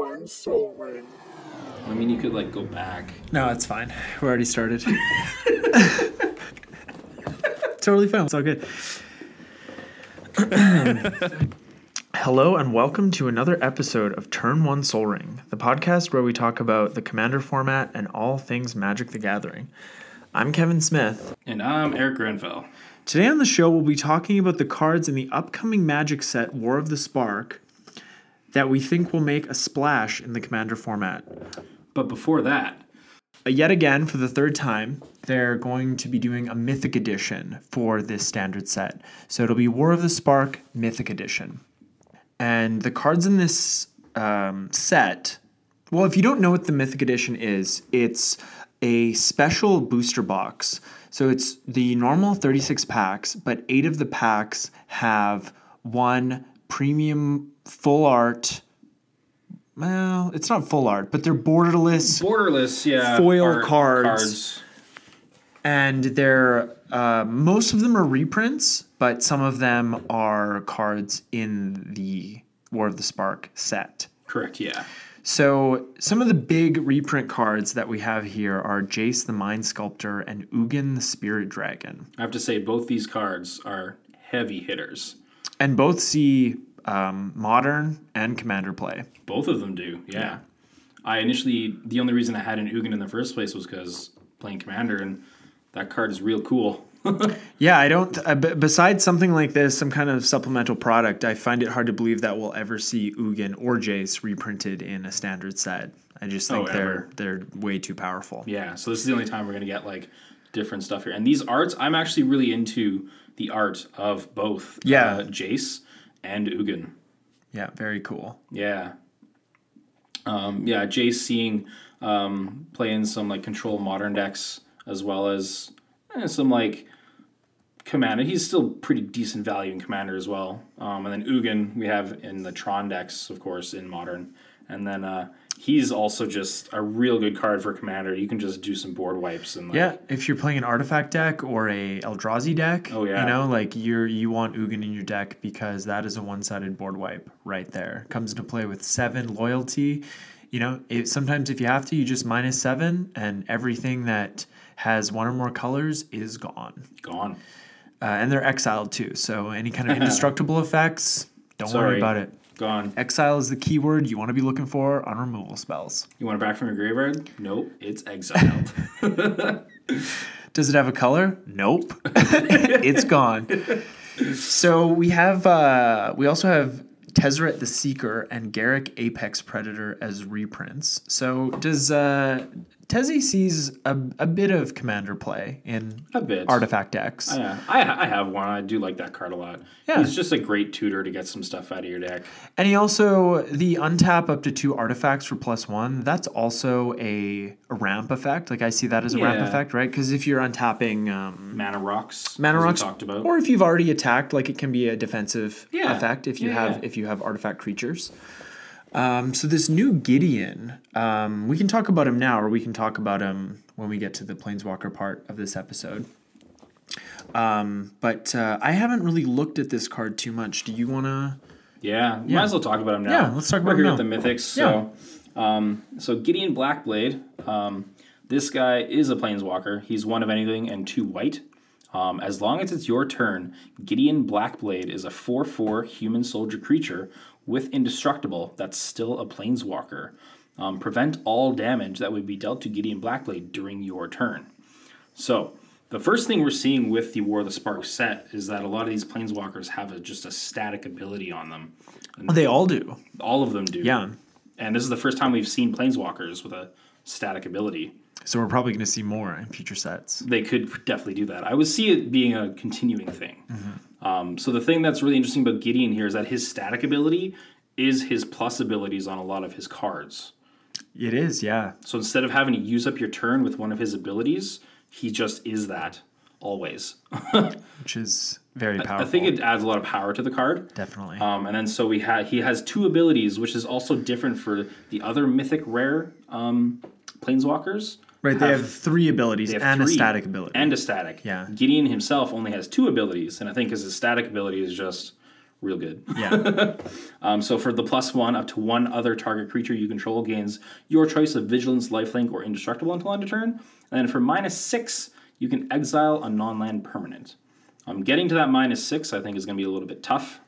one soul ring. I mean, you could like go back. No, it's fine. We're already started. totally fine. It's all good. Hello and welcome to another episode of Turn One Soul Ring, the podcast where we talk about the Commander format and all things Magic the Gathering. I'm Kevin Smith. And I'm Eric Grenfell. Today on the show, we'll be talking about the cards in the upcoming Magic set War of the Spark that we think will make a splash in the Commander format. But before that, Uh, Yet again, for the third time, they're going to be doing a Mythic Edition for this standard set. So it'll be War of the Spark Mythic Edition. And the cards in this um, set, well, if you don't know what the Mythic Edition is, it's a special booster box. So it's the normal 36 packs, but eight of the packs have one premium full art. Well, it's not full art, but they're borderless borderless, yeah, Foil art cards. and they're uh, most of them are reprints, but some of them are cards in the War of the Spark set. Correct, yeah. So some of the big reprint cards that we have here are Jace the Mind Sculptor and Ugin the Spirit Dragon, I have to say, both these cards are heavy hitters. and both see um, modern and commander play. Both of them do, yeah. I initially, the only reason I had an Ugin in the first place was because playing Commander, and that card is real cool. Yeah, I don't. Uh, b- besides something like this, some kind of supplemental product, I find it hard to believe that we'll ever see Ugin or Jace reprinted in a standard set. I just think Oh, they're they're way too powerful. yeah, so this is the only time we're going to get like different stuff here. And these arts, I'm actually really into the art of both Yeah. uh, Jace and Ugin. Yeah, very cool. Yeah. Um, yeah, Jace seeing um, playing some like control modern decks as well as eh, some like commander. He's still pretty decent value in commander as well. Um, and then Ugin we have in the Tron decks, of course, in modern. And then uh, he's also just a real good card for commander. You can just do some board wipes and like, Yeah, if you're playing an artifact deck or a Eldrazi deck, Oh, yeah. you know, like you're you want Ugin in your deck because that is a one-sided board wipe right there. Comes into play with seven loyalty. You know, it, sometimes if you have to, you just minus seven, and everything that has one or more colors is gone. gone. Uh, and they're exiled too. So any kind of indestructible effects, don't worry about it. Gone. Exile is the keyword you want to be looking for on removal spells. You want it back from your graveyard? Nope, it's exiled. Does it have a color? Nope. it's gone. So we have uh, we also have Tezzeret the Seeker and Garruk Apex Predator as reprints. So does uh Tezzy sees a, a bit of commander play in a bit. artifact decks. Yeah, I, I have one. I do like that card a lot. Yeah. He's just a great tutor to get some stuff out of your deck. And he also the untap up to two artifacts for plus one. That's also a, a ramp effect. Like I see that as a ramp effect, right? Because if you're untapping um, Mana rocks. mana rocks, talked about. or if you've already attacked, like it can be a defensive Yeah. effect if you Yeah. have if you have artifact creatures. Um, so this new Gideon, um, we can talk about him now, or we can talk about him when we get to the Planeswalker part of this episode. Um, but uh, I haven't really looked at this card too much. Do you want to? yeah, might as well talk about him now. Yeah, let's talk about We're here him with the mythics. So, um, so Gideon Blackblade. Um, this guy is a planeswalker. He's one of anything and two white. Um, as long as it's your turn, Gideon Blackblade is a 4-4 human soldier creature with indestructible that's still a planeswalker. Um, prevent all damage that would be dealt to Gideon Blackblade during your turn. So the first thing we're seeing with the War of the Spark set is that a lot of these planeswalkers have a, just a static ability on them. And They all do. all of them do. Yeah. And this is the first time we've seen planeswalkers with a static ability. So we're probably going to see more in future sets. They could definitely do that. I would see it being a continuing thing. Um, so the thing that's really interesting about Gideon here is that his static ability is his plus abilities on a lot of his cards. It is, yeah. So instead of having to use up your turn with one of his abilities, he just is that always. Which is very powerful. I think it adds a lot of power to the card. definitely. Um, and then so we had he has two abilities, which is also different for the other mythic rare um, planeswalkers. Right, they have three abilities have and a static ability. and a static. Yeah. Gideon himself only has two abilities, and I think his static ability is just real good. Yeah. Um, so for the plus one, up to one other target creature you control gains your choice of vigilance, lifelink, or indestructible until end of turn. And then for minus six, you can exile a non-land permanent. Um, getting to that minus six, I think, is going to be a little bit tough.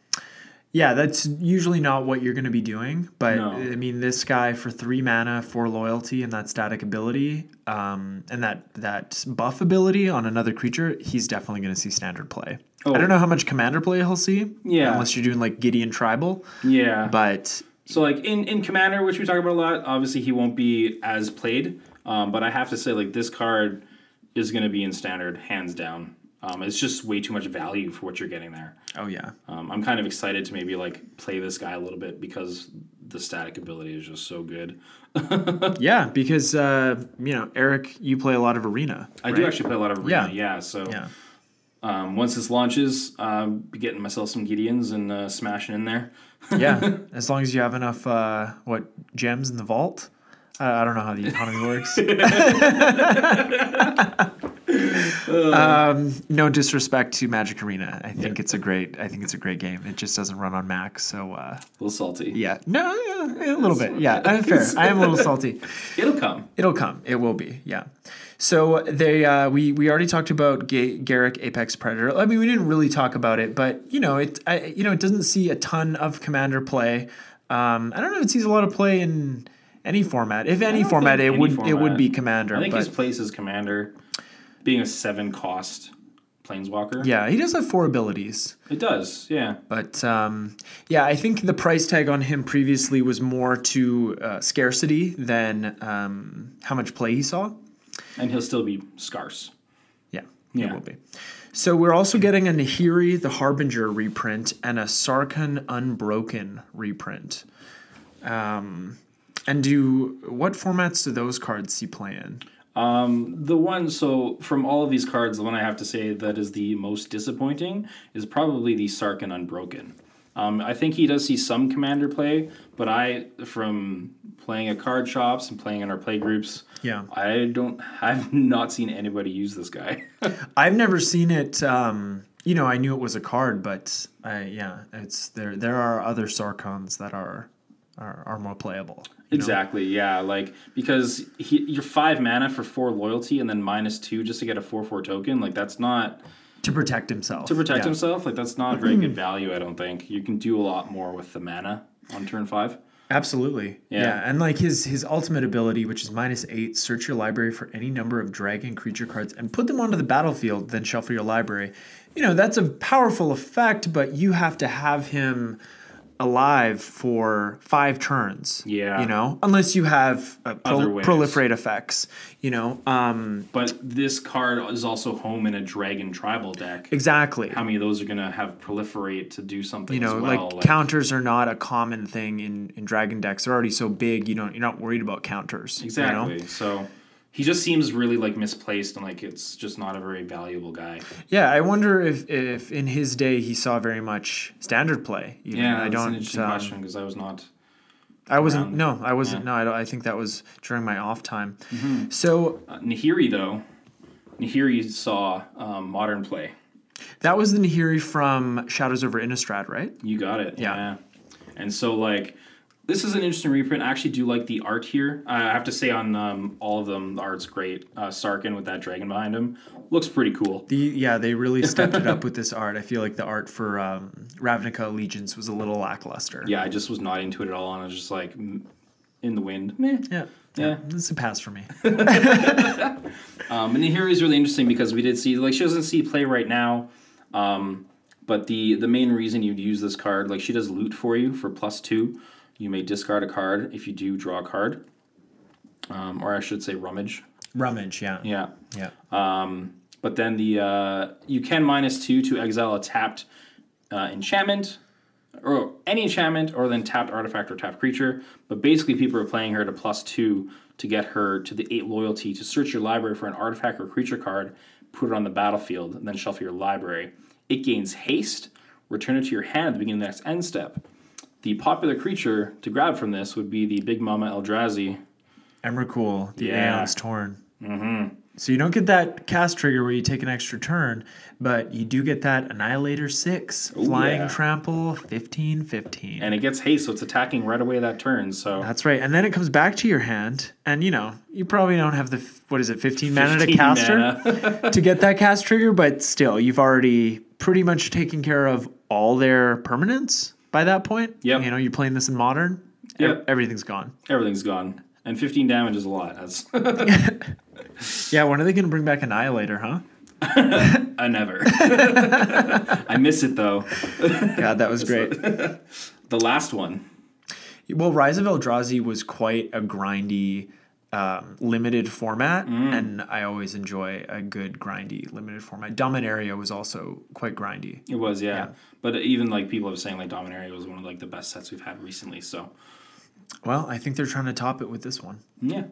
Yeah, that's usually not what you're going to be doing. But No. I mean, this guy for three mana, four loyalty, and that static ability, um, and that that buff ability on another creature, he's definitely going to see standard play. Oh. I don't know how much commander play he'll see. Yeah. Unless you're doing like Gideon Tribal, Yeah. but So like in in Commander, which we talk about a lot, obviously he won't be as played. Um, but I have to say, like this card is going to be in Standard hands down. Um, it's just way too much value for what you're getting there. oh yeah, Um, I'm kind of excited to maybe like play this guy a little bit because the static ability is just so good. yeah, because uh, you know Eric, you play a lot of arena. I do actually play a lot of arena, Yeah. yeah. so Yeah. um, once this launches, uh, be getting myself some Gideons and uh, smashing in there. yeah, as long as you have enough uh, what gems in the vault. I don't know how the economy works. um, no disrespect to Magic Arena. I think it's a great. I think it's a great game. It just doesn't run on Mac, so uh, A little salty. yeah. No, yeah, a little bit. Yeah, I'm fair. I am a little salty. It'll come. It'll come. It will be. Yeah. So they uh, we we already talked about Ga- Garruk Apex Predator. I mean, we didn't really talk about it, but you know, it I, you know it doesn't see a ton of Commander play. Um, I don't know if it sees a lot of play in any format. If any format, it any would it would be Commander. I think but his place is Commander, being a seven cost Planeswalker. yeah, he does have four abilities. It does, yeah. But um, yeah, I think the price tag on him previously was more to uh, scarcity than um, how much play he saw. And he'll still be scarce. Yeah, Yeah. it will be. So we're also getting a Nahiri the Harbinger reprint and a Sarkhan Unbroken reprint. Um, and do what formats do those cards see play in? Um, the one, so from all of these cards, the one I have to say that is the most disappointing is probably the Sarkhan Unbroken. Um, I think he does see some commander play, but I, from playing at card shops and playing in our play groups, Yeah, I don't, I've not seen anybody use this guy. I've never seen it. Um, you know, I knew it was a card, but I, yeah, it's there. There are other Sarkhans that are are, are more playable. You know? Exactly. Yeah. Like because he, you're five mana for four loyalty and then minus two just to get a four four token. Like that's not to protect himself. to protect yeah. himself. Like that's not a very good value. I don't think you can do a lot more with the mana on turn five. Absolutely. Yeah. Yeah. And like his his ultimate ability, which is minus eight, search your library for any number of dragon creature cards and put them onto the battlefield, then shuffle your library. You know, that's a powerful effect, but you have to have him alive for five turns. Yeah. You know, unless you have uh, pro- proliferate effects. You know, um, But this card is also home in a dragon tribal deck. exactly. How many of those are gonna have proliferate to do something? you know, as well? like, counters are not a common thing in, in dragon decks. They're already so big, you don't you're not worried about counters. you know? exactly. So he just seems really like misplaced and like it's just not a very valuable guy. Yeah, I wonder if if in his day he saw very much standard play. even. Yeah, I that's don't. an interesting um, question because I was not. I wasn't. around. No, I wasn't. Yeah. No, I, don't, I think that was during my off time. Mm-hmm. So Uh, Nahiri though, Nahiri saw um, modern play. that was the Nahiri from Shadows over Innistrad, right? You got it. Yeah. Yeah. And so like this is an interesting reprint. I actually do like the art here. I have to say on um, all of them, the art's great. Uh, Sarkhan with that dragon behind him looks pretty cool. The yeah, they really stepped it up with this art. I feel like the art for um, Ravnica Allegiance was a little lackluster. Yeah, I just was not into it at all, and I was just like in the wind. Meh. Yeah. Yeah. It's a pass for me. Um, Nahiri is really interesting because we did see like she doesn't see play right now. Um, but the the main reason you'd use this card, like she does loot for you for plus two. You may discard a card if you do draw a card. Um, or I should say rummage. Rummage, yeah. Yeah. Yeah. Um, but then the uh, you can minus two to exile a tapped uh, enchantment or any enchantment or then tapped artifact or tapped creature. But basically, people are playing her to plus two to get her to the eight loyalty to search your library for an artifact or creature card, put it on the battlefield, and then shuffle your library. It gains haste. Return it to your hand at the beginning of the next end step. The popular creature to grab from this would be the Big Mama Eldrazi. Emrakul, the Yeah. Aeon's Torn. Mm-hmm. So you don't get that cast trigger where you take an extra turn, but you do get that Annihilator 6, Flying yeah. Trample 15 15. And it gets haste, so it's attacking right away that turn. So That's right. And then it comes back to your hand, and you know, you probably don't have the, what is it, 15 mana to 15 caster to get that cast trigger, but still, you've already pretty much taken care of all their permanents by that point. Yep. You know, you're playing this in modern, Yep. everything's gone. everything's gone. And 15 damage is a lot. That's Yeah, when are they going to bring back Annihilator, huh? I never. I miss it though. God, that was great. The last one. Well, Rise of Eldrazi was quite a grindy, um, limited format, Mm. and I always enjoy a good grindy limited format. Dominaria was also quite grindy. It was, yeah. Yeah. But even like people have saying like Dominaria was one of like the best sets we've had recently. So Well, I think they're trying to top it with this one. yeah.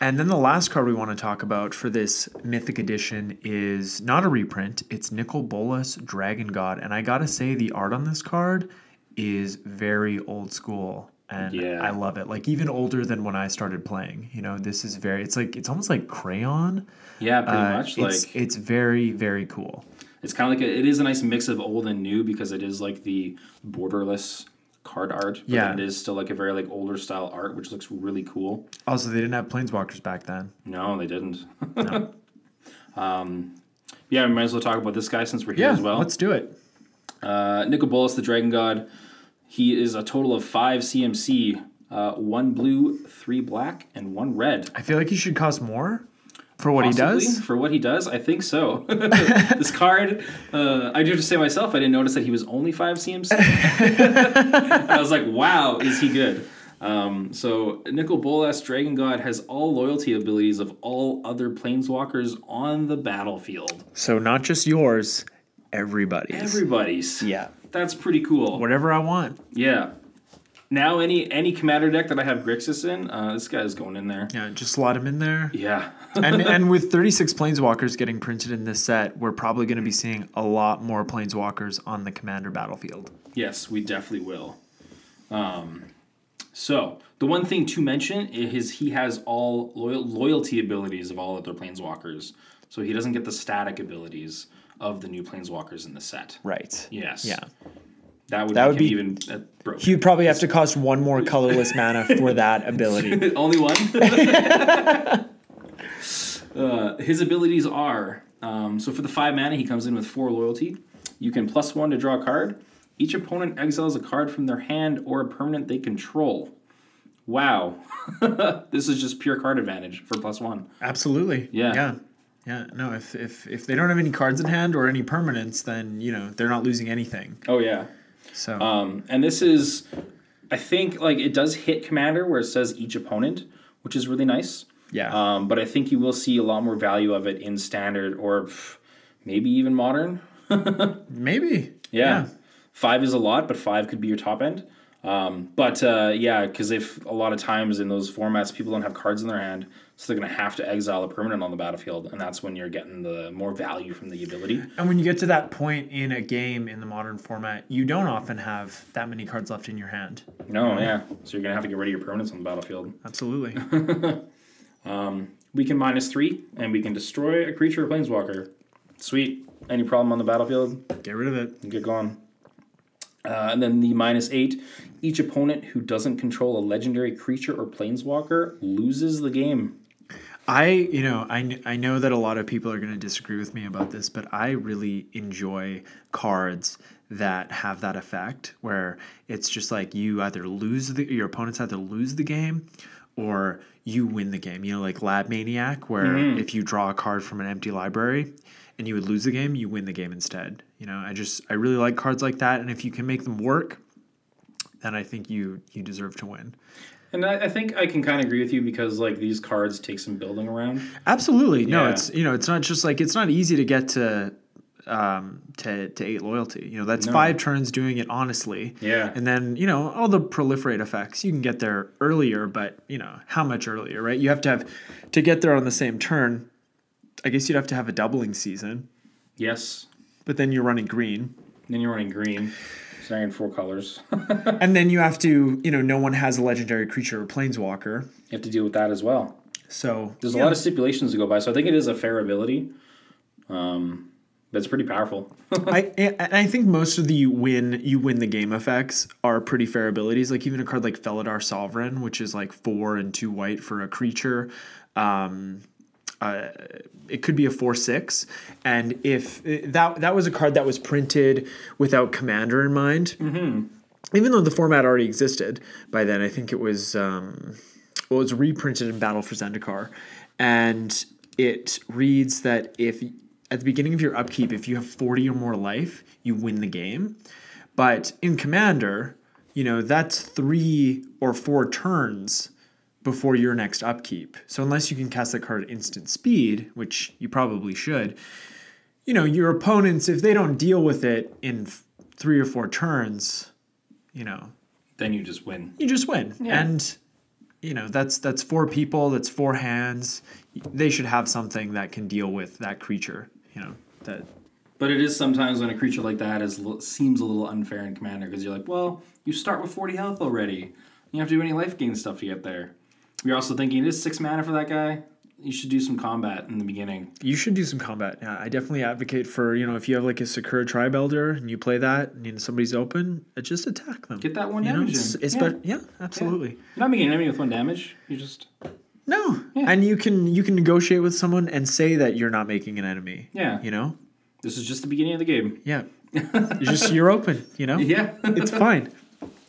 And then the last card we want to talk about for this Mythic Edition is not a reprint. It's Nicol Bolas Dragon God, and I gotta say the art on this card is very old school, and Yeah. I love it. Like even older than when I started playing. You know, this is very. It's like it's almost like crayon. Yeah, pretty Uh, much. it's Like it's very very cool. It's kind of like a, it is a nice mix of old and new because it is like the borderless card art. But Yeah. it is still like a very like older style art, which looks really cool. Also, they didn't have planeswalkers back then. No, they didn't. um, yeah, we might as well talk about this guy since we're here Yeah, as well. let's do it. Uh, Nicol Bolas, the Dragon God, he is a total of five CMC, uh, one blue, three black, and one red. I feel like he should cost more for what Possibly, he does. For what he does, I think so. this card, uh, I do have to say myself, I didn't notice that he was only five CMC. I was like, wow, is he good? Um, so Nicol Bolas, Dragon God, has all loyalty abilities of all other planeswalkers on the battlefield. So not just yours, everybody's. Everybody's. yeah, That's pretty cool. whatever I want. Yeah. Now any any commander deck that I have Grixis in, uh, this is going in there. Yeah, just slot him in there. Yeah. And and with 36 planeswalkers getting printed in this set, we're probably going to be seeing a lot more planeswalkers on the commander battlefield. yes, we definitely will. Um, so the one thing to mention is he has all loyal, loyalty abilities of all other planeswalkers, so he doesn't get the static abilities of the new planeswalkers in the set. Right. Yes. Yeah. That would, That would be- even uh, broken. You'd probably have to cost one more colorless mana for that ability. Only one. uh, his abilities are um, so for the five mana, he comes in with four loyalty. You can plus one to draw a card. Each opponent exiles a card from their hand or a permanent they control. Wow, this is just pure card advantage for plus one. Absolutely. Yeah. Yeah. Yeah. No, if, if if they don't have any cards in hand or any permanents, then you know they're not losing anything. Oh yeah, So um, and this is, I think like it does hit commander where it says each opponent, which is really nice. Yeah. Um, but I think you will see a lot more value of it in standard or maybe even modern. Maybe. Yeah. Five is a lot, but five could be your top end. Um, but uh, yeah, because if a lot of times in those formats people don't have cards in their hand, so they're going to have to exile a permanent on the battlefield, and that's when you're getting the more value from the ability. And when you get to that point in a game in the modern format, you don't often have that many cards left in your hand. No, yeah. So you're going to have to get rid of your permanents on the battlefield. Absolutely. We can minus three, and we can destroy a creature or planeswalker. Sweet. Any problem on the battlefield? Get rid of it. Get going. Uh, and then the minus eight. Each opponent who doesn't control a legendary creature or planeswalker loses the game. I, you know, I, I know that a lot of people are going to disagree with me about this, but I really enjoy cards that have that effect where it's just like you either lose the your opponents either lose the game or you win the game. You know, like Lab Maniac, where mm-hmm. if you draw a card from an empty library and you would lose the game, you win the game instead. You know, I just I really like cards like that, and if you can make them work, then I think you you deserve to win. And I, I think I can kind of agree with you because like these cards take some building around. Absolutely. No, Yeah. it's you know, it's not just like it's not easy to get to um to to eight loyalty. You know, that's five turns doing it honestly. Yeah. And then, you know, all the proliferate effects, you can get there earlier, but you know, how much earlier, right? You have to have to get there on the same turn. I guess you'd have to have a doubling season, Yes. but then you're running green. Then you're running green. So in four colors. and then you have to, you know, no one has a legendary creature or planeswalker. You have to deal with that as well. So There's a yeah. lot of stipulations to go by, so I think it is a fair ability. Um, it's pretty powerful. I and I think most of the win you win the game effects are pretty fair abilities. Like even a card like Felidar Sovereign, which is like four and two white for a creature. Um, uh, it could be a four six, and if that that was a card that was printed without commander in mind, even though the format already existed by then, I think it was um, well, it was reprinted in Battle for Zendikar, and it reads that if at the beginning of your upkeep, if you have forty or more life, you win the game. But in Commander, you know that's three or four turns before your next upkeep. So unless you can cast that card at instant speed, which you probably should, you know your opponents if they don't deal with it in f- three or four turns, you know then you just win. you just win. Yeah. And you know, that's that's four people, that's four hands. They should have something that can deal with that creature, you know, that But it is sometimes when a creature like that is seems a little unfair in Commander because you're like, well, you start with 40 health already. You don't have to do any life gain stuff to get there. You're also thinking it is six mana for that guy. You should do some combat in the beginning. you should do some combat. Yeah, I definitely advocate for, you know, if you have like a Sakura Tribe Elder and you play that and you know, somebody's open, uh, just attack them. Get that one you know, damage it's, in. it's Yeah. yeah, absolutely. You're not making an enemy with one damage. You just No. Yeah. And you can you can negotiate with someone and say that you're not making an enemy. Yeah. You know? this is just the beginning of the game. Yeah. you're just you're open, you know? Yeah. It's fine.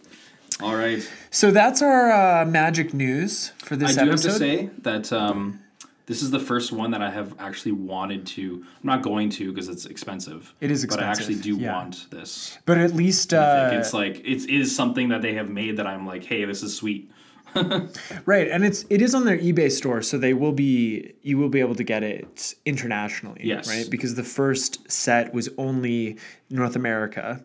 All right. So that's our uh, magic news for this. I do episode. have to say that um, this is the first one that I have actually wanted to. I'm not going to because it's expensive. It is expensive, But I actually do yeah. want this. But at least, I uh, think it's like it's, it is something that they have made that I'm like, hey, this is sweet. right, and it's it is on their eBay store, so they will be you will be able to get it internationally. Yes. right, because the first set was only North America,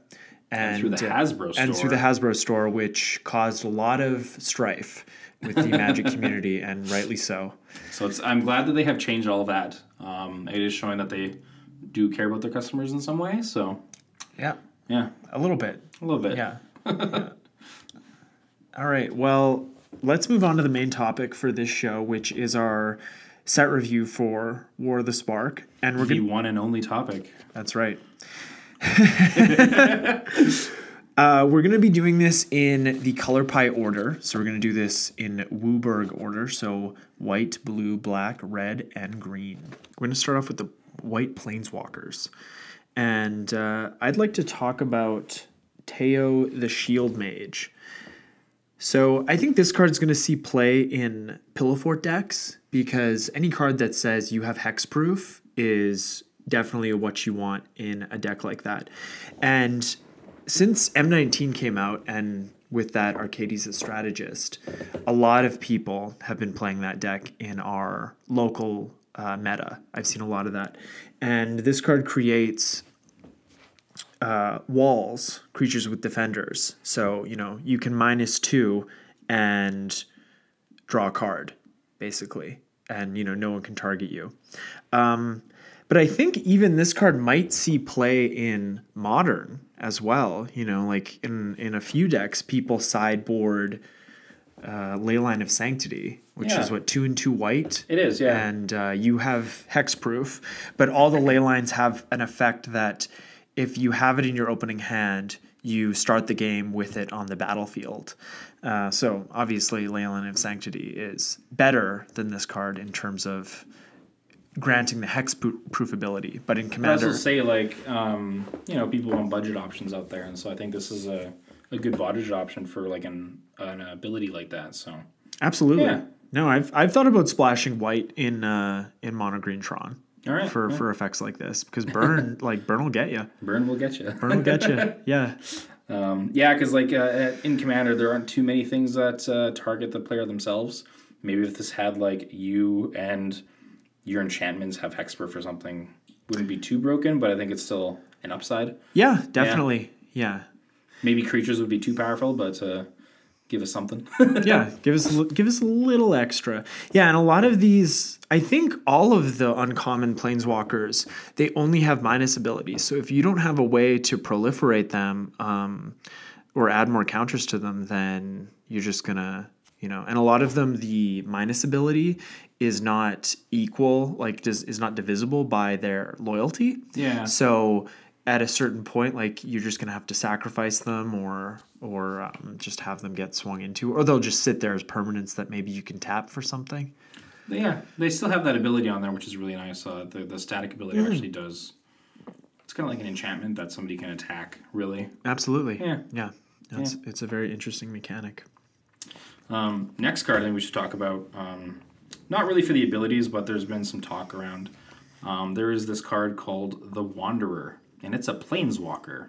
and, through the uh, Hasbro and through the store. Hasbro store, which caused a lot of strife with the Magic community, and rightly so. So it's I'm glad that they have changed all that. Um, it is showing that they do care about their customers in some way. So Yeah, yeah, a little bit. a little bit. Yeah. Yeah. All right. Well, let's move on to the main topic for this show, which is our set review for War of the Spark, and we're The gonna. one and only topic. That's right. uh, we're gonna be doing this in the color pie order. So we're gonna do this in WUBRG order. So white, blue, black, red, and green. We're gonna start off with the white planeswalkers, and uh, I'd like to talk about Teyo the Shield Mage. So I think this card is going to see play in Pillow Fort decks because any card that says you have hexproof is definitely what you want in a deck like that. And since M19 came out and with that Arcades the Strategist, a lot of people have been playing that deck in our local uh, meta. I've seen a lot of that. And this card creates uh, walls, creatures with defenders. So, you know, you can minus two and draw a card, basically. And, you know, no one can target you. Um, but I think even this card might see play in modern as well. You know, like in, in a few decks, people sideboard uh, Leyline of Sanctity, which Yeah. is what, two and two white? It is, yeah. and uh, you have hexproof, but all the ley lines have an effect that if you have it in your opening hand, you start the game with it on the battlefield. Uh, so obviously, Leyline of Sanctity is better than this card in terms of granting the hexproof ability, but in Commander, I also say like um, you know people want budget options out there, and so I think this is a, a good budget option for like an an ability like that. So absolutely. Yeah. No, I've I've thought about splashing white in uh, in mono green Tron right, for yeah. for effects like this because burn like burn will get you. burn will get you. Burn will get you. Yeah. Um, yeah, because like uh, in Commander, there aren't too many things that uh, target the player themselves. Maybe if this had like you and your enchantments have hexproof or something, wouldn't be too broken. But I think it's still an upside. Yeah, definitely. Yeah. Maybe creatures would be too powerful, but uh, give us something. Yeah, give us a give us a little extra. Yeah, and a lot of these, I think all of the uncommon planeswalkers, they only have minus abilities. So if you don't have a way to proliferate them um, or add more counters to them, then you're just gonna You know, and a lot of them, the minus ability is not equal, like does is not divisible by their loyalty. Yeah. So at a certain point, like you're just gonna have to sacrifice them, or or um, just have them get swung into, or they'll just sit there as permanents that maybe you can tap for something. Yeah, they still have that ability on there, which is really nice. Uh, the the static ability Mm. actually does. It's kind of like an enchantment that somebody can attack. Really. Absolutely. Yeah. Yeah. It's, it's a very interesting mechanic. Um, next card, I think we should talk about. Um, not really for the abilities, but there's been some talk around. Um, there is this card called the Wanderer, and it's a planeswalker.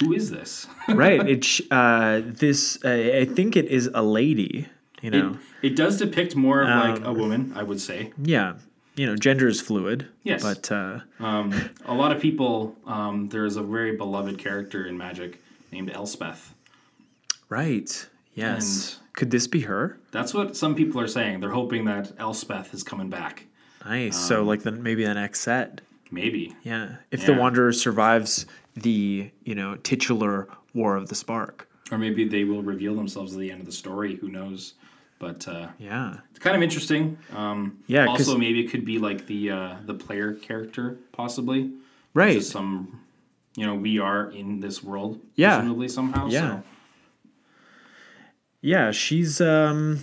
Who is this? right. It's uh, this uh, I think it is a lady. You know. it does depict more of like a Um, woman, I would say. yeah. You know, gender is fluid. Yes. But uh, Um, a lot of people, um, there is a very beloved character in Magic named Elspeth. right. Yes. Could this be her? That's what some people are saying. They're hoping that Elspeth is coming back. Nice. so Um, like the maybe the next set. Maybe. Yeah. If the Wanderer survives the you know titular War of the Spark. Or maybe they will reveal themselves at the end of the story. Who knows? But uh, Yeah. it's kind of interesting. Um, Yeah, Also, maybe it could be like the uh, the player character, possibly. Right. Some, you know, we are in this world. Yeah. Presumably somehow. Yeah. So. Yeah, she's um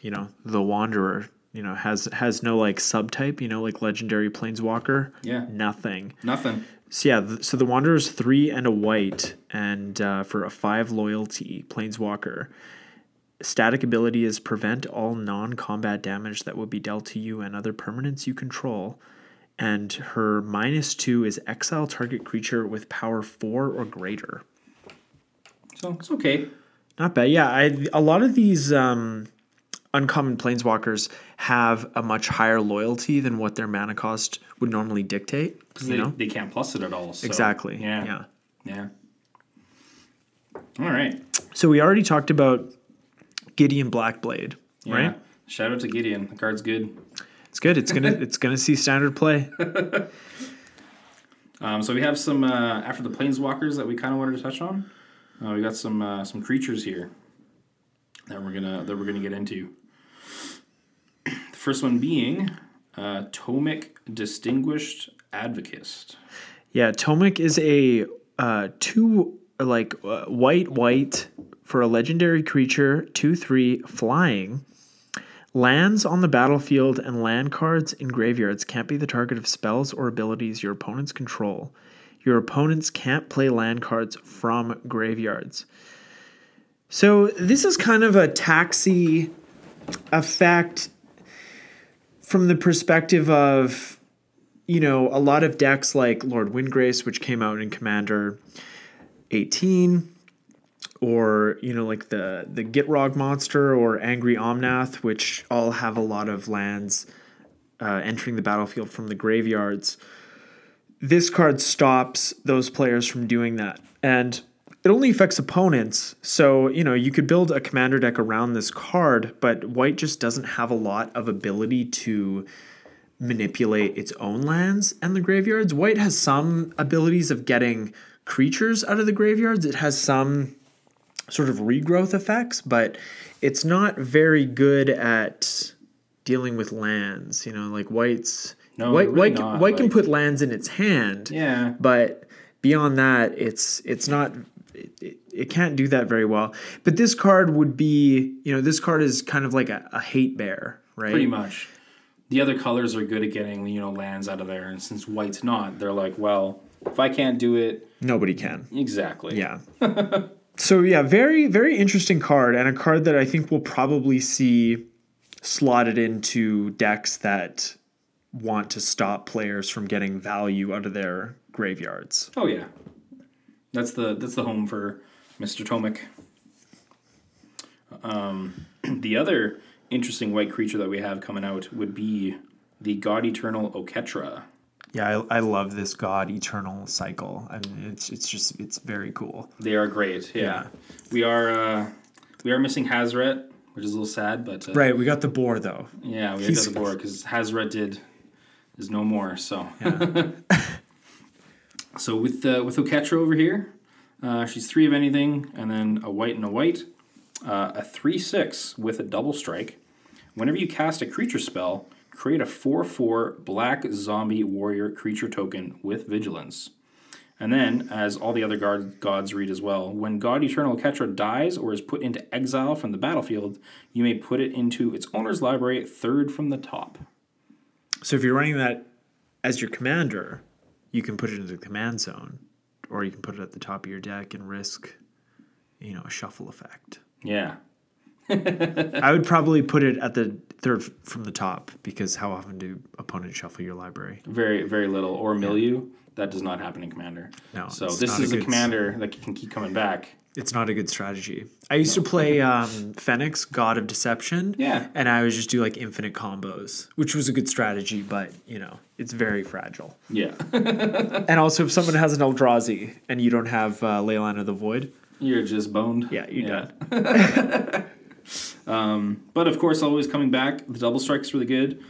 you know, the Wanderer, you know, has has no like subtype, you know, like legendary planeswalker. Yeah. Nothing. Nothing. So yeah, th- so the Wanderer's three and a white, and uh, for a five loyalty planeswalker, static ability is prevent all non-combat damage that would be dealt to you and other permanents you control. And her minus two is exile target creature with power four or greater. So it's okay. Not bad. Yeah, I a lot of these um, uncommon planeswalkers have a much higher loyalty than what their mana cost would normally dictate. Because they, know they can't plus it at all. So, exactly. Yeah. yeah. Yeah. All right. So we already talked about Gideon Blackblade, Yeah. right? Shout out to Gideon. The card's good. It's good. It's gonna it's gonna see standard play. Um, so we have some uh, after the planeswalkers that we kind of wanted to touch on. Uh, we got some uh, some creatures here that we're gonna that we're gonna get into. First one being uh, Tomik Distinguished Advocate. Yeah, Tomik is a uh, two like uh, white white for a legendary creature, two three flying. Lands on the battlefield and land cards in graveyards can't be the target of spells or abilities your opponents control. Your opponents can't play land cards from graveyards. So this is kind of a taxi effect from the perspective of you know, a lot of decks like Lord Windgrace, which came out in Commander 18, or you know, like the the Gitrog monster or Angry Omnath, which all have a lot of lands uh, entering the battlefield from the graveyards. This card stops those players from doing that, and it only affects opponents. So you know, you could build a commander deck around this card, but White just doesn't have a lot of ability to manipulate its own lands and the graveyards. White has some abilities of getting creatures out of the graveyards. It has some sort of regrowth effects, but it's not very good at dealing with lands. You know, like White's No, White really White, not, White can put lands in its hand. Yeah. But beyond that, it's it's not it, it, it can't do that very well. But this card would be, you know, this card is kind of like a, a hate bear, right? Pretty much. The other colors are good at getting you know lands out of there, and since white's not, they're like, well, if I can't do it, Nobody can. exactly. Yeah. so yeah, very very interesting card and a card that I think we'll probably see slotted into decks that want to stop players from getting value out of their graveyards. Oh yeah, that's the that's the home for Mr. Tomik. Um, the other interesting white creature that we have coming out would be the God Eternal Oketra. Yeah, I, I love this God Eternal cycle. I mean, it's it's just it's very cool. They are great. Yeah, Yeah. we are uh, we are missing Hazoret, which is a little sad, but uh, Right, we got the boar though. yeah, we got the board because Hazoret did is no more. So so with uh, with Oketra over here, uh, she's three of anything, and then a white and a white. Uh, a 3 6 with a double strike. Whenever you cast a creature spell, create a 4 4 black zombie warrior creature token with vigilance. And then, as all the other guard, gods read as well, when God Eternal Oketra dies or is put into exile from the battlefield, you may put it into its owner's library, third from the top. So if you're running that as your commander, you can put it into the command zone, or you can put it at the top of your deck and risk, you know, a shuffle effect. Yeah. I would probably put it at the third from the top because how often do opponents shuffle your library? Very, very little. Or milieu. That does not happen in Commander. No, So this a is a, good- commander that can keep coming back. It's not a good strategy. I used to play um, Phenax, God of Deception. Yeah. And I would just do like infinite combos, which was a good strategy, but you know, it's very fragile. Yeah. And also, if someone has an Eldrazi and you don't have uh, Leyline of the Void, You're just boned. yeah, you're Yeah. done. But of course, always coming back, the double strike's really good.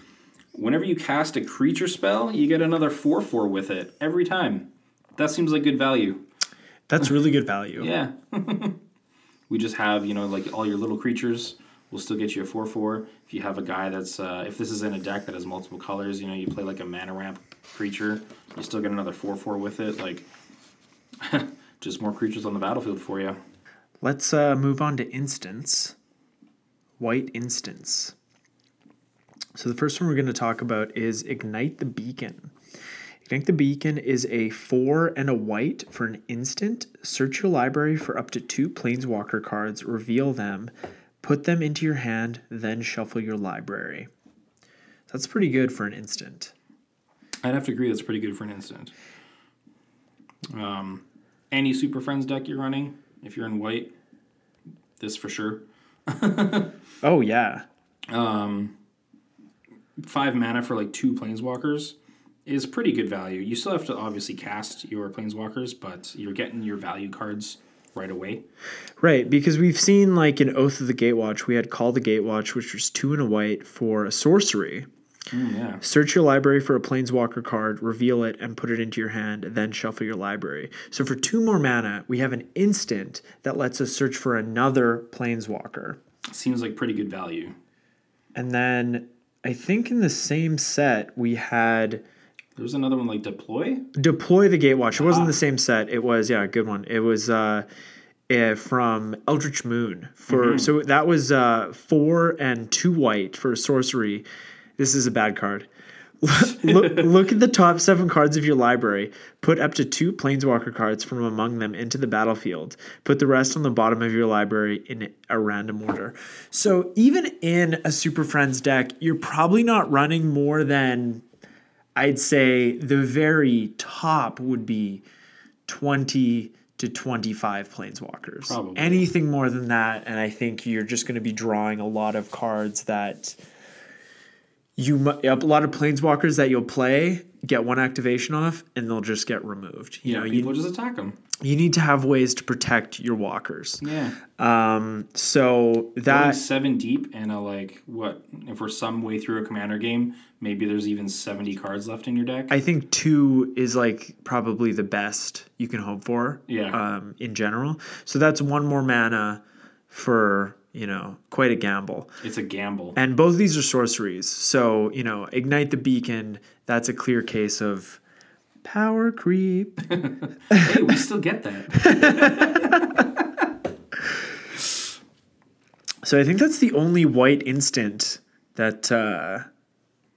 Whenever you cast a creature spell, you get another 4 4 with it every time. That seems like good value. That's really good value. Yeah. we just have, you know, like all your little creatures will still get you a 4 4. If you have a guy that's, uh, if this is in a deck that has multiple colors, you know, you play like a mana ramp creature, you still get another 4 4 with it. Like, just more creatures on the battlefield for you. Let's uh, move on to instants. White instants. So the first one we're going to talk about is Ignite the Beacon. Ignite the Beacon is a four and a white for an instant. Search your library for up to two Planeswalker cards, reveal them, put them into your hand, then shuffle your library. That's pretty good for an instant. I'd have to agree that's pretty good for an instant. Um, any Super Friends deck you're running, if you're in white, this for sure. Oh, yeah. Um, Five mana for like two Planeswalkers is pretty good value. You still have to obviously cast your Planeswalkers, but you're getting your value cards right away. Right, because we've seen like in Oath of the Gatewatch, we had Call the Gatewatch, which was two and a white for a sorcery. Mm, yeah. Search your library for a Planeswalker card, reveal it, and put it into your hand, then shuffle your library. So for two more mana, we have an instant that lets us search for another Planeswalker. Seems like pretty good value. And then I think in the same set, we had There's another one like Deploy. Deploy the Gatewatch. It wasn't the same set. It was, yeah, a good one. It was uh, eh, from Eldritch Moon. For So that was uh, four and two white for sorcery. This is a bad card. look, look at the top seven cards of your library. Put up to two planeswalker cards from among them into the battlefield. Put the rest on the bottom of your library in a random order. So even in a Super Friends deck, you're probably not running more than I'd say the very top would be 20 to 25 planeswalkers. Probably. Anything more than that, and I think you're just going to be drawing a lot of cards that you a lot of planeswalkers that you'll play get one activation off and they'll just get removed. You Yeah, know, people you, just attack them. you need to have ways to protect your walkers. Yeah. Um, so Going that seven deep and a like what if we're some way through a commander game, maybe there's even seventy cards left in your deck. I think two is like probably the best you can hope for. Yeah. Um, in general, so that's one more mana for you know quite a gamble. it's a gamble. And both of these are sorceries, so you know ignite the beacon. That's a clear case of power creep. hey, we still get that. so I think that's the only white instant that uh,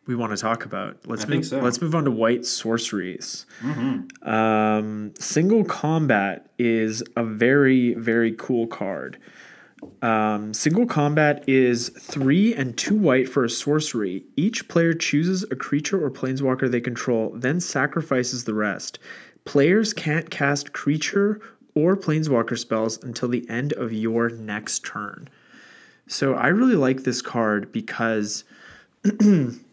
we want to talk about. Let's I move, so. Let's move on to white sorceries. Um, single combat is a very very cool card. Um, single combat is three and two white for a sorcery. Each player chooses a creature or planeswalker they control, then sacrifices the rest. Players can't cast creature or planeswalker spells until the end of your next turn. So I really like this card because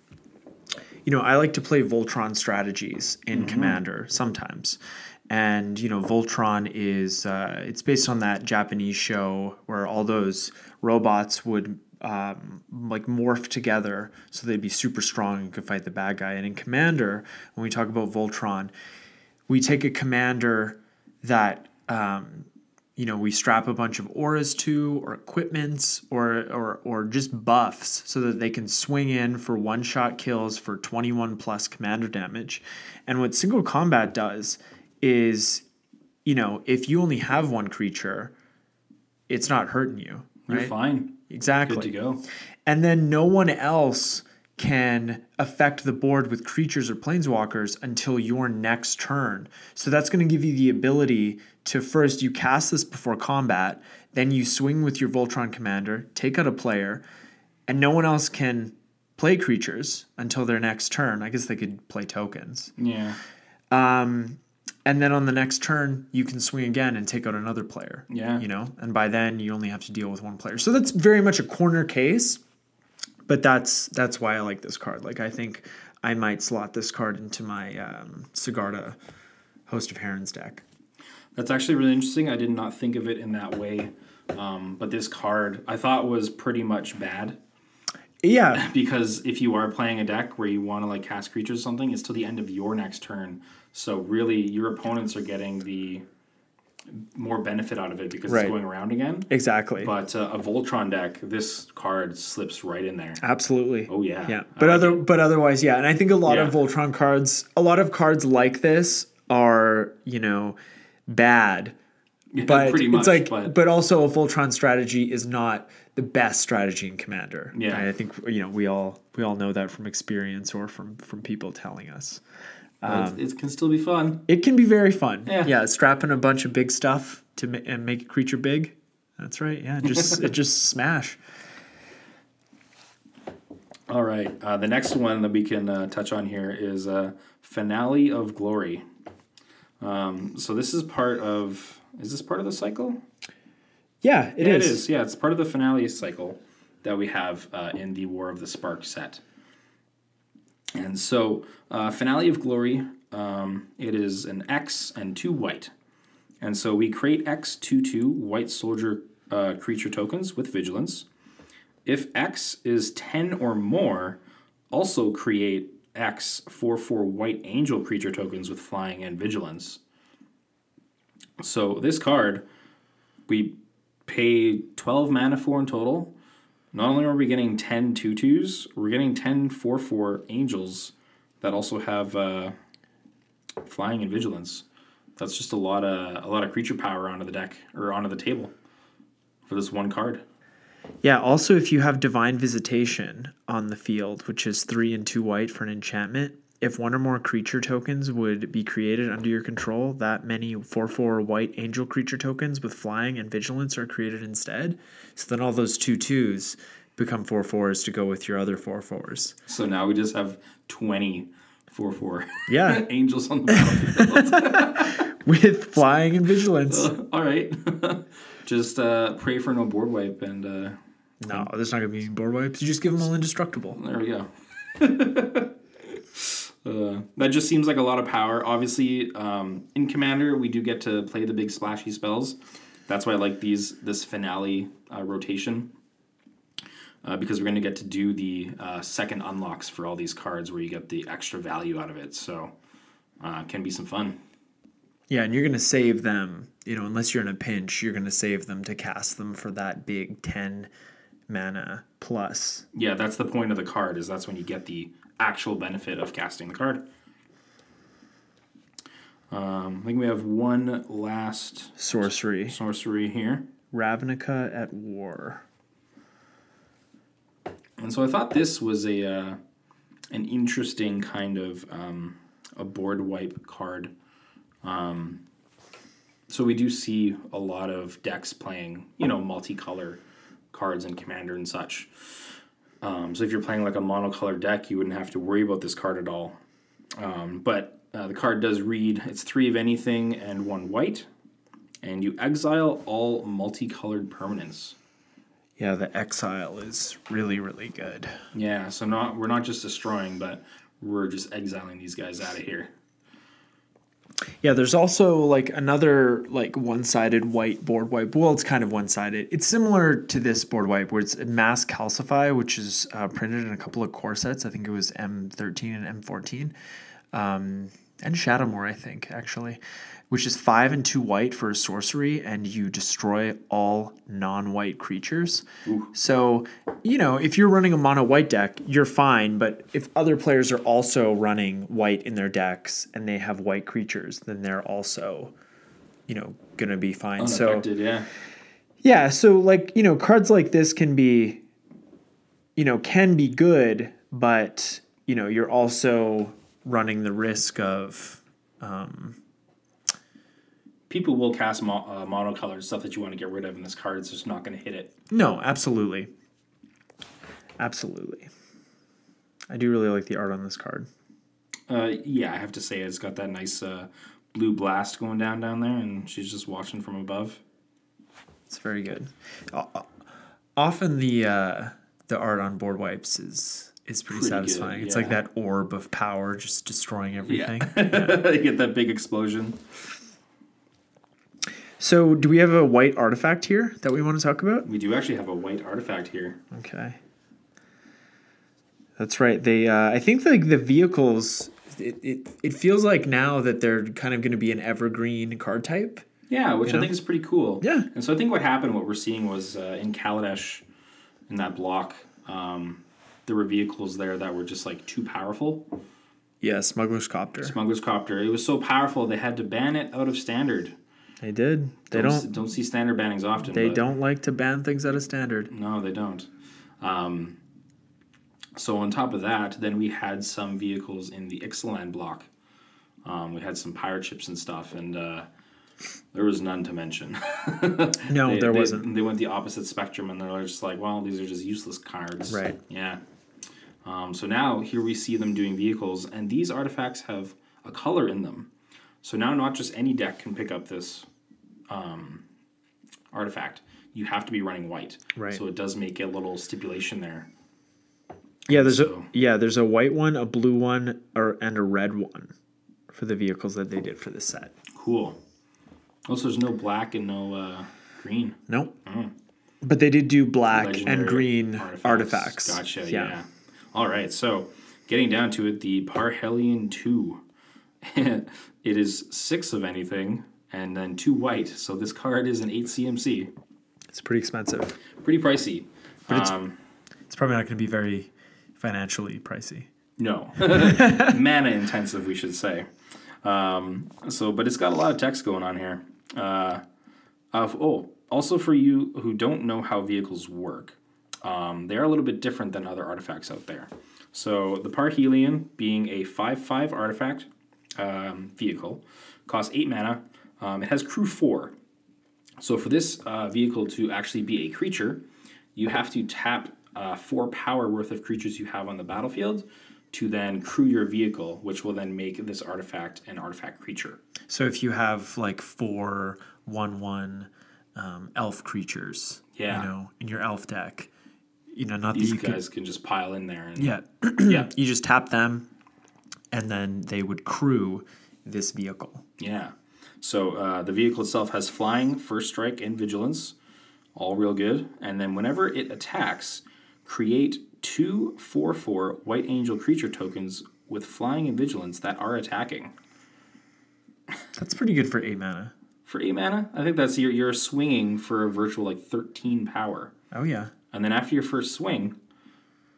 you know, I like to play Voltron strategies in Commander sometimes. And, you know, Voltron is, uh, it's based on that Japanese show where all those robots would um, like morph together so they'd be super strong and could fight the bad guy. And in Commander, when we talk about Voltron, we take a commander that um, you know we strap a bunch of auras to or equipments or or or just buffs so that they can swing in for one shot kills for 21 plus commander damage and what single combat does is you know if you only have one creature it's not hurting you You're fine. exactly Good to go. and then no one else can affect the board with creatures or planeswalkers until your next turn. So that's going to give you the ability to first you cast this before combat, then you swing with your Voltron commander, take out a player, and no one else can play creatures until their next turn. I guess they could play tokens. Yeah. Um, and then on the next turn, you can swing again and take out another player. Yeah. You know, and by then you only have to deal with one player. So that's very much a corner case. But that's that's why I like this card. Like I think I might slot this card into my um, Sigarda Host of Herons deck. That's actually really interesting. I did not think of it in that way. Um, but this card I thought was pretty much bad Yeah, because if you are playing a deck where you want to like cast creatures or something, it's till the end of your next turn. So really, your opponents are getting the more benefit out of it because Right. it's going around again. exactly. But uh, a Voltron deck, this card slips right in there. Absolutely. Oh yeah, Yeah, but other but otherwise, yeah, and I think a lot of Voltron cards, a lot of cards like this are you know bad, but pretty much. it's like, but, but, also a Voltron strategy is not the best strategy in Commander. Yeah. I think you know we all we all know that from experience or from from people telling us. but it can still be fun. It can be very fun. Yeah. yeah strapping a bunch of big stuff to ma- and make a creature big. That's right. Yeah, just it just smash. All right. Uh, the next one that we can uh, touch on here is uh, Finale of Glory. Um, so this is part of. Is this part of the cycle? Yeah, it yeah, is. It is. Yeah, it's part of the finale cycle that we have uh, in the War of the Spark set. And so, uh, Finale of Glory, um, it is an X and two white. And so we create X 2 2 white soldier uh, creature tokens with vigilance. If X is 10 or more, also create X 4 4 white angel creature tokens with flying and vigilance. So this card, we pay 12 mana for in total. Not only are we getting 10 2-2s, we're getting 10 4-4 angels that also have uh, flying and vigilance. That's just a lot of a lot of creature power onto the deck or onto the table for this one card. Yeah, also if you have Divine Visitation on the field, which is three and two white for an enchantment, if one or more creature tokens would be created under your control, that many 4 4 white angel creature tokens with flying and vigilance are created instead. So then all those two twos become 4 4s to go with your other 4 4s. So now we just have 20 4-4 Yeah, angels on the battlefield. with flying and vigilance. All right. Just uh, pray for no board wipe and uh, No, there's not going to be any board wipes. You just give them all indestructible. There we go. uh, that just seems like a lot of power. Obviously, um, in Commander, we do get to play the big splashy spells. That's why I like these this finale uh, rotation. Uh, because we're going to get to do the uh, second unlocks for all these cards where you get the extra value out of it. So, uh, can be some fun. Yeah, and you're going to save them, you know, unless you're in a pinch, you're going to save them to cast them for that big 10 mana plus. Yeah, that's the point of the card. Is that's when you get the actual benefit of casting the card. Um, I think we have one last Sorcery. sorcery here. Ravnica at War. And so I thought this was a uh, an interesting kind of um, a board wipe card. Um, so we do see a lot of decks playing, you know, multicolor cards and Commander and such. Um, so if you're playing like a monocolor deck, you wouldn't have to worry about this card at all. Um, but uh, the card does read it's three of anything and one white, and you exile all multicolored permanents. Yeah, the Exile is really, really good. Yeah, so not we're not just destroying, but we're just exiling these guys out of here. Yeah, there's also like another like one-sided white board wipe. Well, it's kind of one-sided. It's similar to this board wipe where it's mass calcify, which is uh, printed in a couple of core sets. I think it was M13 and M14. Um, and Shadowmoor, I think, actually, which is five and two white for a sorcery, and you destroy all non white creatures. So, you know, if you're running a mono white deck, you're fine, but if other players are also running white in their decks and they have white creatures, then they're also, you know, going to be fine. So, yeah. yeah, so like, you know, cards like this can be you know, can be good, but you know, you're also running the risk of um, People will cast mo- uh, monocolored stuff that you want to get rid of, and this card is just not going to hit it. no, absolutely. Absolutely. I do really like the art on this card. Uh, yeah, I have to say it's got that nice uh, blue blast going down down there, and she's just watching from above. It's very good. Often the uh, the art on board wipes is is pretty, Pretty good, satisfying. It's like that orb of power just destroying everything. Yeah, you get that big explosion. So, do we have a white artifact here that we want to talk about? We do actually have a white artifact here. Okay. That's right. They, uh, I think, like the vehicles, it, it, it feels like now that they're kind of going to be an evergreen card type. Yeah, which I know? think is pretty cool. Yeah. And so I think what happened, what we're seeing was uh, in Kaladesh, in that block, um, there were vehicles there that were just like too powerful. Yeah, Smuggler's Copter. Smuggler's Copter. It was so powerful they had to ban it out of standard. They did. They don't don't. don't see standard bannings often. They don't like to ban things out of standard. No, they don't. Um, so on top of that, then we had some vehicles in the Ixalan block. Um, we had some pirate ships and stuff, and uh, there was none to mention. No, They- there they- wasn't. They went the opposite spectrum, and they're just like, well, these are just useless cards. Right. Yeah. Um, so now here we see them doing vehicles, and these artifacts have a color in them. So now not just any deck can pick up this um, artifact. You have to be running white. Right. So it does make a little stipulation there. Yeah, there's So- a yeah, there's a white one, a blue one, or and a red one for the vehicles that they did for this set. Cool. Also, there's no black and no uh, green. Nope. But they did do black and Mm. Green artifacts. Gotcha. Yeah. All right. So, getting down to it, the Parhelion two. it is six of anything, and then two white. So this card is an eight CMC. It's pretty expensive. Pretty pricey. it's- um, It's probably not going to be very financially pricey. no, mana intensive, we should say. Um, so, but it's got a lot of text going on here. Uh, of oh, also for you who don't know how vehicles work, um, they are a little bit different than other artifacts out there. So the Parhelion, being a five-five artifact um, vehicle, costs eight mana. Um, it has crew four. So for this uh, vehicle to actually be a creature, you have to tap uh, four power worth of creatures you have on the battlefield to then crew your vehicle, which will then make this artifact an artifact creature. So if you have like four one one um, elf creatures, Yeah. you know, in your elf deck, you know, not These that you could, guys can just pile in there. And, yeah, yeah, you just tap them, and then they would crew this vehicle. yeah. So uh, the vehicle itself has flying, first strike, and vigilance, all real good. And then whenever it attacks, create two two four four white angel creature tokens with flying and vigilance that are attacking. That's pretty good for eight mana. For eight mana, I think that's you're, you're swinging for a virtual like 13 power. Oh yeah, And then after your first swing,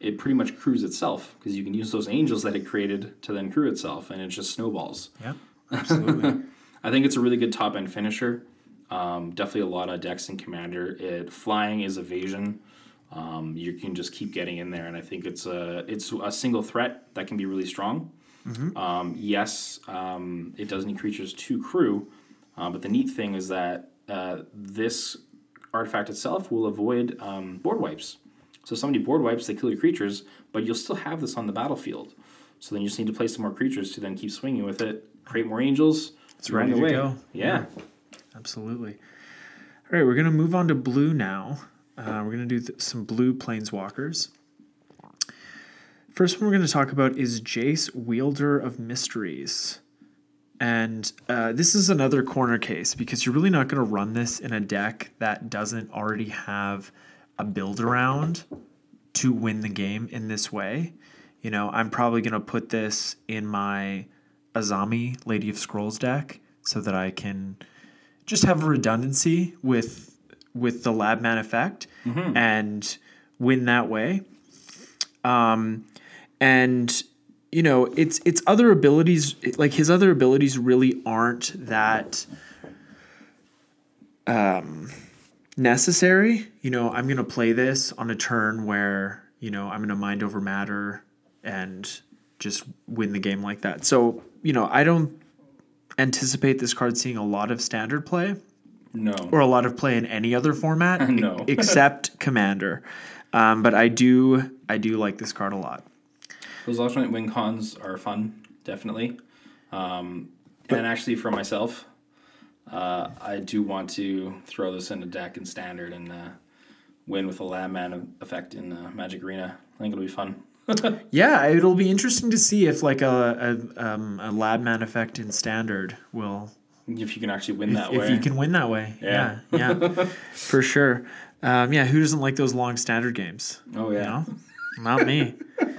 it pretty much crews itself because you can use those angels that it created to then crew itself, and it just snowballs. yeah, absolutely. I think it's a really good top end finisher. Um, definitely a lot of decks in Commander. It flying is evasion. Um, you can just keep getting in there, and I think it's a it's a single threat that can be really strong. Um, yes, um, it does need creatures to crew, uh, but the neat thing is that uh, this artifact itself will avoid um, board wipes. So if somebody board wipes, they kill your creatures, but you'll still have this on the battlefield. So then you just need to play some more creatures to then keep swinging with it, create more angels. It's ready to go. Yeah. Absolutely. All right, we're going to move on to blue now. Uh, we're going to do th- some blue planeswalkers. First one we're going to talk about is Jace, Wielder of Mysteries. And uh, this is another corner case because you're really not going to run this in a deck that doesn't already have a build around to win the game in this way. You know, I'm probably going to put this in my Azami Lady of Scrolls deck so that I can just have a redundancy with with the lab man effect and win that way. Um, and you know, it's it's other abilities like his other abilities really aren't that um, necessary. You know, I'm gonna play this on a turn where you know I'm gonna mind over matter and just win the game like that. So you know, I don't anticipate this card seeing a lot of standard play No. or a lot of play in any other format No. except commander. Um, but I do I do like this card a lot. Those alternate win cons are fun, definitely. Um, and actually, for myself, uh, I do want to throw this in a deck in standard and uh, win with a lab man effect in uh, Magic Arena. I think it'll be fun. Yeah, it'll be interesting to see if like a a, um, a lab man effect in standard will If you can actually win that way. if you can win that way. Yeah. Yeah, yeah, for sure. Um, yeah, who doesn't like those long standard games? oh, You yeah. know, not me.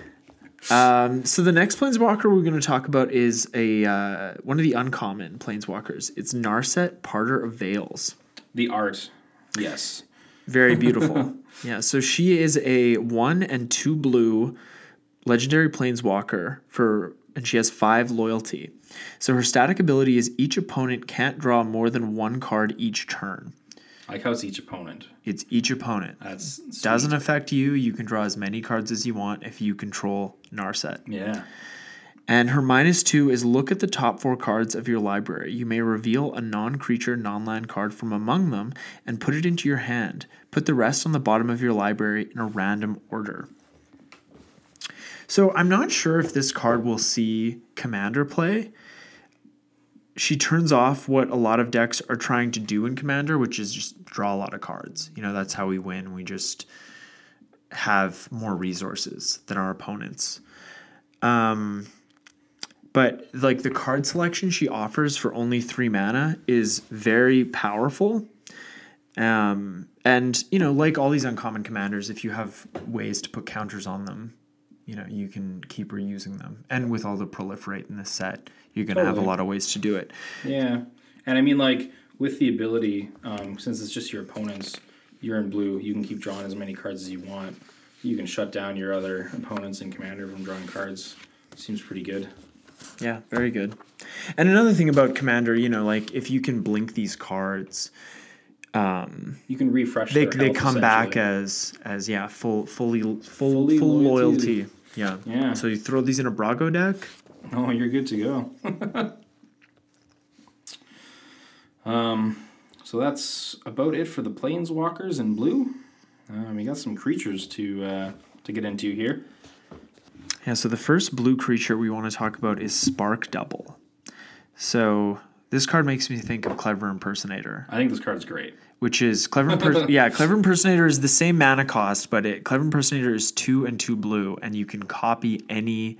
Um, so the next planeswalker we're going to talk about is a uh, one of the uncommon planeswalkers. It's Narset, Parter of Veils. The art, yes. Very beautiful. yeah, so she is a one and two blue legendary planeswalker for and she has five loyalty. So her static ability is each opponent can't draw more than one card each turn. I like how it's each opponent. It's each opponent. That's sweet. Doesn't affect you. You can draw as many cards as you want if you control Narset. Yeah. And her minus two is look at the top four cards of your library. You may reveal a non creature, non land card from among them and put it into your hand. Put the rest on the bottom of your library in a random order. So I'm not sure if this card will see commander play. She turns off what a lot of decks are trying to do in commander, which is just draw a lot of cards. You know, that's how we win. We just have more resources than our opponents. Um, but like the card selection she offers for only three mana is very powerful. Um, and you know, like all these uncommon commanders, if you have ways to put counters on them, you know, you can keep reusing them. And with all the proliferate in the set, you're gonna have a lot of ways to do it. Yeah, and I mean, like with the ability, um, since it's just your opponents, you're in blue. You can keep drawing as many cards as you want. You can shut down your other opponents and commander from drawing cards. Seems pretty good. Yeah, very good. And another thing about commander, you know, like if you can blink these cards, um, You can refresh. they they health, come back as as yeah full fully full Fully full loyalty. loyalty. Yeah. Yeah. So you throw these in a Brago deck. Oh, you're good to go. um, so that's about it for the planeswalkers in blue. Uh, we got some creatures to uh, to get into here. Yeah. So the first blue creature we want to talk about is Spark Double. So this card makes me think of Clever Impersonator, I think this card's great. Which is Clever. Imper- yeah, Clever Impersonator is the same mana cost, but it Clever Impersonator is two and two blue, and you can copy any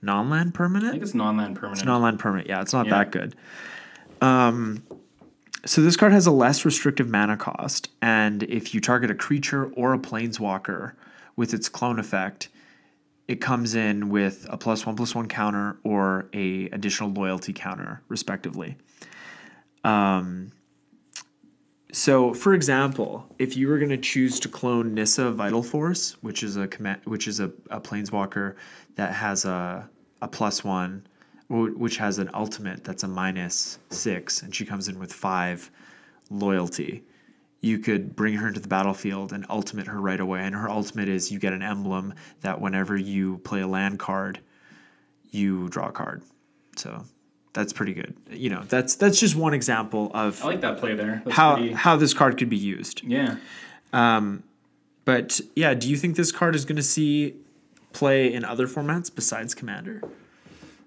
non-land permanent. I think it's non-land permanent. It's non-land permanent. Yeah, it's not Yeah. that good. Um, so this card has a less restrictive mana cost, and if you target a creature or a planeswalker with its clone effect, it comes in with a plus one plus one counter or a additional loyalty counter, respectively. Um, so, for example, if you were going to choose to clone Nissa Vital Force, which is a command, which is a, a planeswalker that has a a plus one, which has an ultimate that's a minus six, and she comes in with five loyalty. You could bring her into the battlefield and ultimate her right away. And her ultimate is you get an emblem that whenever you play a land card, you draw a card. So that's pretty good. You know, that's that's just one example of I like that play there. That's how pretty- how this card could be used. yeah. But yeah, do you think this card is going to see play in other formats besides Commander?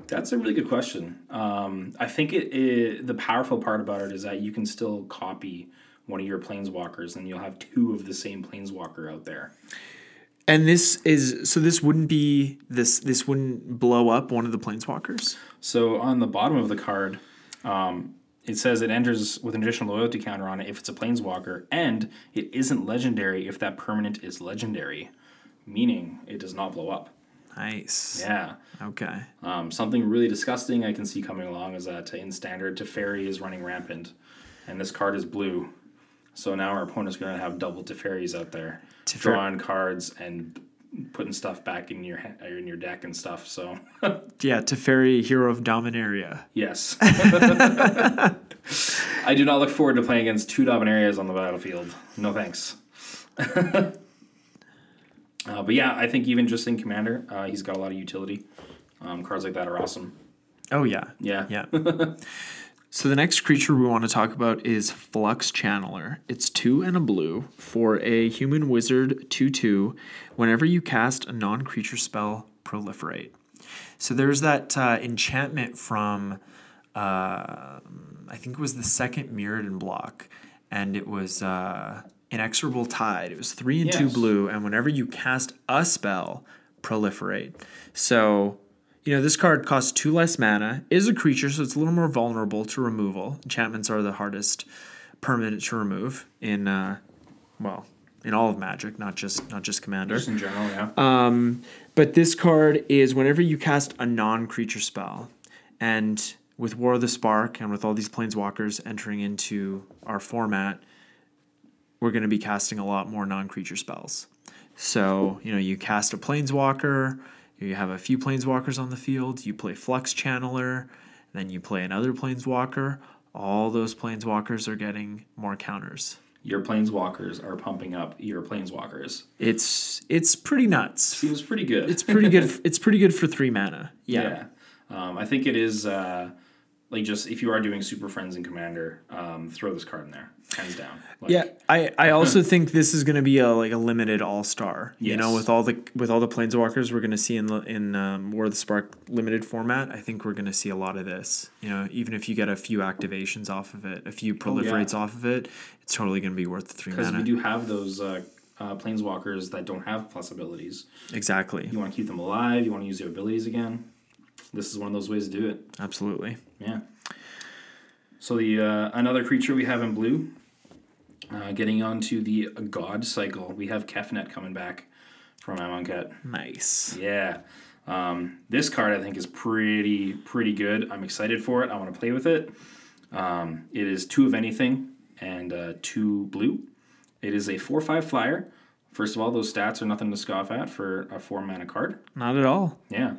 That's a really good question. Um, I think it, it the powerful part about it is that you can still copy one of your planeswalkers, and you'll have two of the same planeswalker out there. And this is so this wouldn't be this this wouldn't blow up one of the planeswalkers. So on the bottom of the card, um, it says it enters with an additional loyalty counter on it if it's a planeswalker, and it isn't legendary if that permanent is legendary, meaning it does not blow up. Nice. Yeah. Okay. Um, something really disgusting I can see coming along is that in standard, Teferi is running rampant, and this card is blue. So now our opponent's going to have double Teferis out there, Tefer- drawing cards and putting stuff back in your in your deck and stuff. So Yeah, to Teferi, Hero of Dominaria. yes, I do not look forward to playing against two Dominarias on the battlefield. No thanks. uh, but yeah, I think even just in Commander, uh, he's got a lot of utility. Um, cards like that are awesome. Oh yeah. Yeah. Yeah. So the next creature we want to talk about is Flux Channeler. It's two and a blue for a human wizard 2 2. Whenever you cast a non creature spell, proliferate. So there's that uh, enchantment from, uh, I think it was the second Mirrodin block, and it was uh, Inexorable Tide. It was three and two blue, and whenever you cast a spell, proliferate. So you know, this card costs two less mana, is a creature, so it's a little more vulnerable to removal. Enchantments are the hardest permanent to remove in, uh, well, in all of Magic, not just not just Commander. Just in general, yeah. Um, but this card is whenever you cast a non-creature spell, and with War of the Spark and with all these planeswalkers entering into our format, we're going to be casting a lot more non-creature spells. So you know, you cast a planeswalker, you have a few planeswalkers on the field, you play Flux Channeler, then you play another planeswalker. All those planeswalkers are getting more counters. your planeswalkers are pumping up your planeswalkers. It's it's pretty nuts. Seems pretty good. It's pretty good. It's pretty good for three mana. Yeah. yeah. Um, I think it is uh, like just if you are doing Super Friends and Commander, um, throw this card in there, hands down. Like, Yeah, I, I also think this is going to be a like a limited all star. You know, with all the with all the planeswalkers we're going to see in in um, War of the Spark limited format, I think we're going to see a lot of this. You know, even if you get a few activations off of it, a few proliferates off of it, it's totally going to be worth the three because we do have those uh, uh, planeswalkers that don't have plus abilities. exactly, You want to keep them alive. You want to use their abilities again. This is one of those ways to do it. absolutely. Yeah. So the uh, another creature we have in blue, uh, getting on to the God cycle, we have Kefnet coming back from Amonkhet. Nice. Yeah. Um, this card I think is pretty pretty good. I'm excited for it. I want to play with it. Um, it is two of anything and uh, two blue. It is a four five flyer. First of all, those stats are nothing to scoff at for a four mana card. Not at all. Yeah.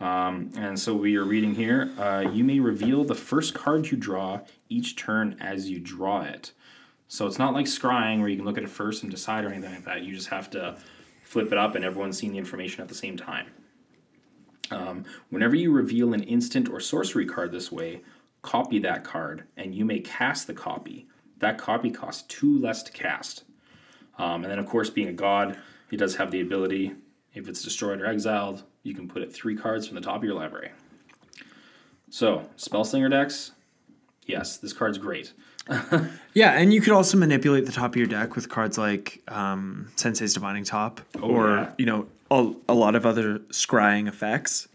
Um, and so we are reading here. Uh, you may reveal the first card you draw each turn as you draw it. So it's not like scrying where you can look at it first and decide or anything like that. You just have to flip it up and everyone's seeing the information at the same time. Um, whenever you reveal an instant or sorcery card this way, copy that card and you may cast the copy. That copy costs two less to cast. Um, and then, of course, being a god, he does have the ability, if it's destroyed or exiled, you can put it three cards from the top of your library. So, Spellslinger decks, yes, this card's great. Yeah, and you could also manipulate the top of your deck with cards like um, Sensei's Divining Top, or yeah. you know, a, a lot of other scrying effects.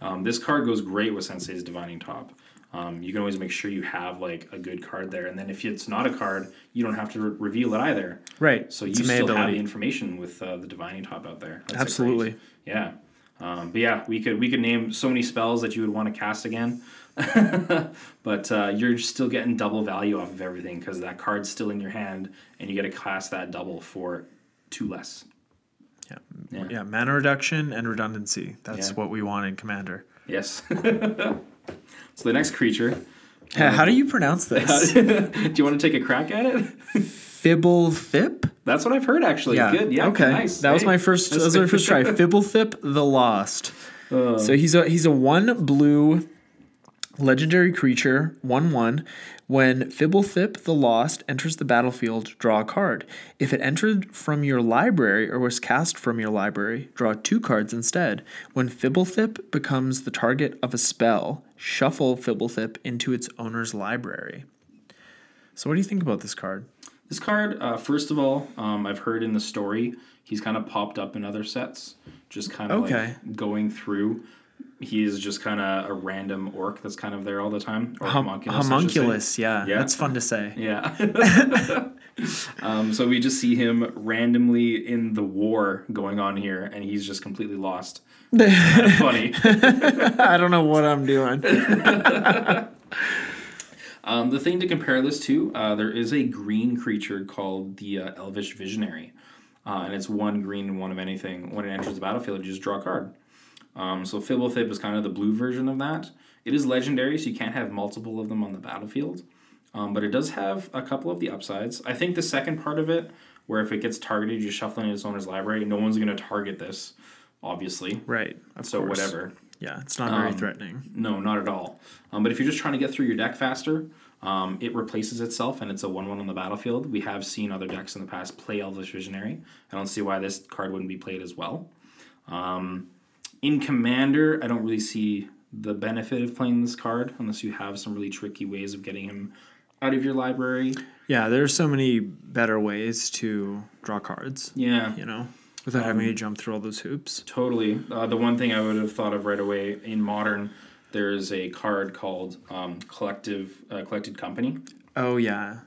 Um, this card goes great with Sensei's Divining Top. Um, you can always make sure you have like a good card there, and then if it's not a card, you don't have to re- reveal it either. Right. So you It's still have the information with uh, the Divining Top out there. That's, Absolutely. Yeah. Um, but yeah, we could we could name so many spells that you would want to cast again, but uh, you're still getting double value off of everything because that card's still in your hand, and you get to cast that double for two less. Yeah. Yeah. yeah, mana reduction and redundancy. That's Yeah. what we want in Commander. Yes. so the next creature. Yeah, how do you pronounce this? do you want to take a crack at it? Fibble Thip? That's what I've heard actually. Yeah. Good. Yeah. Okay. Nice. That was my first. That was my first try. Fibble Thip the Lost. Oh. so he's a he's a one blue legendary creature, one one. When Fibblethip the Lost enters the battlefield, draw a card. If it entered from your library or was cast from your library, draw two cards instead. When Fibblethip becomes the target of a spell, shuffle Fibblethip into its owner's library. So, what do you think about this card? This card, uh, first of all, um, I've heard in the story he's kind of popped up in other sets, just kind of Okay. like going through. He is just kind of a random orc that's kind of there all the time. Or Hum- homunculus. I should say. homunculus, yeah. Yeah. That's fun to say. Yeah. Um, so we just see him randomly in the war going on here, and he's just completely lost. Funny. I don't know what I'm doing. Um, the thing to compare this to, uh, there is a green creature called the uh, Elvish Visionary, uh, and it's one green and one of anything. When it enters the battlefield, you just draw a card. Um, so Fibblethip is kind of the blue version of that. It is legendary, so you can't have multiple of them on the battlefield, um, but it does have a couple of the upsides. I think the second part of it, where if it gets targeted, you shuffle it in its owner's library. No one's going to target this, obviously. Right. So course. whatever. Yeah, it's not very Um, threatening. No, not at all. Um, but if you're just trying to get through your deck faster, um, it replaces itself and it's a 1 1 on the battlefield. We have seen other decks in the past play Elvish Visionary. I don't see why this card wouldn't be played as well. Um, in Commander, I don't really see the benefit of playing this card unless you have some really tricky ways of getting him out of your library. Yeah, there's so many better ways to draw cards, Yeah. you know, without having to jump through all those hoops. Totally. Uh, the one thing I would have thought of right away in modern, there's a card called um, Collective uh, Collected Company, Oh, yeah.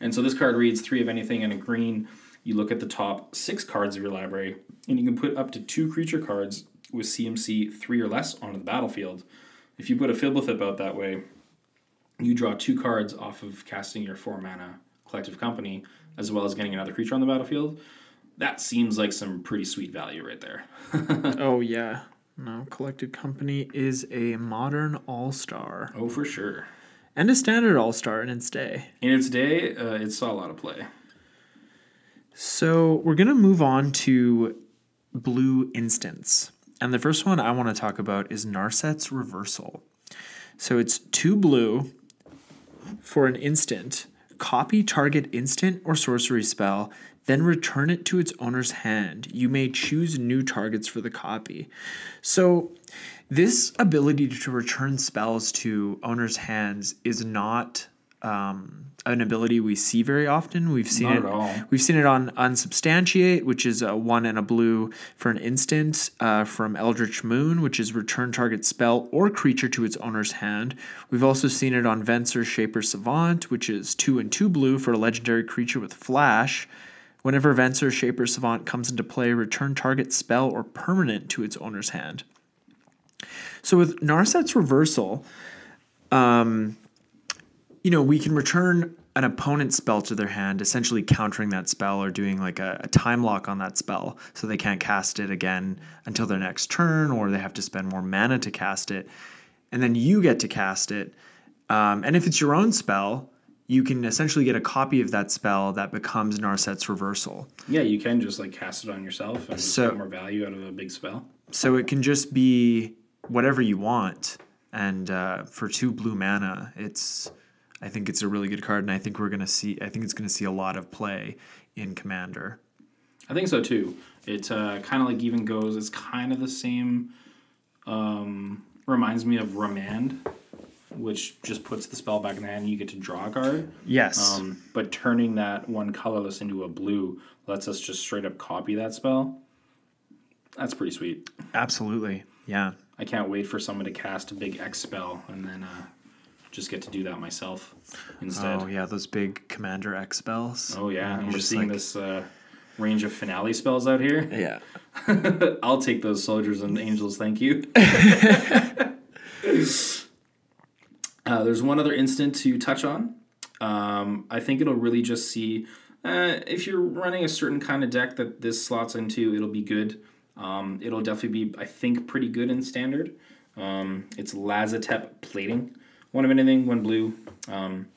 and so this card reads three of anything and a green. You look at the top six cards of your library, and you can put up to two creature cards with CMC three or less onto the battlefield. If you put a Fibblethip out that way, you draw two cards off of casting your four mana Collective Company, as well as getting another creature on the battlefield. That seems like some pretty sweet value right there. oh, yeah. No, Collective Company is a modern all star Oh, for sure. and a standard all star in its day. In its day, uh, it saw a lot of play. So we're going to move on to blue instants. And the first one I want to talk about is Narset's Reversal. So it's two blue for an instant. Copy target instant or sorcery spell, then return it to its owner's hand. You may choose new targets for the copy. So this ability to return spells to owners' hands is not um, an ability we see very often. We've seen Not it. We've seen it on Unsubstantiate, which is a one and a blue for an instant uh, from Eldritch Moon, which is return target spell or creature to its owner's hand. We've also seen it on Venser Shaper Savant, which is two and two blue for a legendary creature with flash. Whenever Venser Shaper Savant comes into play, return target spell or permanent to its owner's hand. So with Narset's reversal, um, you know, we can return an opponent's spell to their hand, essentially countering that spell or doing like a, a time lock on that spell so they can't cast it again until their next turn or they have to spend more mana to cast it. And then you get to cast it. Um, and if it's your own spell, you can essentially get a copy of that spell that becomes Narset's reversal. Yeah, you can just like cast it on yourself and So- get more value out of a big spell. So it can just be whatever you want. And uh, for two blue mana, it's I think it's a really good card, and I think we're gonna see. I think it's gonna see a lot of play in Commander. I think so too. It uh, kind of like even goes. It's kind of the same. Um, reminds me of Remand, which just puts the spell back in the hand. and You get to draw a card. Yes. Um, but turning that one colorless into a blue lets us just straight up copy that spell. That's pretty sweet. Absolutely. Yeah. I can't wait for someone to cast a big X spell and then uh, just get to do that myself instead. Oh yeah, those big Commander X spells. Oh yeah, And we're seeing like- this uh, range of finale spells out here. Yeah. I'll take those soldiers and angels, thank you. uh, there's one other instant to touch on. Um, I think it'll really just see uh, if you're running a certain kind of deck that this slots into, it'll be good. Um, it'll definitely be, I think, pretty good in standard. Um, it's Lazotep plating. One of anything, one blue. Um,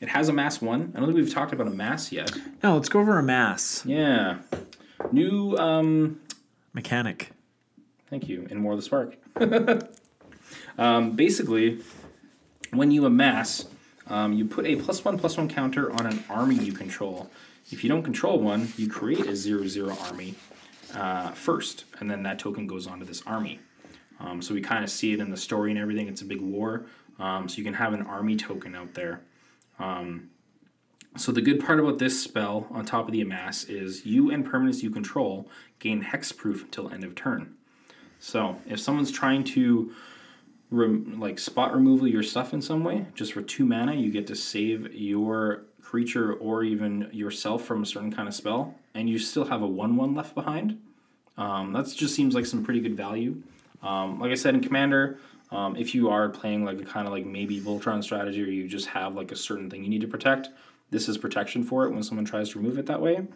it has amass one. I don't think we've talked about amass yet. Now let's go over amass Yeah. New um, mechanic. Thank you. And War of the Spark. um, basically, when you amass, um, you put a plus one plus one counter on an army you control. If you don't control one, you create a zero zero army uh, first, and then that token goes onto this army. Um, so we kind of see it in the story and everything. It's a big war, um, so you can have an army token out there. Um, so the good part about this spell on top of the amass is you and permanents you control gain hexproof until end of turn. So if someone's trying to rem- like spot removal your stuff in some way, just for two mana, you get to save your creature or even yourself from a certain kind of spell, and you still have a 1 1 left behind. Um, that just seems like some pretty good value. Um, like I said in Commander, um, if you are playing like a kind of like maybe Voltron strategy or you just have like a certain thing you need to protect, this is protection for it when someone tries to remove it that way.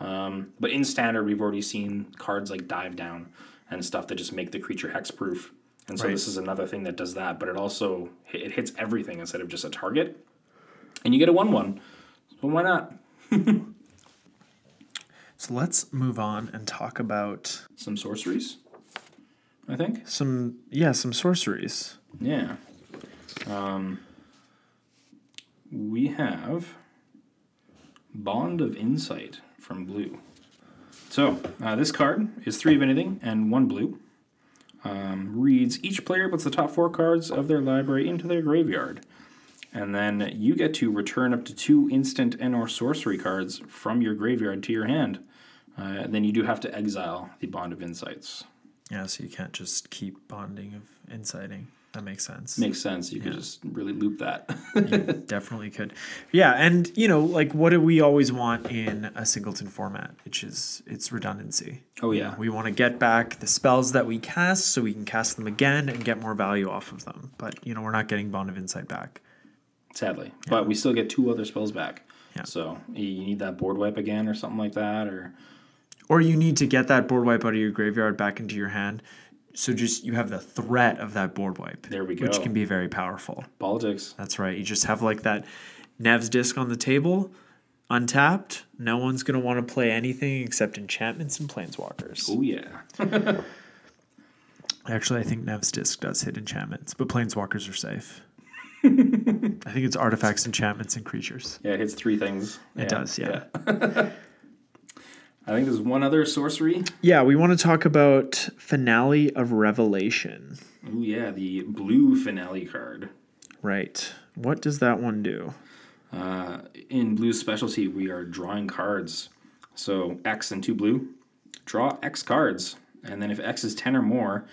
Um, but in Standard, we've already seen cards like Dive Down and stuff that just make the creature hexproof. And so Right. this is another thing that does that, but it also it hits everything instead of just a target. And you get a one one. So why not? So let's move on and talk about Some sorceries, I think. some yeah some sorceries. Yeah. Um, we have Bond of Insight from blue. So, uh, this card is three of anything and one blue. Um, reads each player puts the top four cards of their library into their graveyard. And then you get to return up to two instant and or sorcery cards from your graveyard to your hand. Uh, then you do have to exile the Bond of Insights. Yeah, so you can't just keep bonding of inciting. That makes sense. Makes sense. You could just really loop that. You definitely could. Yeah, and you know, like what do we always want in a singleton format, which is it's redundancy. Oh, yeah. We want to get back the spells that we cast so we can cast them again and get more value off of them. But you know, we're not getting Bond of Insight back. sadly. But we still get two other spells back. Yeah. So you need that board wipe again or something like that, or Or you need to get that board wipe out of your graveyard back into your hand. So just you have the threat of that board wipe. There we go. Which can be very powerful. politics. That's right. You just have like that Nev's disc on the table, untapped. No one's gonna want to play anything except enchantments and planeswalkers. Oh yeah. Actually, I think Nev's disc does hit enchantments, but planeswalkers are safe. I think it's artifacts, enchantments, and creatures. Yeah, it hits three things. It does, yeah. I think there's one other sorcery. Yeah, we want to talk about Finale of Revelation. Oh yeah, the blue finale card. Right. What does that one do? Uh, in blue specialty, we are drawing cards. So X and two blue, draw X cards, and then if X is ten or more,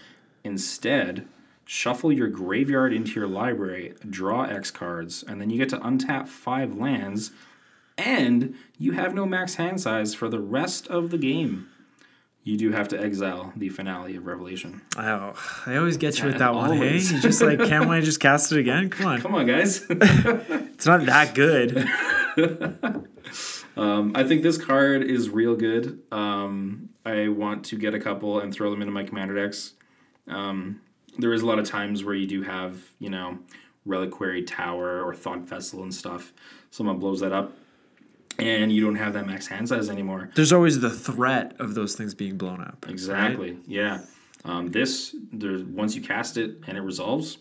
instead shuffle your graveyard into your library, draw X cards, and then you get to untap five lands, and you have no max hand size for the rest of the game. You do have to exile the finale of Revelation. Oh, I always get you with that one. Hey, you just like can't wait to just cast it again. Come on, Come on, guys. it's not that good. Um, I think this card is real good. Um, I want to get a couple and throw them into my commander decks. Um, there is a lot of times where you do have, you know, Reliquary Tower or Thought Vessel and stuff. Someone blows that up, and you don't have that max hand size anymore. There's always the threat of those things being blown up. right? Exactly. Yeah. Um, this, there's once you cast it and it resolves,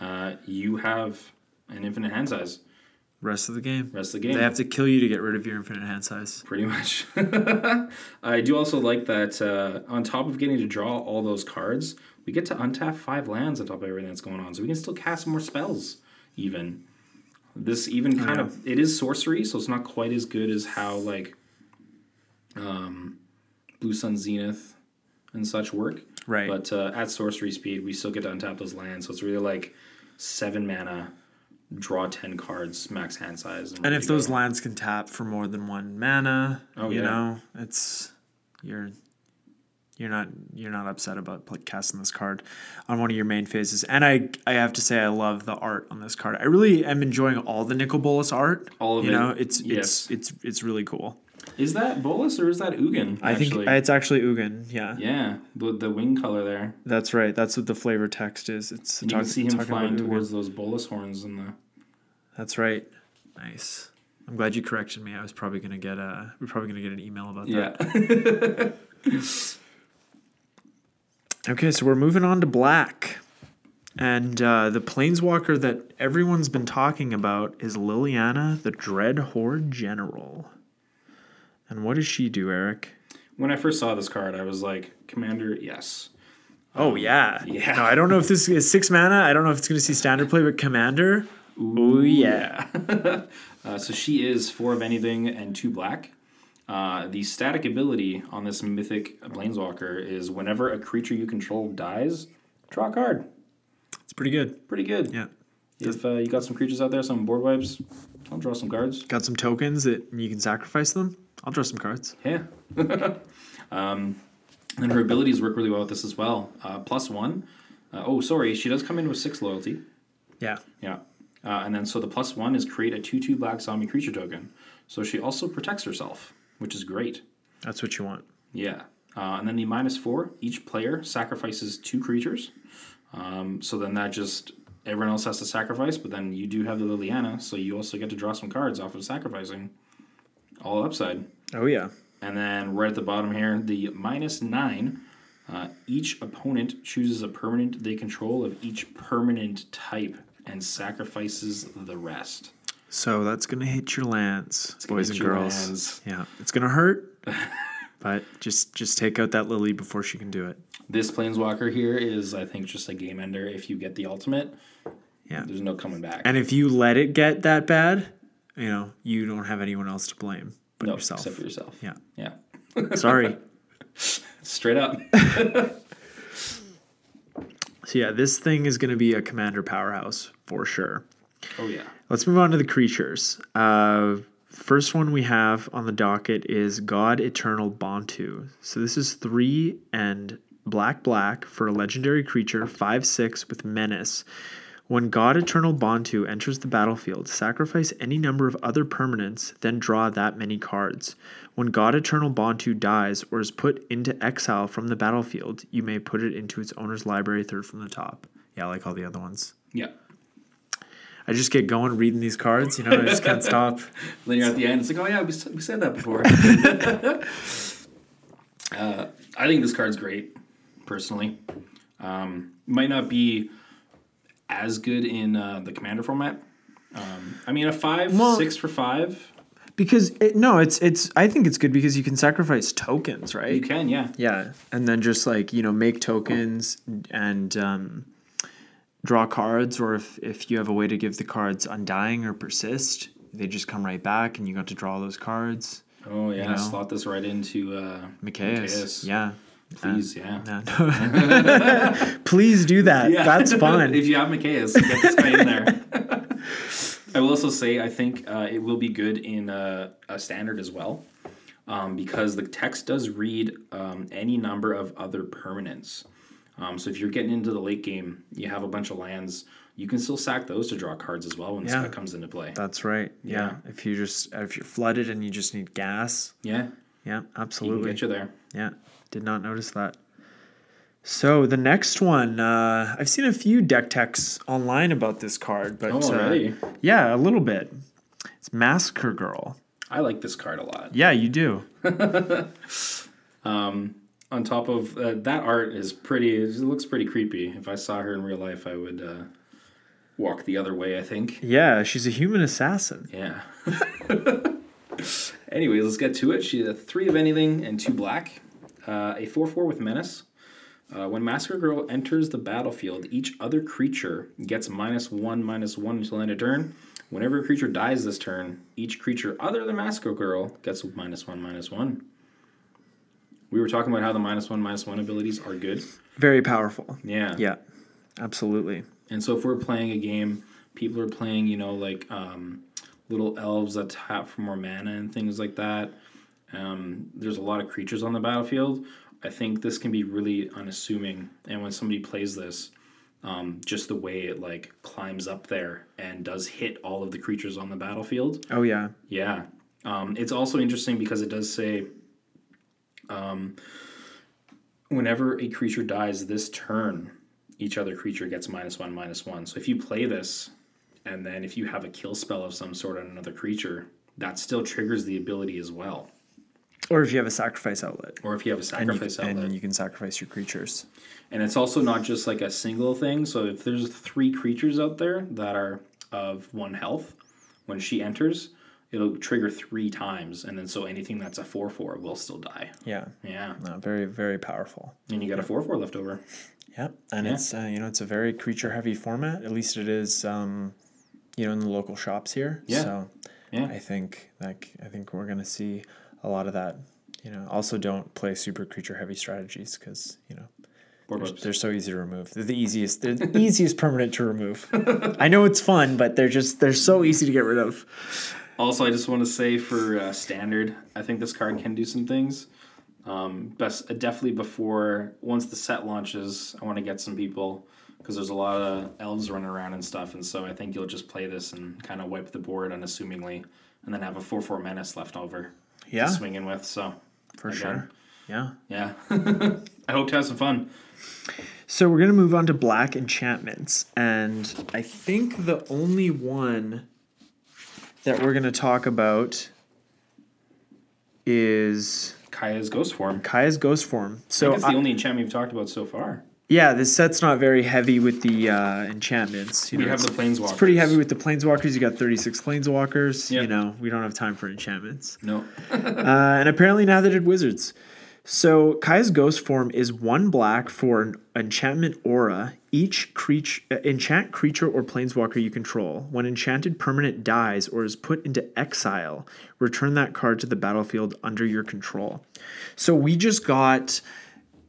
uh, you have an infinite hand size. Rest of the game. Rest of the game. They have to kill you to get rid of your infinite hand size. Pretty much. I do also like that uh, on top of getting to draw all those cards, we get to untap five lands on top of everything that's going on. So we can still cast more spells, even. This even kind of it is sorcery, so it's not quite as good as how like um, Blue Sun Zenith and such work. Right. But uh, at sorcery speed, we still get to untap those lands, so it's really like seven mana, draw ten cards, max hand size. And ready if those lands can tap for more than one mana, Oh, you yeah. know, it's you're you're not you're not upset about casting this card on one of your main phases. And I I have to say I love the art on this card. I really am enjoying all the Nicol Bolas art. All of you it, know, it's yes. it's it's it's really cool. Is that Bolas or is that Ugin? I think it's actually Ugin. Yeah, yeah, the the wing color there. that's right. That's what the flavor text is. It's And you can see him flying towards those Bolas horns in the. That's right. Nice. I'm glad you corrected me. I was probably gonna get a. We're probably gonna get an email about that. Okay, so we're moving on to black. And uh, the planeswalker that everyone's been talking about is Liliana, the Dreadhorde General. And what does she do, Eric? when I first saw this card, I was like, Commander, yes. Oh, yeah. yeah. No, I don't know if this is six mana. I don't know if it's going to see standard play, but Commander. Oh, yeah. Uh, so she is four of anything and two black. Uh, the static ability on this mythic planeswalker is whenever a creature you control dies, draw a card. It's pretty good. Pretty good. Yeah. If uh, you got some creatures out there, some board wipes, I'll draw some cards. Got some tokens that you can sacrifice them. I'll draw some cards. Yeah. um, and her abilities work really well with this as well. Uh, plus one. Uh, oh, sorry, she does come in with six loyalty. Yeah. Yeah. Uh, and then so the plus one is create a 2 2 black zombie creature token. So she also protects herself, which is great. That's what you want. Yeah. Uh, and then the minus four, each player sacrifices two creatures. Um, so then that just, everyone else has to sacrifice, but then you do have the Liliana, so you also get to draw some cards off of sacrificing. All upside. Oh yeah. And then right at the bottom here, the minus nine. Uh, each opponent chooses a permanent they control of each permanent type and sacrifices the rest. So that's gonna hit your lance, boys and girls. lands. Yeah, it's gonna hurt, but just just take out that lily before she can do it. This Planeswalker here is, I think, just a game ender. If you get the ultimate, Yeah. there's no coming back. And if you let it get that bad, you know you don't have anyone else to blame but no, yourself. except for yourself. Yeah. Yeah. Sorry. Straight up. So yeah, this thing is gonna be a commander powerhouse for sure. oh yeah. Let's move on to the creatures. Uh, first one we have on the docket is God Eternal Bontu. So this is three and black black for a legendary creature, five six with menace. When God Eternal Bontu enters the battlefield, sacrifice any number of other permanents, then draw that many cards. When God Eternal Bontu dies or is put into exile from the battlefield, you may put it into its owner's library third from the top. Yeah, like all the other ones. Yeah. I just get going reading these cards, you know, I just can't stop. Then you're at the end. It's like, oh yeah, we, we said that before. uh, I think this card's great, personally. Um, might not be as good in uh, the commander format. Um, I mean, a five, Well- six for five, Because it, no, it's it's I think it's good because you can sacrifice tokens, right? you can, yeah. Yeah, and then just like, you know, make tokens and um draw cards or if if you have a way to give the cards undying or persist, they just come right back and you got to draw those cards. Oh yeah, know? slot this right into uh, Mikaeus. Yeah. Please, yeah. Yeah. Please do that. Yeah. That's fun. if you have Mikaeus, get this guy in there. I will also say I think uh, it will be good in uh, a standard as well, um, because the text does read um, any number of other permanents. Um, so if you're getting into the late game, you have a bunch of lands. You can still sack those to draw cards as well when this Yeah. guy comes into play. That's right. Yeah. If you just if you're flooded and you just need gas. Yeah, Yeah, absolutely. get you there. Yeah, did not notice that. So the next one, uh, I've seen a few deck techs online about this card, but Oh, uh, yeah, a little bit. It's Massacre Girl. I like this card a lot. Yeah, you do. On top of uh, that, art is pretty. It looks pretty creepy. If I saw her in real life, I would uh, walk the other way. I think. Yeah, she's a human assassin. Yeah. Anyways, let's get to it. She's a three of anything and two black. Uh, a 4 4 with menace. Uh, when Massacre Girl enters the battlefield, each other creature gets minus one, minus one until end of turn. Whenever a creature dies this turn, each creature other than Massacre Girl gets minus one, minus one. We were talking about how the minus one, minus one abilities are good. Very powerful. Yeah. Yeah, absolutely. And so if we're playing a game, people are playing, you know, like um, little elves that tap for more mana and things like that. Um, there's a lot of creatures on the battlefield. I think this can be really unassuming. And when somebody plays this, um, just the way it like climbs up there and does hit all of the creatures on the battlefield. Oh yeah, Yeah. Um, it's also interesting because it does say um, whenever a creature dies this turn, each other creature gets minus one, minus one. So if you play this, and then if you have a kill spell of some sort on another creature, that still triggers the ability as well. or if you have a sacrifice outlet, Or if you have a and you, sacrifice outlet. and you can sacrifice your creatures. And it's also not just like a single thing. So if there's three creatures out there that are of one health, when she enters, it'll trigger three times. And then so anything that's a 4 4 will still die. Yeah, Yeah. no, very very powerful. And you got a 4 4 left over. Yeah, and Yeah. it's uh, you know it's a very creature heavy format. At least it is, um, you know, in the local shops here. Yeah. So Yeah. I think like I think we're gonna see a lot of that. You know, also don't play super creature heavy strategies because you know wipes. They're so easy to remove. They're the easiest. They're the easiest permanent to remove. I know it's fun, but they're just they're so easy to get rid of. Also, I just want to say for uh, standard, I think this card can do some things. Um, best uh, definitely before once the set launches, I want to get some people because there's a lot of elves running around and stuff, and so I think you'll just play this and kind of wipe the board unassumingly, and then have a four four menace left over Yeah, to swing in with. So for again, sure. Yeah. yeah, I hope to have some fun. So we're gonna move on to black enchantments, and I think the only one that we're gonna talk about is Kaya's ghost form. Kaya's ghost form. So it's the I- only enchantment we've talked about so far. yeah, this set's not very heavy with the uh, enchantments. You We know, have the planeswalkers. It's pretty heavy with the planeswalkers. You got 36 planeswalkers. Yeah. You know, we don't have time for enchantments. No. uh, and apparently neither did wizards. So Kai's ghost form is one black for an enchantment aura. Each creature, uh, enchant creature or planeswalker you control. When enchanted permanent dies or is put into exile, return that card to the battlefield under your control. So we just got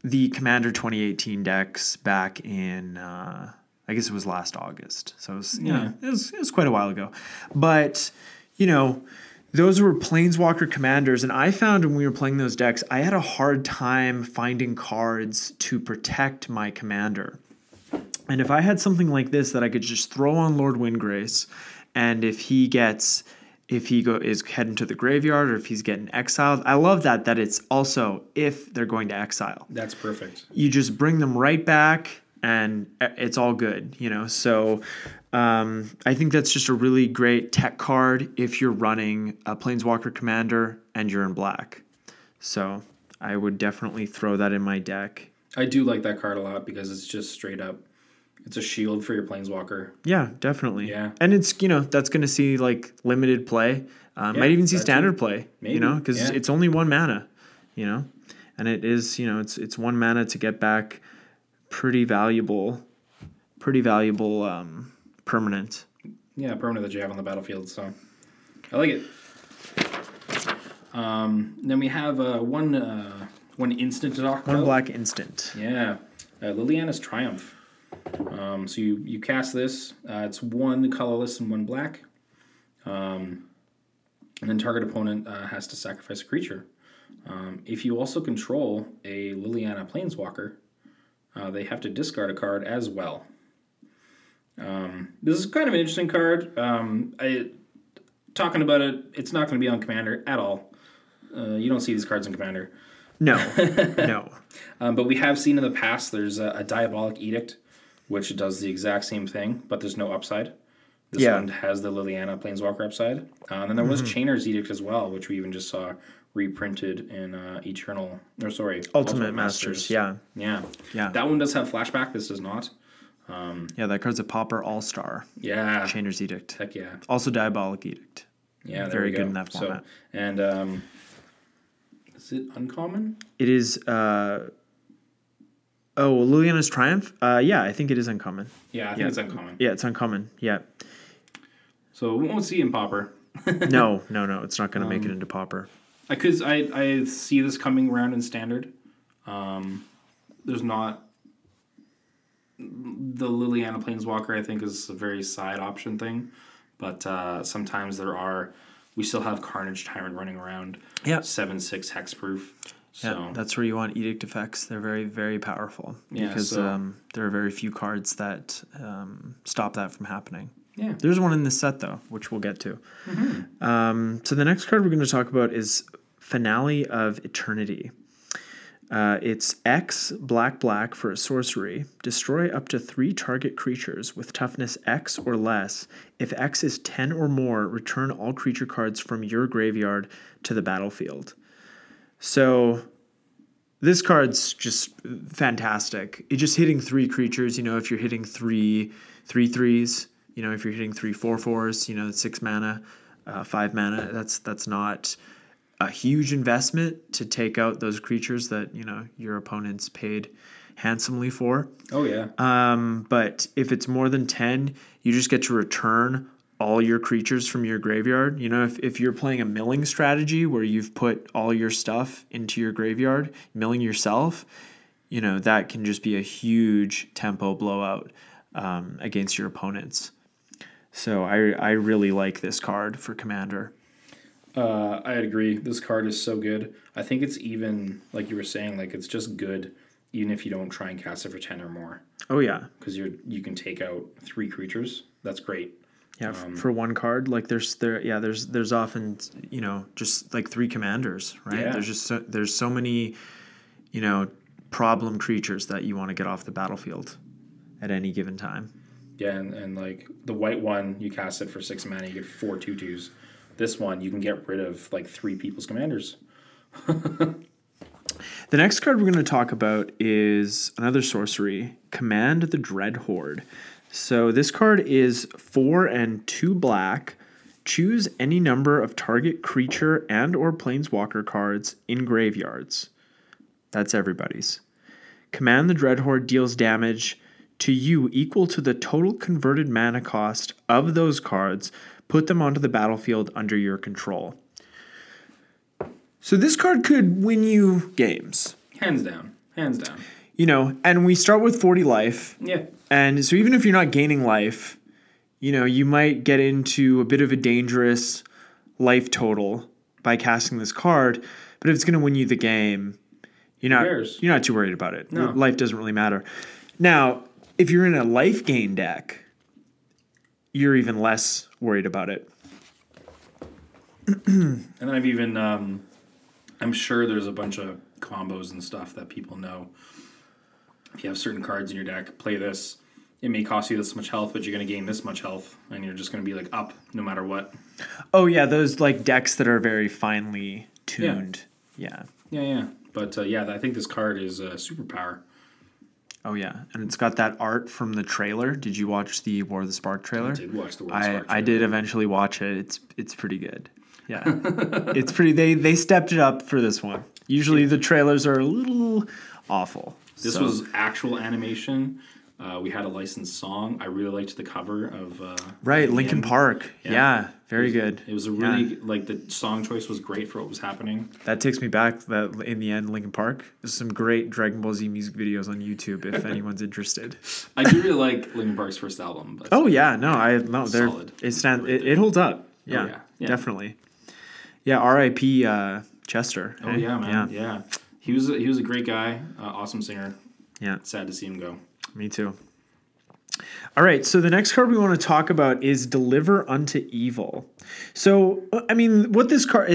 the Commander 2018 decks back in. Uh, I guess it was last August. So it was, you know, it was, it was quite a while ago. But, you know, those were planeswalker commanders and i found when we were playing those decks i had a hard time finding cards to protect my commander and if i had something like this that i could just throw on lord windgrace and if he gets if he go is heading to the graveyard or if he's getting exiled i love that that it's also if they're going to exile That's perfect. you just bring them right back and it's all good you know so um, i think that's just a really great tech card if you're running a planeswalker commander and you're in black so i would definitely throw that in my deck I do like that card a lot because it's just straight up. It's a shield for your planeswalker. yeah definitely Yeah. and it's you know that's going to see like limited play uh, might even see standard play Maybe, you know because yeah. it's only one mana you know and it is you know it's it's one mana to get back pretty valuable pretty valuable um, permanent Yeah, permanent that you have on the battlefield. So I like it. Um, then we have uh, one uh, one instant to talk One about. black instant. Yeah, uh, Liliana's Triumph. Um, so you you cast this. Uh, it's one colorless and one black. Um, and then target opponent uh, has to sacrifice a creature. Um, if you also control a Liliana Planeswalker, uh, they have to discard a card as well. Um, this is kind of an interesting card. Um, I, talking about it, it's not going to be on Commander at all. Uh, you don't see these cards in Commander. No, no. Um, but we have seen in the past there's a, a diabolic edict, which does the exact same thing, but there's no upside. This Yeah. one has the Liliana Planeswalker upside. Uh, and then there was Chainer's Edict as well, which we even just saw reprinted in uh, Eternal, or sorry, Ultimate Masters. Yeah, Yeah. yeah, That one does have flashback. This does not. yeah. That card's a Pauper All Star. Yeah. Chainer's Edict. Heck yeah. Also Diabolic Edict. Yeah. Very we good go. in that So- format. and um, is it uncommon? It is. Uh, oh, Liliana's Triumph. Uh, yeah, I think it is uncommon. Yeah, I think Yeah. it's uncommon. Yeah, it's uncommon. Yeah. So we won't see in Pauper. No, no, no. It's not going to make Um, it into Because I, I see this coming around in standard. Um, there's not the Liliana Planeswalker. I think is a very side option thing, but uh, sometimes there are. We still have Carnage Tyrant running around. Yeah. seven six hexproof. Yeah, that's where you want edict effects. They're very, very powerful Yeah, because so- um, there are very few cards that um, stop that from happening. yeah, There's one in this set though, which we'll get to. Mm-hmm. Um, so the next card we're going to talk about is Finale of Eternity. Uh, it's X black black for a sorcery. Destroy up to three target creatures with toughness X or less. If X is ten or more, return all creature cards from your graveyard to the battlefield. So this card's just fantastic. It just hitting three creatures. You know, if you're hitting three three threes, you know, if you're hitting three four fours, you know, six mana, uh, five mana. That's that's not a huge investment to take out those creatures that you know your opponents paid handsomely for. oh yeah, Um, but if it's more than 10, you just get to return all your creatures from your graveyard. You know, if, if you're playing a milling strategy where you've put all your stuff into your graveyard, milling yourself, you know, that can just be a huge tempo blowout um, against your opponents. So I I really like this card for commander. Uh, I agree. This card is so good. I think it's even like you were saying, like it's just good, even if you don't try and cast it for ten or more, Oh yeah, because you're you can take out three creatures. That's great. yeah. f for one card, like there's there yeah there's there's often you know just like three commanders, right? Yeah. There's just so, there's so many, you know, problem creatures that you want to get off the battlefield at any given time. Yeah, and, and like the white one, you cast it for six mana, you get four two twos. This one, you can get rid of like three people's commanders. The next card we're going to talk about is another sorcery, Command the Dreadhorde. So this card is four and two black. Choose any number of target creature and or planeswalker cards in graveyards. That's everybody's. Command the Dreadhorde deals damage to you equal to the total converted mana cost of those cards. Put them onto the battlefield under your control. So this card could win you games Hands down, hands down. you know, and we start with 40 life. Yeah, And so even if you're not gaining life, you know, you might get into a bit of a dangerous life total by casting this card. But if it's going to win you the game, you're not you're not too worried about it. No. Life doesn't really matter. Now, if you're in a life gain deck, you're even less worried about it. and then I've even um, I'm sure there's a bunch of combos and stuff that people know. If you have certain cards in your deck, play this. It may cost you this much health, but you're going to gain this much health, and you're just going to be like up no matter what. Oh yeah, those like decks that are very finely tuned. Yeah. Yeah, yeah. But uh, yeah, I think this card is a superpower. Oh yeah, and it's got that art from the trailer. Did you watch the War of the Spark trailer? I did watch the World I, Spark I trailer. did eventually watch it. It's it's pretty good. Yeah, it's pretty. They they stepped it up for this one. Usually the trailers are a little awful. This So- was actual animation. Uh, we had a licensed song. I really liked the cover of uh, right. Linkin. Park. Yeah, Yeah. Very good. It was a really like the song choice was great for what was happening. That takes me back. That in the end, Linkin Park. There's some great Dragon Ball Z music videos on YouTube if anyone's interested. I do really like Linkin Park's first album. But Oh yeah, no, I no, they're Solid. it stand it, it holds up. Yeah, yeah. Yeah. definitely. Yeah, R.I.P. Uh, Chester. Oh eh? yeah, man. Yeah. He was a, he was a great guy, uh, awesome singer. yeah, Sad to see him go. Me too. All right, so the next card we want to talk about is Deliver Unto Evil. So, I mean, what this card,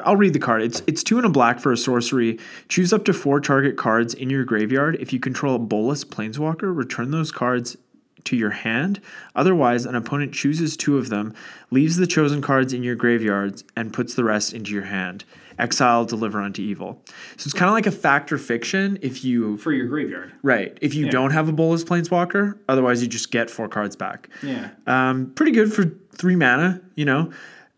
I'll read the card. It's it's two and a black for a sorcery. Choose up to four target cards in your graveyard. If you control a Bolas Planeswalker, return those cards to your hand. Otherwise, an opponent chooses two of them, leaves the chosen cards in your graveyards, and puts the rest into your hand. Exile, deliver unto evil. So it's kind of like a fact or fiction if you For your graveyard. Right. If you Yeah. don't have a Bolas Planeswalker, otherwise you just get four cards back. Yeah. Um, pretty good for three mana, you know.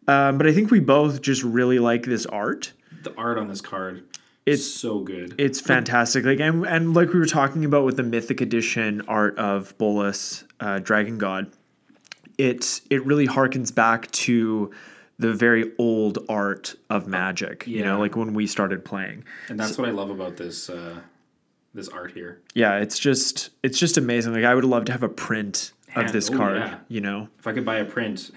Um, but I think we both just really like this art. The art on this card It's- so good. It's fantastic. Like and, and like we were talking about with the Mythic Edition art of Bolas, uh, Dragon God, it it really harkens back to the very old art of Magic. You know, like when we started playing. and that's what I love about this uh, this art here. Yeah, it's just it's just amazing. Like I would love to have a print of this oh, card. yeah. You know. If I could buy a print,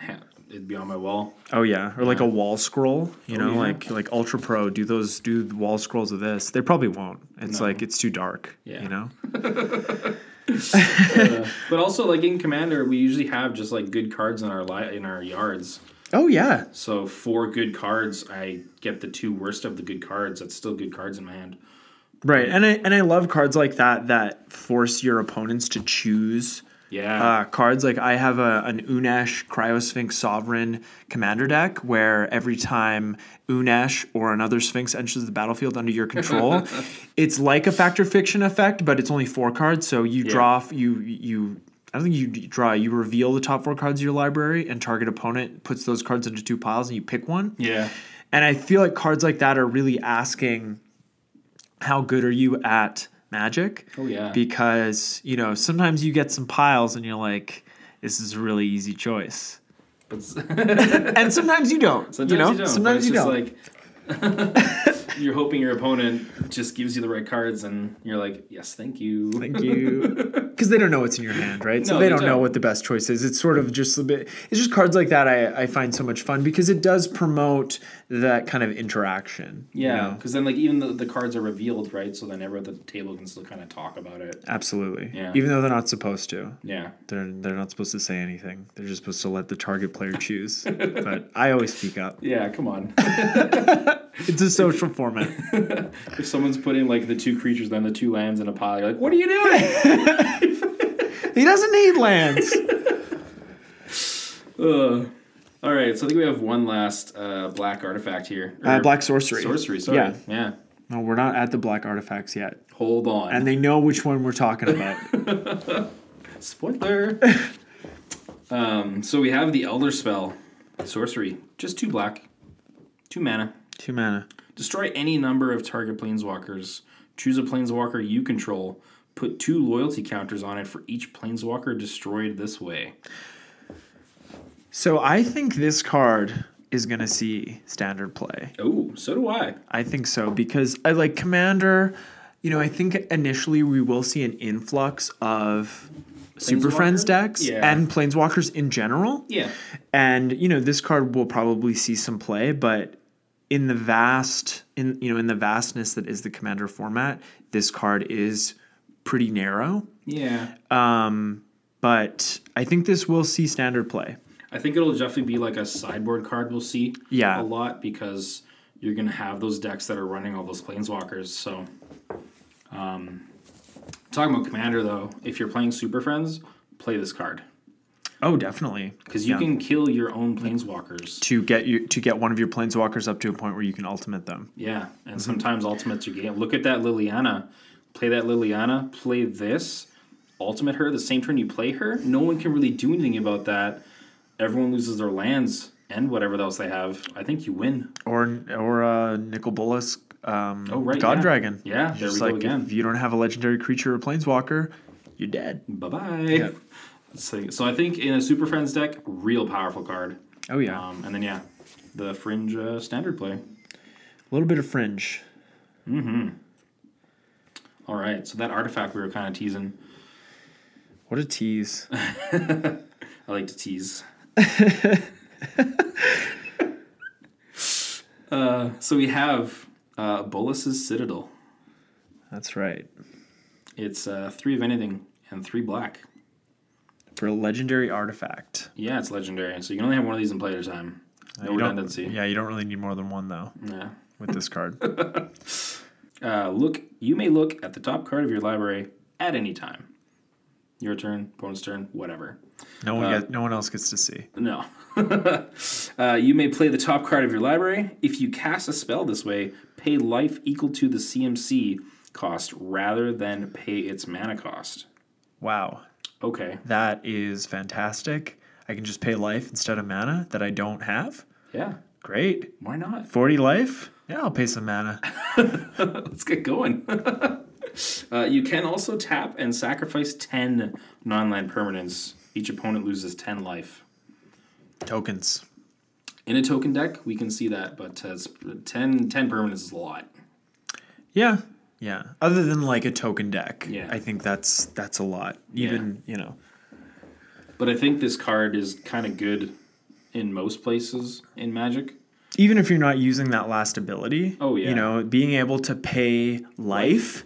it'd be on my wall. Oh yeah, or like a wall scroll. You know, Oh, yeah. like like Ultra Pro do those do the wall scrolls of this. They probably won't. It's No. like it's too dark. Yeah. You know. Uh, but also, like in Commander, we usually have just like good cards in our li- in our yards. Oh yeah. So four good cards, I get the two worst of the good cards. That's still good cards in my hand. Right. And I and I love cards like that that force your opponents to choose Yeah. uh, cards. Like I have a an Unesh Criosphinx Sovereign commander deck where every time Unesh or another Sphinx enters the battlefield under your control, it's like a fact or fiction effect, but it's only four cards. So you draw f- you you. I don't think you draw. You reveal the top four cards of your library, and target opponent puts those cards into two piles, and you pick one. yeah. And I feel like cards like that are really asking, how good are you at Magic? Oh yeah. because you know sometimes you get some piles and you're like this is a really easy choice But and sometimes you don't sometimes you know you don't. sometimes it's you just don't Like, you're hoping your opponent just gives you the right cards, and you're like, yes, thank you. Thank you. Because they don't know what's in your hand, right? So No, they they don't know don't. what the best choice is. It's sort of just a bit. It's just cards like that I, I find so much fun because it does promote that kind of interaction. you Yeah, know? because then like even the, the cards are revealed, right? So then everyone at the table can still kind of talk about it. Absolutely. Yeah. Even though they're not supposed to. Yeah. They're they're not supposed to say anything. They're just supposed to let the target player choose. but I always speak up. Yeah, come on. It's a social format. Someone's putting like the two creatures, then the two lands in a pile, you're like, what are you doing? He doesn't need lands. Ugh. All right, so I think we have one last uh, black artifact here. Uh, black sorcery. sorcery. Sorry. Yeah. Yeah. No, we're not at the black artifacts yet. Hold on. And they know which one we're talking about. Spoiler. um, so we have the Elderspell, sorcery, just two black, two mana. Two mana. Destroy any number of target planeswalkers. Choose a planeswalker you control. Put two loyalty counters on it for each planeswalker destroyed this way. So I think this card is gonna see standard play. Oh, so do I. I think so because I like Commander. You know, I think initially we will see an influx of Super Friends decks Yeah. and Planeswalkers in general. Yeah. And you know, this card will probably see some play, but in the vast in you know, in the vastness that is the Commander format, this card is pretty narrow. Yeah. Um, but I think this will see standard play. I think it'll definitely be like a sideboard card we'll see Yeah. a lot because you're gonna have those decks that are running all those planeswalkers. So, um, talking about commander though, if you're playing Super Friends, play this card Oh, definitely. because you Yeah. can kill your own planeswalkers. to get you to get one of your planeswalkers up to a point where you can ultimate them. Yeah, and sometimes ultimates are game. Look at that Liliana. Play that Liliana. Play this. Ultimate her the same turn you play her. No one can really do anything about that. Everyone loses their lands and whatever else they have. I think you win. Or or uh, Nicol Bolas, um, Oh, right, God yeah. Dragon. Yeah, there Just we like go again. if you don't have a legendary creature or planeswalker, you're dead. Bye bye. Yeah. So, so I think in a Super Friends deck, real powerful card. Oh yeah, Um, and then yeah, the Fringe uh, standard play. a little bit of fringe. Mhm. All right, so that artifact we were kind of teasing. What a tease! I like to tease. uh, so we have uh, Bolas's Citadel. That's right. It's uh, three of anything and three black. For a legendary artifact. Yeah, it's legendary, so you can only have one of these in play at a time. No You redundancy. Yeah, you don't really need more than one though Yeah. with this card. Uh, look, you may look at the top card of your library at any time. Your turn, opponent's turn, whatever. No one Uh, get, no one else gets to see. No. uh, you may play the top card of your library. If you cast a spell this way, pay life equal to the CMC cost rather than pay its mana cost. Wow, Okay. that is fantastic. I can just pay life instead of mana that I don't have. Yeah. Great. Why not? 40 life? Yeah, I'll pay some mana. Let's get going. uh, you can also tap and sacrifice 10 non land permanents. Each opponent loses 10 life. Tokens. In a token deck, we can see that, but uh, 10, 10 permanents is a lot. Yeah. Yeah. Other than like a token deck. Yeah. I think that's that's a lot. Even, you know. But I think this card is kind of good in most places in Magic. Even if you're not using that last ability. Oh, yeah. You know, being able to pay life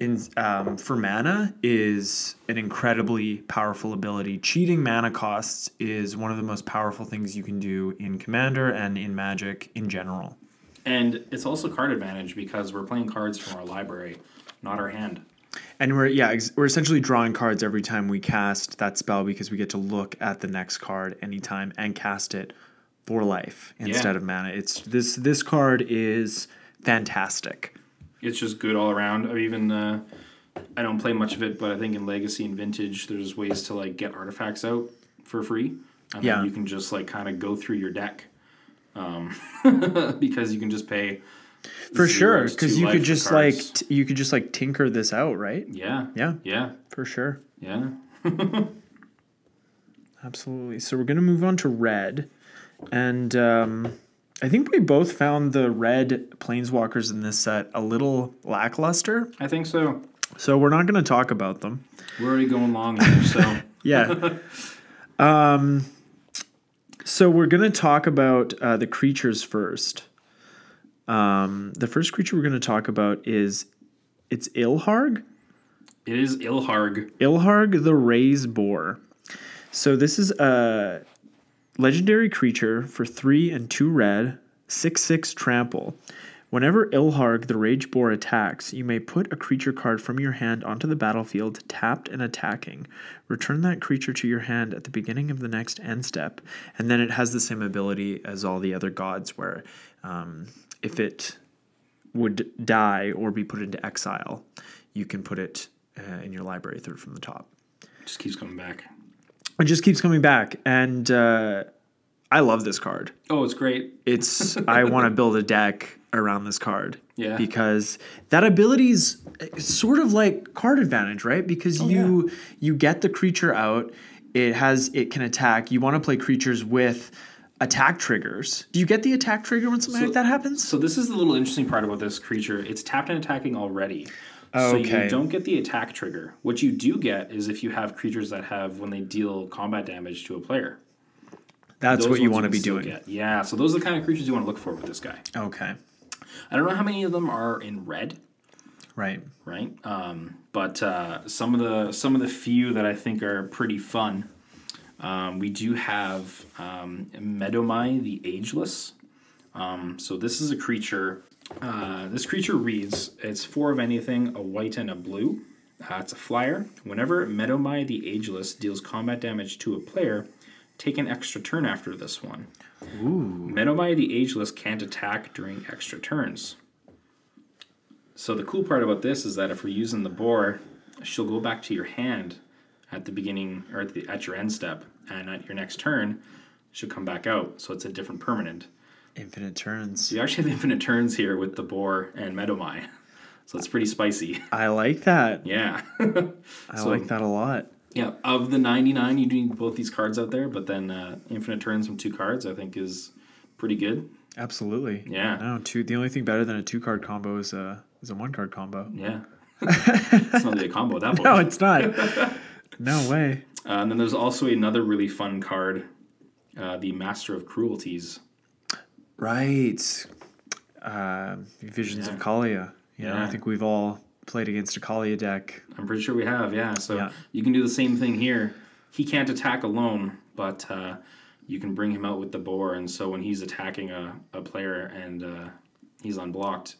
in um, for mana is an incredibly powerful ability. Cheating mana costs is one of the most powerful things you can do in Commander and in Magic in general. And it's also card advantage because we're playing cards from our library, not our hand. And we're yeah, ex- we're essentially drawing cards every time we cast that spell because we get to look at the next card anytime and cast it for life instead of mana. It's this this card is fantastic. It's just good all around. I even uh, I don't play much of it, but I think in Legacy and Vintage, there's ways to like get artifacts out for free, and Yeah. then you can just like kind of go through your deck, um, because you can just pay For sure, because you could just cards. like t- you could just like tinker this out, right? yeah, Yeah, yeah, for sure. yeah. Absolutely. So we're gonna move on to red, and um, I think we both found the red planeswalkers in this set a little lackluster, I think so. so we're not going to talk about them. We're already going long so Yeah. um, so we're going to talk about uh, the creatures first. Um, the first creature we're going to talk about is it's Ilharg. it is Ilharg. Ilharg the Raze-Boar. So this is a legendary creature for three and two red, six six trample. Whenever Ilharg the Rage Boar attacks, you may put a creature card from your hand onto the battlefield, tapped and attacking. Return that creature to your hand at the beginning of the next end step, and then it has the same ability as all the other gods, where um, if it would die or be put into exile, you can put it uh, in your library third from the top. Just keeps coming back. It just keeps coming back, and uh, I love this card. Oh, it's great. It's I want to build a deck around this card. Yeah. Because that ability's eh, sort of like card advantage, right? Because oh, you you get the creature out, it has it can attack. You want to play creatures with attack triggers. Do you get the attack trigger when something So- like that happens? So this is the little interesting part about this creature. It's tapped and attacking already. So you don't get the attack trigger. What you do get is if you have creatures that have when they deal combat damage to a player. That's Those what you want to be doing. get. Yeah, so those are the kind of creatures you want to look for with this guy. Okay. I don't know how many of them are in red, Right. right? Um, but uh, some of the some of the few that I think are pretty fun. Um, we do have um, Medomai the Ageless. Um, so this is a creature. Uh, this creature reads: It's four of anything, a white and a blue. Uh, it's a flyer. Whenever Medomai the Ageless deals combat damage to a player, take an extra turn after this one. Ooh. Medomai the Ageless can't attack during extra turns. So the cool part about this is that if we're using the boar, she'll go back to your hand at the beginning or at, the, at your end step, and at your next turn, she'll come back out. So it's a different permanent. Infinite turns. So you actually have infinite turns here with the boar and Medomai. So it's pretty spicy. I like that. Yeah. I So- like that a lot. Yeah. Of the 99, you need both these cards out there, but then uh, infinite turns from two cards, I think, is pretty good. Absolutely. Yeah. No, two. The only thing better than a two card combo is a is a one card combo. Yeah. it's not really a combo at that point. No, it's not. no way. Uh, and then there's also another really fun card, uh, the Master of Cruelties. Right. Uh, Visions Yeah. of Kaalia. You know, I think we've all played against a Kaalia deck. I'm pretty sure we have, yeah. So Yeah. you can do the same thing here. He can't attack alone, but uh, you can bring him out with the boar. And so when he's attacking a, a player and uh, he's unblocked,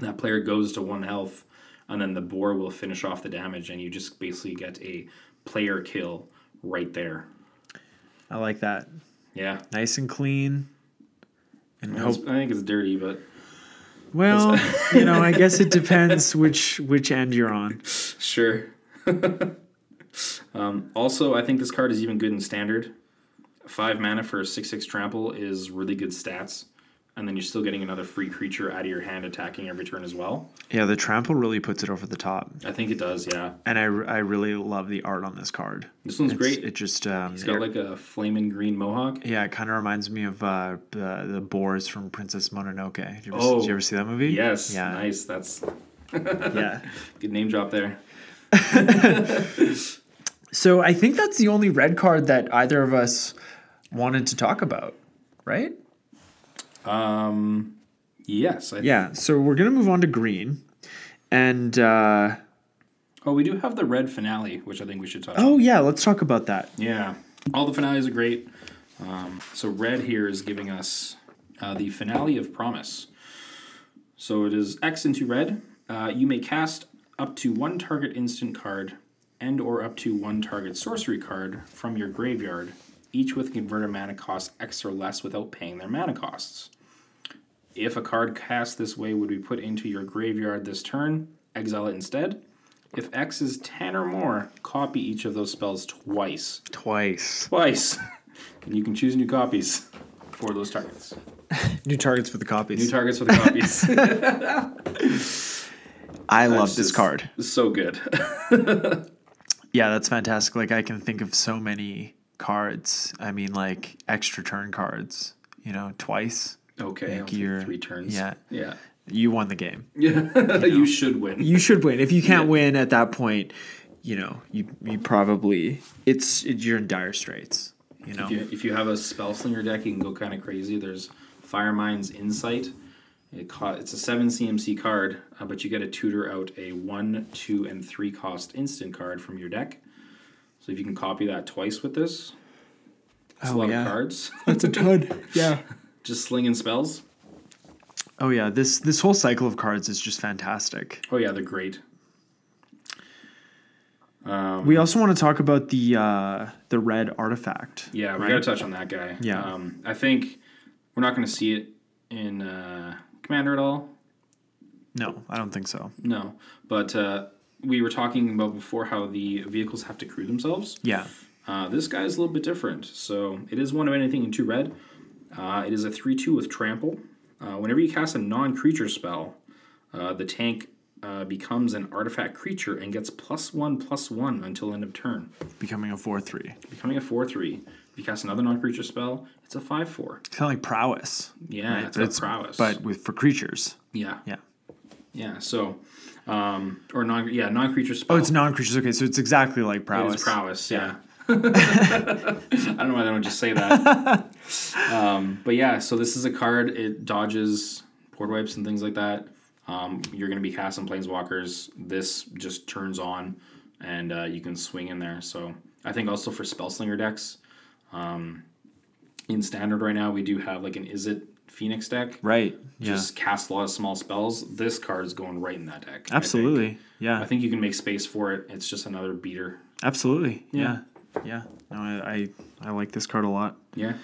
that player goes to one health, and then the boar will finish off the damage, and you just basically get a player kill right there. I like that. Yeah. Nice and clean. And hope. I think it's dirty, but Well, you know, I guess it depends which which end you're on. Sure. um, also, I think this card is even good in standard. Five mana for a six six trample is really good stats, and then you're still getting another free creature out of your hand attacking every turn as well. Yeah, the trample really puts it over the top, I think it does. Yeah, and I, I really love the art on this card. this one's It's- great. It just um, It's got it- like a flaming green mohawk. yeah, it kind of reminds me of uh, the the boars from Princess Mononoke. Did you ever, Oh, did you ever see that movie? Yes, Yeah. nice. That's Yeah. good name drop there. So I think that's the only red card that either of us wanted to talk about, right? Um, yes. I, Yeah. So we're gonna move on to green, and uh, Oh, we do have the red finale, which I think we should on. oh yeah, let's talk about that. Yeah, all the finales are great. Um, so red here is giving us uh, the finale of promise. So it is X into red. Uh, you may cast up to one target instant card and or up to one target sorcery card from your graveyard, each with converter mana cost X or less without paying their mana costs. If a card cast this way would be put into your graveyard this turn, exile it instead. If X is 10 or more, copy each of those spells twice. Twice. Twice. and you can choose new copies for those targets. New targets for the copies. New targets for the copies. I love That's this card. So good. Yeah, that's fantastic. Like I can think of so many cards. I mean, like extra turn cards. you know, twice, Okay, I'll take three turns. yeah. yeah, you won the game. yeah. you should win. You should win. If you can't win at that point, you know, you you probably it's it, you're in dire straits. You know, If you, if you have a spell slinger deck, you can go kind of crazy. There's Fire Mind's Insight. It co- it's a seven CMC card, uh, but you get to tutor out a one, two, and three cost instant card from your deck. So if you can copy that twice with this, it's Oh, a lot yeah. of cards. that's a ton. yeah. Just slinging spells. Oh yeah, this this whole cycle of cards is just fantastic. Oh yeah, they're great. Um, We also want to talk about the uh, the red artifact. Yeah, we right? gotta touch on that guy. Yeah. Um, I think we're not gonna see it in uh, Commander at all. No, I don't think so. No, but uh, we were talking about before how the vehicles have to crew themselves. Yeah. Uh, this guy is a little bit different. So it is one of anything in two red. Uh, it is a three-two with trample. Uh, whenever you cast a non-creature spell, uh, the tank uh, becomes an artifact creature and gets plus one plus one until end of turn, Becoming a four three. becoming a four-three. If you cast another non-creature spell, it's a five-four. Kind of like prowess. Yeah, right? it's But prowess. But with for creatures. yeah, Yeah. yeah. So, um, or non, yeah, non-creature spell. Oh, it's non creatures. Okay, so it's exactly like prowess. is prowess, yeah. I don't know why they don't just say that. um, but yeah, so this is a card. It dodges board wipes and things like that. Um, you're going to be casting planeswalkers. This just turns on, and uh, you can swing in there. So I think also for spellslinger decks, um, in standard right now we do have like an Izzet Phoenix deck. Right. Yeah. Just cast a lot of small spells. This card is going right in that deck. Absolutely. I Yeah. I think you can make space for it. It's just another beater. Absolutely. Yeah. Yeah. Yeah. No, I, I I like this card a lot. Yeah.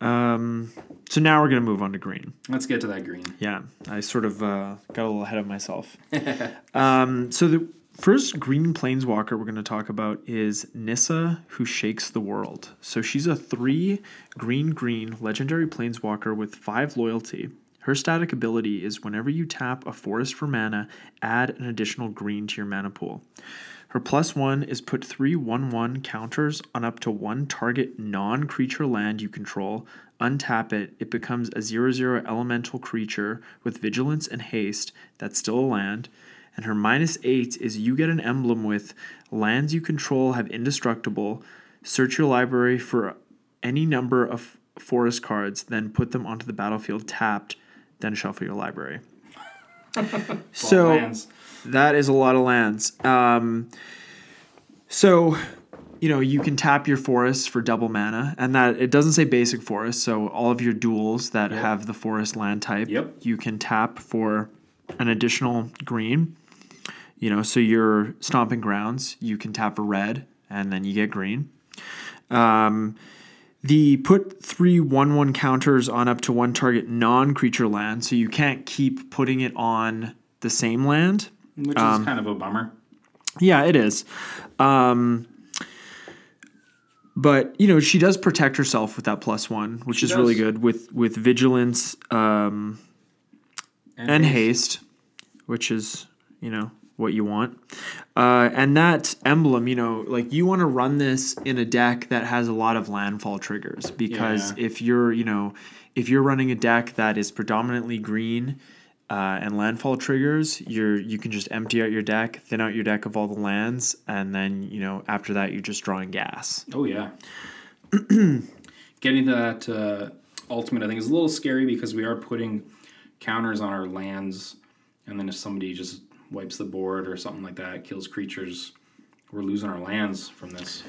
Um, so now we're gonna move on to green. Let's get to that green. Yeah, I sort of uh, got a little ahead of myself. um, so the first green planeswalker we're going to talk about is Nissa, who shakes the world. So she's a three green green legendary planeswalker with five loyalty. Her static ability is whenever you tap a forest for mana, add an additional green to your mana pool. Her plus one is put three 1 1 counters on up to one target non creature land you control. Untap it, it becomes a 0 0 elemental creature with vigilance and haste that's still a land. And her minus eight is you get an emblem with lands you control have indestructible. Search your library for any number of forest cards, then put them onto the battlefield tapped, then shuffle your library. so lands. That is a lot of lands. Um, so, you know, you can tap your forests for double mana, and that it doesn't say basic forest. So all of your duals that Yep. have the forest land type, Yep. you can tap for an additional green. You know, so your stomping grounds, you can tap for red, and then you get green. Um, the put three one one counters on up to one target non creature land, so you can't keep putting it on the same land. Which Um, is kind of a bummer. Yeah, it is. Um, but you know, she does protect herself with that plus one, which She is really good with with vigilance um, and haste, which is you know what you want. Uh, and that emblem, you know, like you want to run this in a deck that has a lot of landfall triggers because Yeah. if you're you know if you're running a deck that is predominantly green. Uh, and landfall triggers, you're you can just empty out your deck, thin out your deck of all the lands, and then you know after that you're just drawing gas. Oh yeah. Getting that uh, ultimate, I think, is a little scary because we are putting counters on our lands, and then if somebody just wipes the board or something like that, kills creatures, we're losing our lands from this.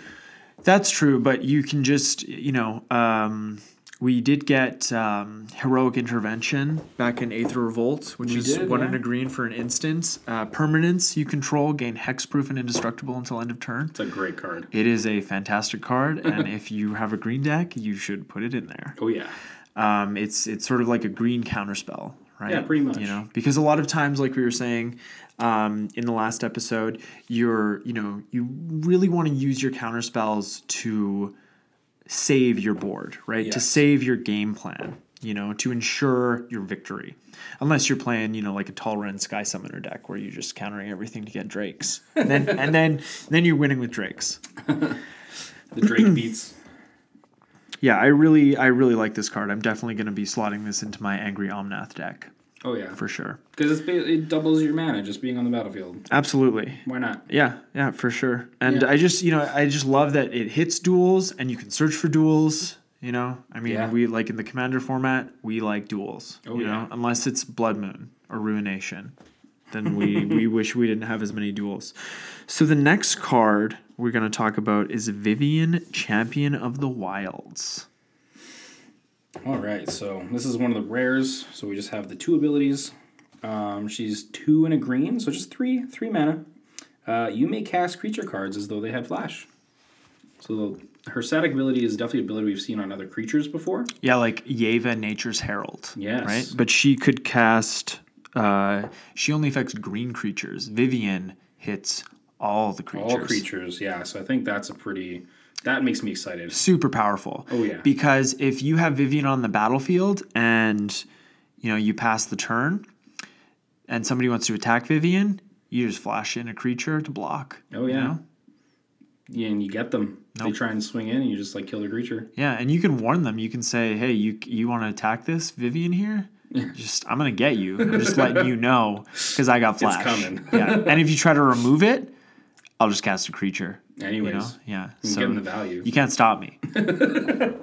That's true, but you can just, you know, um, we did get um, heroic intervention back in Aether Revolt, which We is did, one yeah. and a green for an instant. Uh, permanence you control gain hexproof and indestructible until end of turn. It's a great card. It is a fantastic card, and if you have a green deck, you should put it in there. Oh yeah. Um, it's it's sort of like a green counterspell, right? Yeah, pretty much. You know, because a lot of times, like we were saying um, in the last episode, you're you know you really want to use your counterspells to save your board, right? To save your game plan, you know, to ensure your victory. Unless you're playing, you know, like a Talrand Sky Summoner deck where you're just countering everything to get drakes, and then and then then you're winning with drakes. The Drake beats. yeah, I really I really like this card. I'm definitely going to be slotting this into my Angry Omnath deck Oh yeah, for sure. because it doubles your mana just being on the battlefield. Absolutely. Why not? Yeah, yeah, for sure. And Yeah. I just, you know, I just love that it hits duals and you can search for duals. You know, I mean, Yeah. we like in the commander format, we like duals. Oh, you yeah. know, unless it's Blood Moon or Ruination, then we we wish we didn't have as many duals. So the next card we're going to talk about is Vivien, Champion of the Wilds. All right, so this is one of the rares. So we just have the two abilities. Um, she's two and a green, so just three three mana. Uh, you may cast creature cards as though they had flash. So her static ability is definitely an ability we've seen on other creatures before. Yeah, like Yeva, Nature's Herald. Yes. Right? But she could cast, uh, she only affects green creatures. Vivien hits all the creatures. All creatures, yeah. So I think that's a pretty. That makes me excited. super powerful. Oh, yeah. Because if you have Vivien on the battlefield and you know you pass the turn and somebody wants to attack Vivien, you just flash in a creature to block. Oh you yeah. know? Yeah, and you get them. They try and swing in, and you just like kill the creature. Yeah, and you can warn them. You can say, "Hey, you you want to attack this Vivien here? Just I'm gonna get you. I'm just letting you know because I got flash. coming. yeah, and if you try to remove it, I'll just cast a creature. Anyways, You know? Yeah. I'm So getting the value. you can't stop me.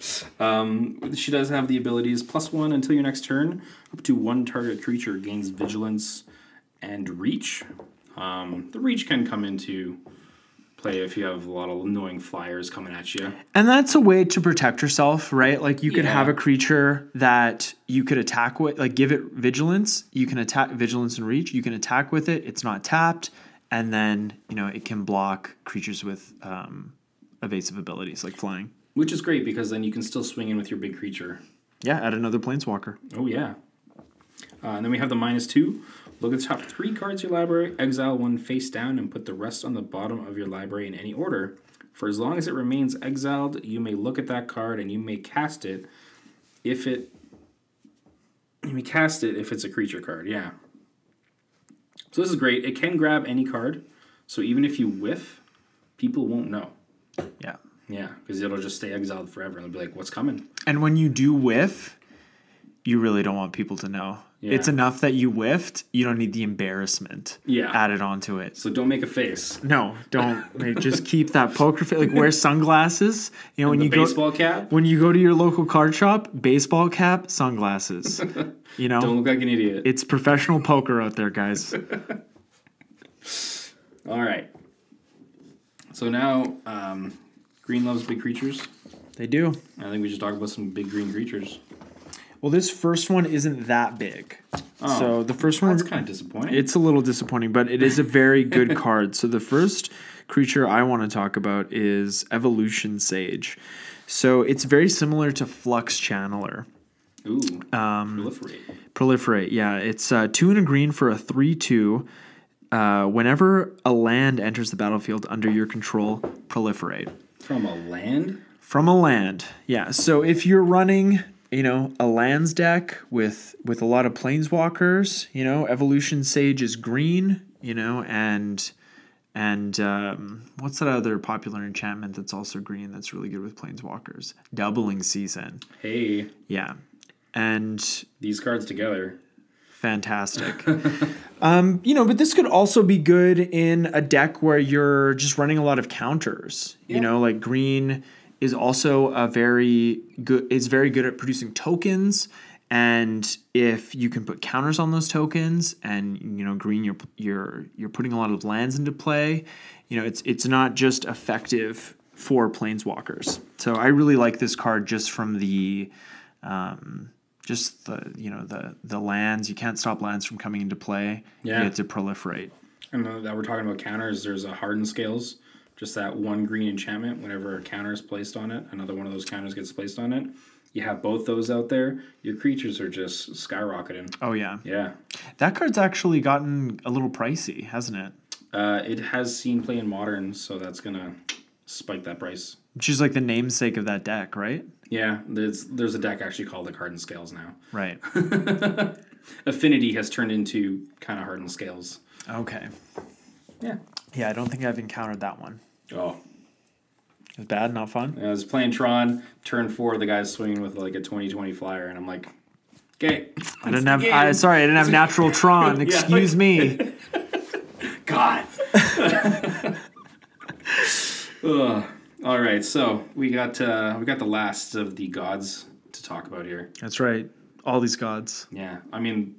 She does have the abilities plus one until your next turn. Up to one target creature gains vigilance and reach. Um, the reach can come into play if you have a lot of annoying flyers coming at you. And that's a way to protect yourself, right? Like you could Yeah. have a creature that you could attack with, like give it vigilance. You can attack vigilance and reach. You can attack with it. It's not tapped, and then you know it can block creatures with um, evasive abilities like flying. Which is great because then you can still swing in with your big creature. Yeah, add another planeswalker. Oh yeah. Uh, and then we have the minus two. Look at the top three cards of your library, exile one face down, and put the rest on the bottom of your library in any order. For as long as it remains exiled, you may look at that card and you may cast it if it you may cast it if it's a creature card, yeah. So this is great. It can grab any card. So even if you whiff, people won't know. Yeah. Yeah, because it'll just stay exiled forever and they'll be like, what's coming? And when you do whiff, you really don't want people to know. Yeah. It's enough that you whiffed. You don't need the embarrassment Yeah. added onto it. So don't make a face. No, don't. like, just keep that poker face. Like wear sunglasses. You know when the you go baseball cap. when you go to your local card shop, baseball cap, sunglasses. You know, Don't look like an idiot. it's professional poker out there, guys. All right. So now, um, green loves big creatures. They do. I think we should talk about some big green creatures. Well, this first one isn't that big. Oh, so the first one, That's kind of disappointing. it's a little disappointing, but it is a very good card. So the first creature I want to talk about is Evolution Sage. So it's very similar to Flux Channeler. Ooh, um, proliferate. Proliferate, yeah. It's uh, two and a green for a 3 2. Uh, whenever a land enters the battlefield under your control, proliferate. From a land? From a land, yeah. So if you're running, you know, a lands deck with with a lot of planeswalkers, you know, Evolution Sage is green, you know, and and um, what's that other popular enchantment that's also green that's really good with planeswalkers? Doubling Season, Hey, yeah. And these cards together. fantastic. um, you know, but this could also be good in a deck where you're just running a lot of counters. You know, like green is also a very good is very good at producing tokens. And if you can put counters on those tokens and you know green you're you're you're putting a lot of lands into play you know it's it's not just effective for planeswalkers. So i really like this card just from the um, just the you know the the lands. You can't stop lands from coming into play. Yeah. you get to proliferate. And uh, that we're talking about counters, there's a hardened scales. Just that one green enchantment, whenever a counter is placed on it, another one of those counters gets placed on it. You have both those out there, your creatures are just skyrocketing. oh yeah Yeah. that card's actually gotten a little pricey hasn't it Uh, it has seen play in modern, so that's gonna spike that price. which is like the namesake of that deck right Yeah, there's there's a deck actually called the Hardened Scales now. right Affinity has turned into kind of Hardened Scales. okay Yeah. Yeah, I don't think I've encountered that one. Oh, It's bad, not fun. I was playing Tron, turn four, the guy's swinging with like a 2020 flyer, and I'm like, okay. I didn't have. I, sorry, I didn't have natural Tron. Excuse me. God. Ugh. All right, so we got uh, we got the last of the gods to talk about here. That's right. All these gods. Yeah, I mean,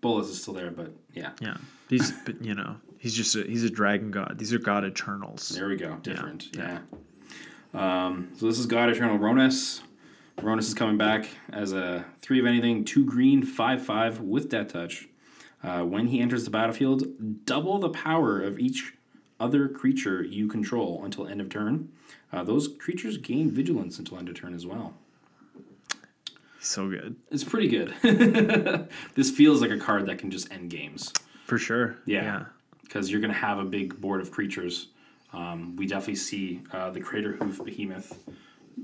Bolas is still there, but yeah, Yeah. These, but you know, he's just a, he's a dragon god. These are god eternals. there we go. Different. Yeah. Um, so this is God Eternal Rhonas. Rhonas is coming back as a three of anything, two green, five five with death touch. Uh, when he enters the battlefield, double the power of each other creature you control until end of turn. Uh, those creatures gain vigilance until end of turn as well. So good. It's pretty good. this feels like a card that can just end games For sure. Yeah. Because you're going to have a big board of creatures. Um, we definitely see uh, the Craterhoof Behemoth.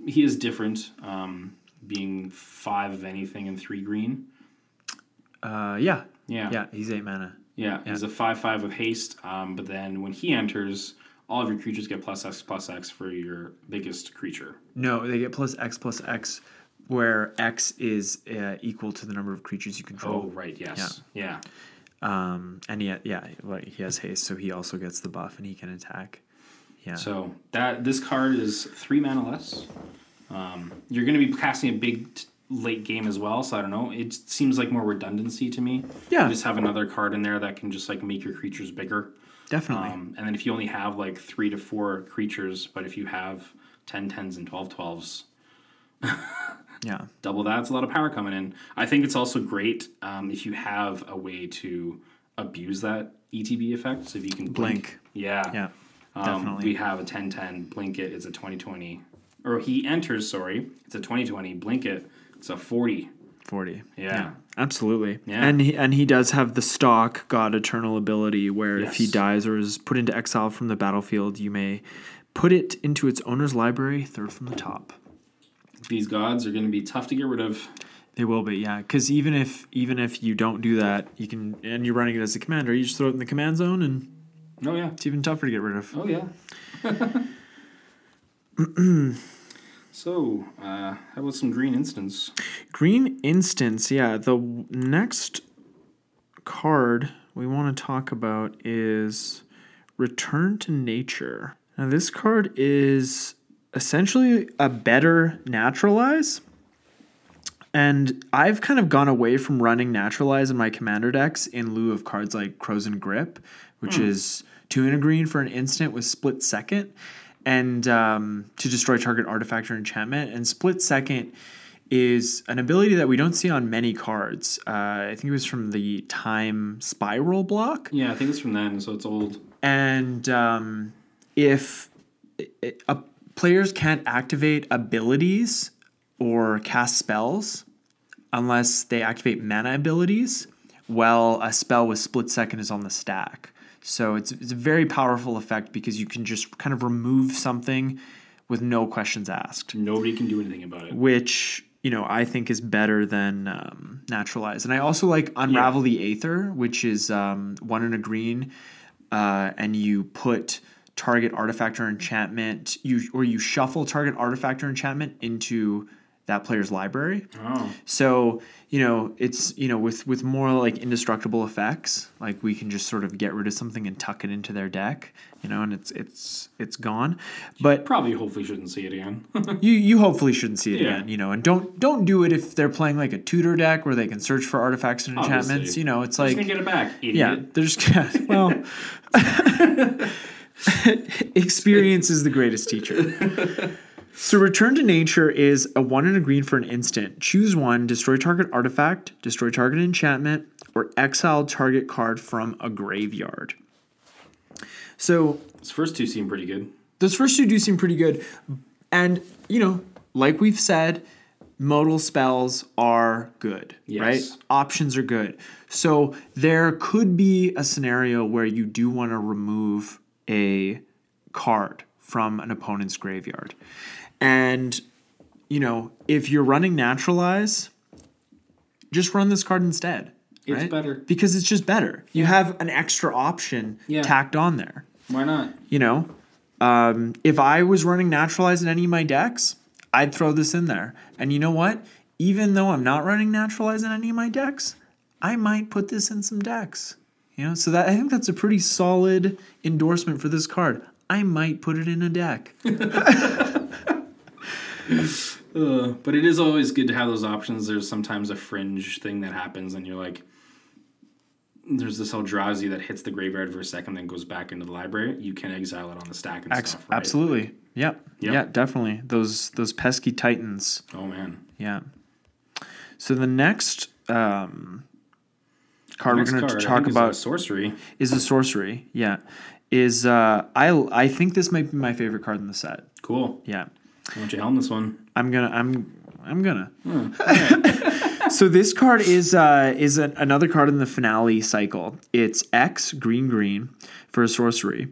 He is different, um, being five of anything and three green. Uh, yeah. Yeah, Yeah. He's eight mana. yeah. He's a five-five with haste. Um, but then when he enters, all of your creatures get plus X plus X for your biggest creature. No, they get plus X plus X, where X is uh, equal to the number of creatures you control. Oh, control. right. Yes. Yeah. Um, and he, yeah, like he has haste, so he also gets the buff and he can attack. Yeah. So that this card is three mana less. Um, you're going to be casting a big t- late game as well, so I don't know. It seems like more redundancy to me. Yeah. just have another card in there that can just like make your creatures bigger. Definitely. Um, and then if you only have like three to four creatures, but if you have 10 10s and 12 12s, yeah. double that's a lot of power coming in. I think it's also great um, if you have a way to abuse that ETB effect. So if you can blink, Blink. yeah, Yeah. um, Definitely. We have a 1010 blink it. It's a 2020. Or he enters, sorry. It's a 2020. Blink it. It's a 40. 40. Yeah. Absolutely. Yeah. And he, and he does have the stock God Eternal ability where if he dies or is put into exile from the battlefield, you may put it into its owner's library, third from the top. These gods are going to be tough to get rid of. They will be, yeah. Because even if even if you don't do that, you can and you're running it as a commander, you just throw it in the command zone, and Oh, yeah. it's even tougher to get rid of. Oh, yeah. so, uh, how about some green instance? Green instance, yeah. The w- next card we want to talk about is Return to Nature. Now, this card is essentially a better naturalize. And I've kind of gone away from running naturalize in my commander decks in lieu of cards like Krosan Grip, which is two in a green for an instant with split second, and um, to destroy target artifact or enchantment. And split second is an ability that we don't see on many cards. Uh, I think it was from the Time Spiral block. Yeah, I think it's from then, so it's old. And um, if it, uh, players can't activate abilities or cast spells unless they activate mana abilities, while a spell with split second is on the stack. So it's, it's a very powerful effect because you can just kind of remove something with no questions asked Nobody can do anything about it. which you know I think is better than um, naturalize. And I also like unravel the aether, which is um, one in a green, uh, and you put target artifact or enchantment, you or you shuffle target artifact or enchantment into that player's library. Oh, So you know it's you know with with more like indestructible effects, like we can just sort of get rid of something and tuck it into their deck, you know, and it's it's it's gone. But probably, hopefully, shouldn't see it again. you you hopefully shouldn't see it Yeah. again, you know, and don't don't do it if they're playing like a tutor deck where they can search for artifacts and enchantments. Obviously. You know, it's Just like gonna get it back, idiot. yeah, they're just well. experience is the greatest teacher. So return to nature is a one in a green for an instant. Choose one, destroy target artifact, destroy target enchantment, or exile target card from a graveyard. So those first two seem pretty good. those first two do seem pretty good. And, you know, like we've said, modal spells are good, Yes. right? Options are good. So there could be a scenario where you do want to remove a card from an opponent's graveyard. And, you know, if you're running naturalize, just run this card instead. It's right? better. Because it's just better. You have an extra option Yeah. tacked on there Why not? you know Um, if I was running naturalize in any of my decks, I'd throw this in there. And you know what? Even though I'm not running naturalize in any of my decks, I might put this in some decks. You know, so that I think that's a pretty solid endorsement for this card. I might put it in a deck. Uh, but it is always good to have those options. There's sometimes a fringe thing that happens, and you're like, there's this Eldrazi that hits the graveyard for a second, then goes back into the library. You can exile it on the stack and Ex- stuff. Right? Absolutely. Yep. Yep. Yeah, definitely. Those those pesky titans. Oh man. Yeah. So the next um, card Next we're going to talk about sorcery. is a sorcery. Yeah. Is uh, I I think this might be my favorite card in the set. Cool. Yeah. Why don't you helm this one? I'm gonna I'm I'm gonna. Hmm. so this card is uh, is an, another card in the finale cycle. It's X green green for a sorcery.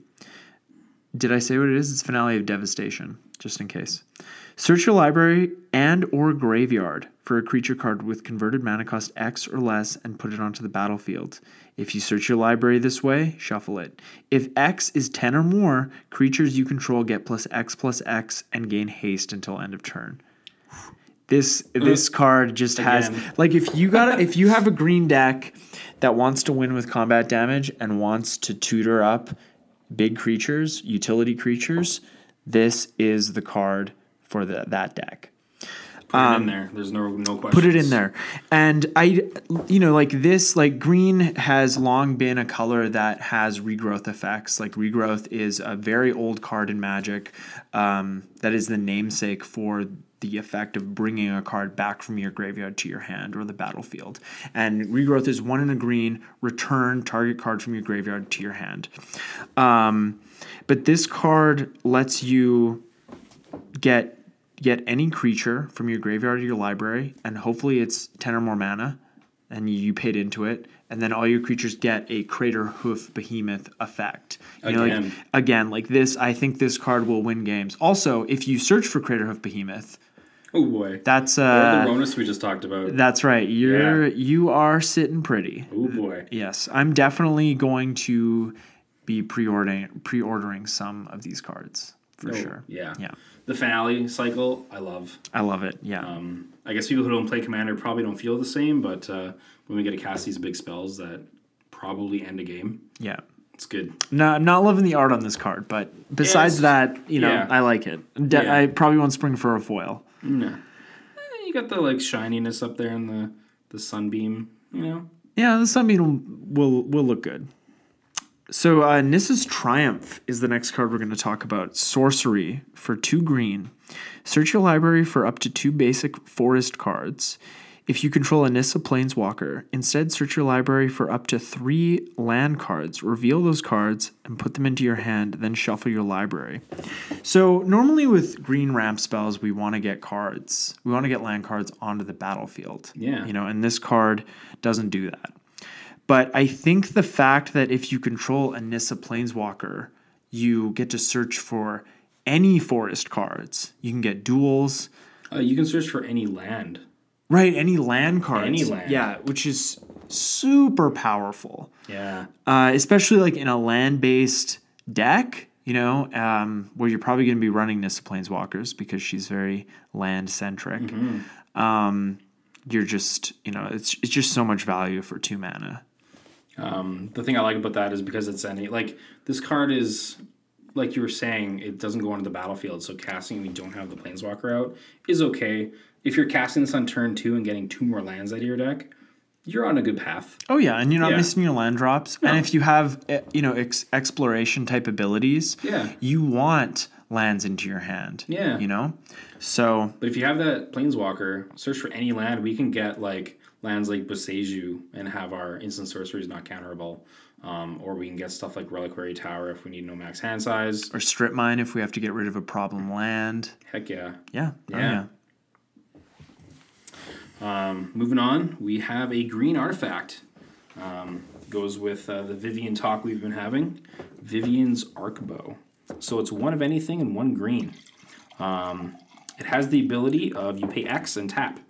Did I say what it is? It's finale of devastation, just in case. Search your library and or graveyard for a creature card with converted mana cost X or less and put it onto the battlefield. If you search your library this way, shuffle it. If X is 10 or more, creatures you control get plus X plus X and gain haste until end of turn. This this card just has Again. like if you got if you have a green deck that wants to win with combat damage and wants to tutor up big creatures, utility creatures, this is the card for the, that deck. Put it in there. There's no no question. Um, Put it in there. And I you know like this like green has long been a color that has regrowth effects. Like regrowth is a very old card in Magic um, that is the namesake for the effect of bringing a card back from your graveyard to your hand or the battlefield. And regrowth is one in a green, return target card from your graveyard to your hand. Um, but this card lets you get get any creature from your graveyard or your library, and hopefully it's ten or more mana, and you, paid into it, and then all your creatures get a Craterhoof Behemoth effect. You know, like- Again. again, like this, I think this card will win games. Also, if you search for Craterhoof Behemoth, Oh boy. that's Or the uh, Rhonas we just talked about. that's right. You're Yeah. you are sitting pretty. oh boy. Yes, I'm definitely going to be pre-ordering pre-ordering some of these cards for Oh, sure. Yeah. Yeah. The finale cycle, I love. I love it. Yeah. Um, I guess people who don't play Commander probably don't feel the same, but uh, when we get to cast these big spells that probably end a game, yeah. it's good. No, I'm not loving the art on this card, but besides Yes. that, you know, Yeah. I like it. De- Yeah. I probably won't spring for a foil. No. Eh, You got the like shininess up there in the the sunbeam, you know. Yeah, the Sunbeam will, will will look good. So uh, Nissa's Triumph is the next card we're going to talk about. Sorcery for two green. Search your library for up to two basic forest cards. If you control a Nissa Planeswalker, instead search your library for up to three land cards. Reveal those cards and put them into your hand, then shuffle your library. So normally with green ramp spells, we want to get cards. We want to get land cards onto the battlefield. Yeah. You know, and this card doesn't do that. But I think the fact that if you control a Nissa Planeswalker, you get to search for any forest cards. You can get duals, Uh, you can search for any land. right? Any land cards. Any land. Yeah, which is super powerful, Yeah. uh, especially like in a land based deck. You know, um, where you're probably going to be running Nissa Planeswalkers because she's very land centric. Mm-hmm. Um, you're just, you know, it's it's just so much value for two mana. Um, the thing I like about that is because it's any like this card is like you were saying, it doesn't go onto the battlefield. So casting when you don't have the planeswalker out is okay. If you're casting this on turn two and getting two more lands out of your deck, you're on a good path. Oh yeah, and you're not Yeah. missing your land drops. And if you have eh, you know ex- exploration type abilities, Yeah. you want lands into your hand. Yeah. you know. So But if you have that planeswalker, search for any land. We can get like lands like Boseiju and have our instant sorceries not counterable. Um, or we can get stuff like Reliquary Tower if we need no max hand size. or strip mine if we have to get rid of a problem land. Heck yeah. Yeah, oh, Yeah. Um, moving on, we have a green artifact. Um, goes with uh, the Vivien talk we've been having. Vivian's Arc Bow. So it's one of anything and one green. Um, it has the ability of you pay X and tap.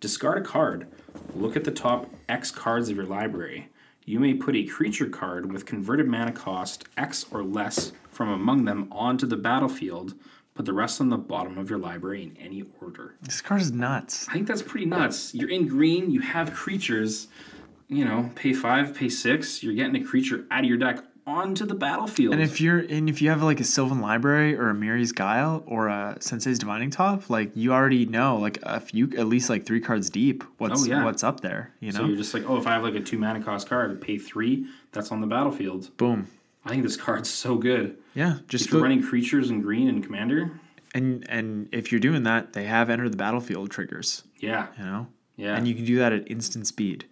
Discard a card. Look at the top X cards of your library. you may put a creature card with converted mana cost X or less from among them onto the battlefield. Put the rest on the bottom of your library in any order. This card is nuts. I think that's pretty nuts. You're in green, you have creatures, you know, pay five, pay six, you're getting a creature out of your deck onto the battlefield. And if you're and if you have like a Sylvan Library or a Mirri's Guile or a Sensei's Divining Top, like you already know like a few at least like three cards deep what's Oh, yeah. what's up there. You know? so you're just like, oh, if I have like a two mana cost card, pay three, that's on the battlefield. Boom. I think this card's so good. Yeah. Just If you're running creatures in green and commander, and and if you're doing that, they have enter the battlefield triggers, yeah, you know? yeah. And you can do that at instant speed.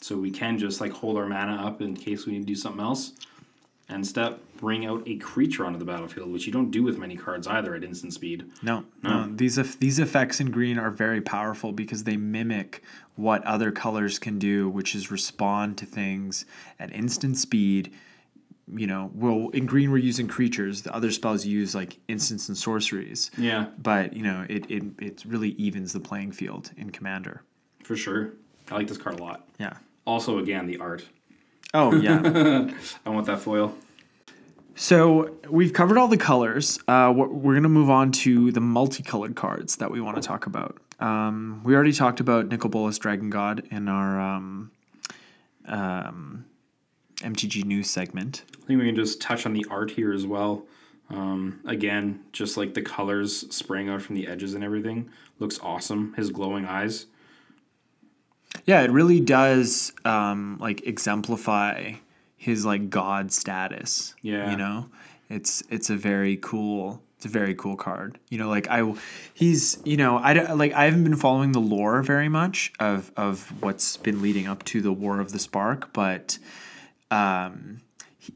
so we can just like hold our mana up in case we need to do something else. End step, bring out a creature onto the battlefield, which you don't do with many cards either at instant speed. No, no. These eff- these effects in green are very powerful because they mimic what other colors can do, which is respond to things at instant speed. You know, well, in green we're using creatures. The other spells use like instants and sorceries. Yeah, But you know, it it it really evens the playing field in Commander. for sure. I like this card a lot. Yeah. Also, again, the art. Oh yeah. I want that foil. So we've covered all the colors. Uh, we're we're gonna move on to the multicolored cards that we want to talk about. Um, we already talked about Nicol Bolas Dragon God in our um, um, MTG news segment. I think we can just touch on the art here as well. Um, again, just like the colors spraying out from the edges and everything looks awesome. His glowing eyes. Yeah, it really does um, like exemplify his like god status. Yeah. you know, it's it's a very cool. It's a very cool card. You know, like I, he's you know I like I haven't been following the lore very much of of what's been leading up to the War of the Spark, but um,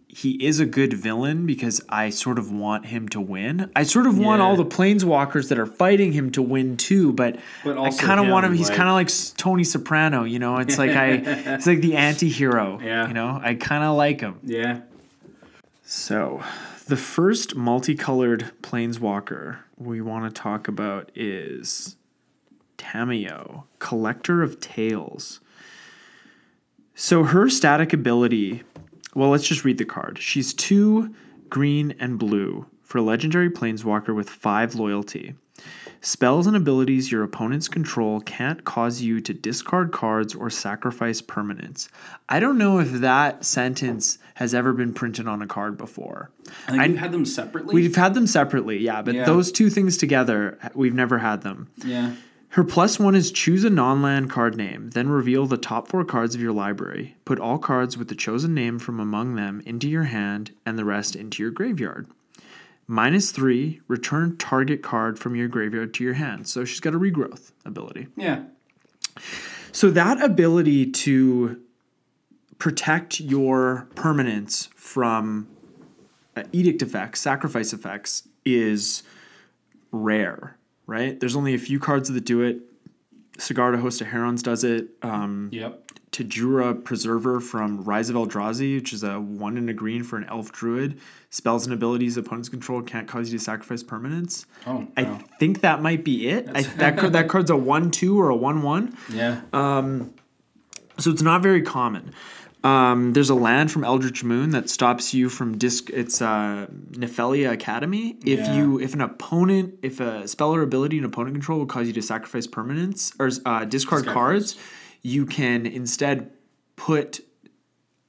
he, is a good villain because I sort of want him to win. I sort of want all the planeswalkers that are fighting him to win too, but, But I kind of want him, him. He's like- kind of like Tony Soprano, you know. It's like I, it's like the anti-hero. Yeah. you know. I kind of like him. Yeah. So, the first multicolored planeswalker we want to talk about is Tamiyo, Collector of Tales. So, her static ability, well, let's just read the card. She's two green and blue for a legendary planeswalker with five loyalty. Spells and abilities your opponents control can't cause you to discard cards or sacrifice permanents. I don't know if that sentence has ever been printed on a card before. I think we've had them separately. We've had them separately, yeah, but Yeah. those two things together, we've never had them. yeah. Her plus one is choose a non land card name, then reveal the top four cards of your library. Put all cards with the chosen name from among them into your hand and the rest into your graveyard. Minus three, return target card from your graveyard to your hand. So she's got a regrowth ability. Yeah. So that ability to protect your permanence from uh, edict effects, sacrifice effects, is rare, right? There's only a few cards that do it. Sigarda Host of Herons does it. Um, Yep. Tajuru Preserver from Rise of Eldrazi, which is a one and a green for an elf druid. Spells and abilities opponents control can't cause you to sacrifice permanents. Oh. I think that might be it. I, that card, that card's a one two or a one one. yeah. Um, So it's not very common. Um, there's a land from Eldritch Moon that stops you from disc. It's uh, Nephalia Academy. If Yeah. you, if an opponent, if a spell or ability in opponent control will cause you to sacrifice permanents or uh, discard, Discard cards, you can instead put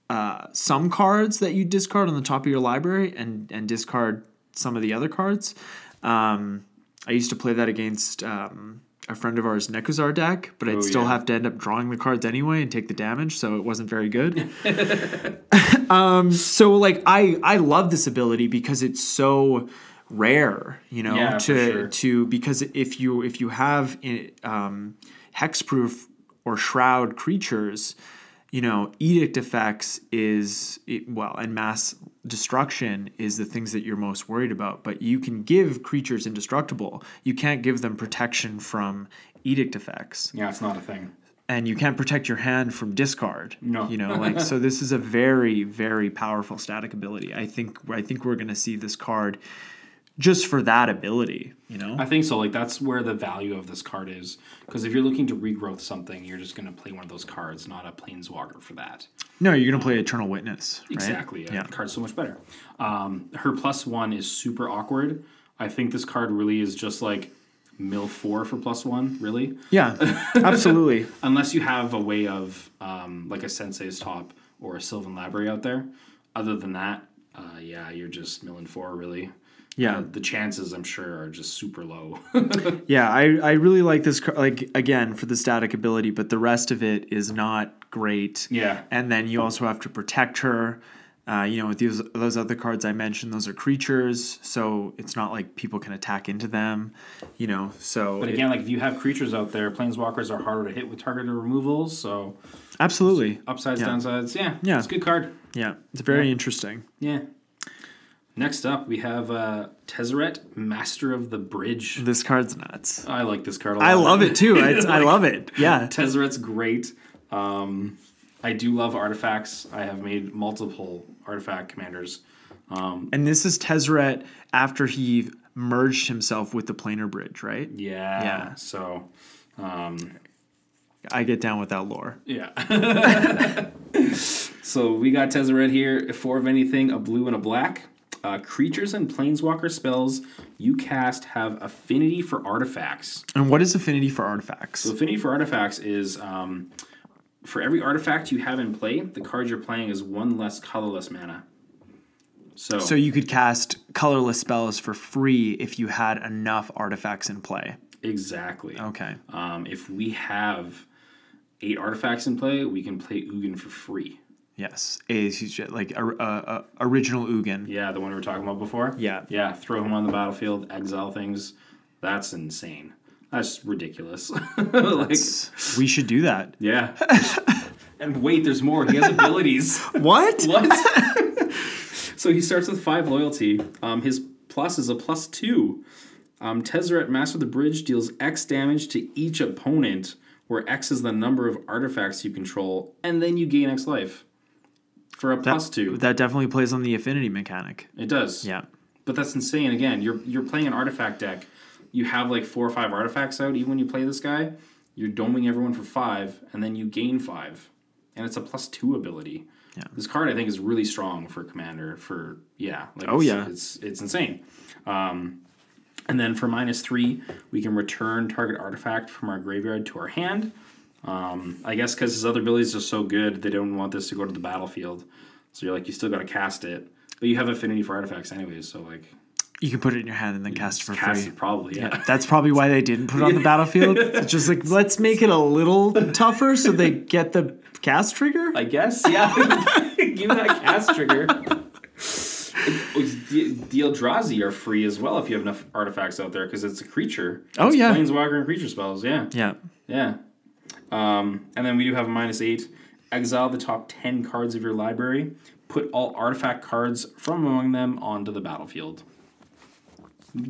uh, some cards that you discard on the top of your library and and discard some of the other cards. Um, I used to play that against um, a friend of ours, Nekusar deck, but I'd Oh, still yeah. have to end up drawing the cards anyway and take the damage, so it wasn't very good. um, so like I I love this ability because it's so rare, you know, Yeah, to sure. to because if you if you have um, hexproof or shroud creatures, you know, edict effects is well, and mass destruction is the things that you're most worried about. But you can give creatures indestructible. You can't give them protection from edict effects, Yeah, it's not a thing. and you can't protect your hand from discard. No. you know, like so. This is a very very powerful static ability. I think I think we're going to see this card just for that ability. You know. I think so. Like that's where the value of this card is. Because if you're looking to regrowth something, you're just gonna play one of those cards, not a planeswalker for that. no, you're gonna play Eternal Witness. Right? Exactly. Yeah. Yeah. Card's so much better. Um, her plus one is super awkward. I think this card really is just like mill four for plus one, really. Yeah. Absolutely. Unless you have a way of um, like a Sensei's Top or a Sylvan Library out there. Other than that, uh, yeah, you're just milling four, really. Yeah. The chances, I'm sure, are just super low. Yeah, I, I really like this car like again for the static ability, but the rest of it is not great. Yeah. And then you also have to protect her. Uh, you know, with those those other cards I mentioned, those are creatures, so it's not like people can attack into them. You know, so But it- again, like if you have creatures out there, planeswalkers are harder to hit with targeted removals. So absolutely, upsides, Yeah. downsides, yeah, Yeah. it's a good card. yeah, it's very Yeah. interesting. Yeah. Next up, we have uh, Tezzeret, Master of the Bridge. This card's nuts. I like this card a lot. I love it too. It's, I love it. Yeah, Tezzeret's great. Um, I do love artifacts. I have made multiple artifact commanders. and this is Tezzeret after he merged himself with the planar bridge, right? Yeah. Yeah. So, um, I get down with that lore. yeah. so we got Tezzeret here. Four of anything, a blue and a black. Uh, creatures and planeswalker spells you cast have affinity for artifacts. And what is affinity for artifacts? So affinity for artifacts is um, for every artifact you have in play, the card you're playing is one less colorless mana. So, So you could cast colorless spells for free if you had enough artifacts in play. exactly. Okay. Um, if we have eight artifacts in play, we can play Ugin for free. Yes. A he's just like a, a, a original Ugin. Yeah, the one we were talking about before. Yeah. Yeah, throw him on the battlefield, exile things. That's insane. That's ridiculous. like, We should do that. yeah. and wait, there's more. He has abilities. What? What? so he starts with five loyalty. Um, his plus is a plus two. Um, Tezzeret, Master of the Bridge, deals X damage to each opponent, where X is the number of artifacts you control, and then you gain X life. For a plus two. That definitely plays on the affinity mechanic. it does. Yeah. But that's insane. Again, you're you're playing an artifact deck. You have like four or five artifacts out. Even when you play this guy, you're doming everyone for five, and then you gain five, and it's a plus two ability. Yeah. This card I think is really strong for commander. For yeah, like Oh, it's, yeah. it's it's insane. Um, and then for minus three, we can return target artifact from our graveyard to our hand. Um, I guess because his other abilities are so good, they don't want this to go to the battlefield. So you're like, you still got to cast it, but you have affinity for artifacts anyways. So like, You can put it in your hand and then cast it for cast free. it probably. Yeah. Yeah, that's probably why they didn't put it on the battlefield. It's just like let's make it a little tougher so they get the cast trigger. I guess. Yeah. Give that cast trigger. The Eldrazi are free as well if you have enough artifacts out there because it's a creature. Oh, It's yeah. Planeswalker and creature spells. Yeah. Yeah. Yeah. Um, and then we do have a minus eight. Exile the top 10 cards of your library. Put all artifact cards from among them onto the battlefield.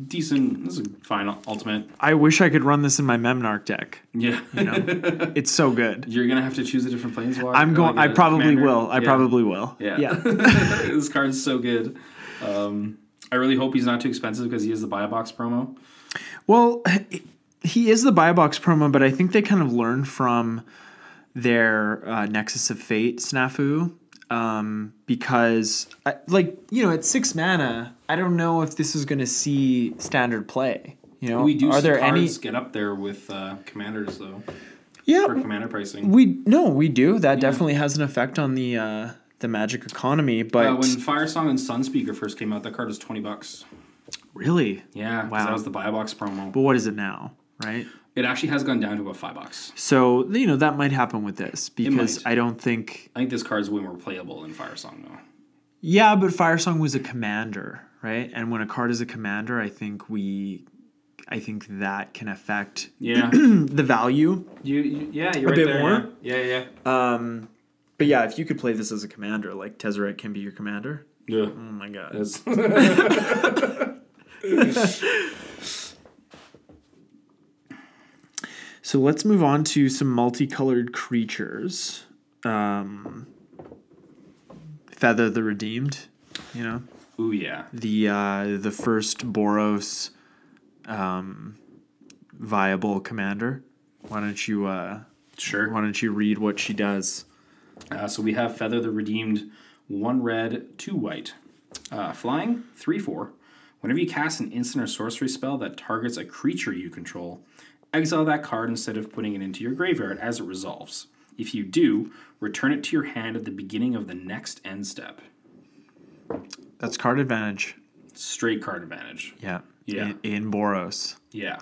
Decent. This is a fine ultimate. I wish I could run this in my Memnarch deck. Yeah. You know, it's so good. You're going to have to choose a different planeswalker. I'm going. I probably commander. will. I Yeah. probably will. Yeah. Yeah. this card's so good. Um, I really hope he's not too expensive because he is the buy a box promo. Well, he is the buy box promo, but I think they kind of learned from their uh, Nexus of Fate snafu. Um, because, I, like, you know, at six mana, I don't know if this is going to see standard play. You know, We do are see there any? cards get up there with uh, commanders though Yeah, for commander pricing. we no, we do. That definitely has an effect on the uh, the Magic economy. But Uh, when Firesong and Sunspeaker first came out, that card was twenty bucks. really, Yeah. Wow. that was the buy box promo. but what is it now? Right. It actually has gone down to about five bucks. So you know that might happen with this because. I don't think. I think this card's way more playable than Firesong though. Yeah, but Firesong was a commander, right? And when a card is a commander, I think we, I think that can affect Yeah, the value. you, you yeah you're A right bit there. more? Yeah, yeah. yeah. Um, but yeah, if you could play this as a commander, like Tezzeret can be your commander. Yeah. Oh my god. So let's move on to some multicolored creatures. Um, Feather the Redeemed, you know. Ooh yeah. the uh, the first Boros um, viable commander. Why don't you uh, Sure. Why don't you read what she does? Uh, so we have Feather the Redeemed, one red, two white. Uh, flying, three, four. Whenever you cast an instant or sorcery spell that targets a creature you control, exile that card instead of putting it into your graveyard as it resolves. If you do, return it to your hand at the beginning of the next end step. That's card advantage. Straight card advantage. Yeah. Yeah. In, in Boros. Yeah.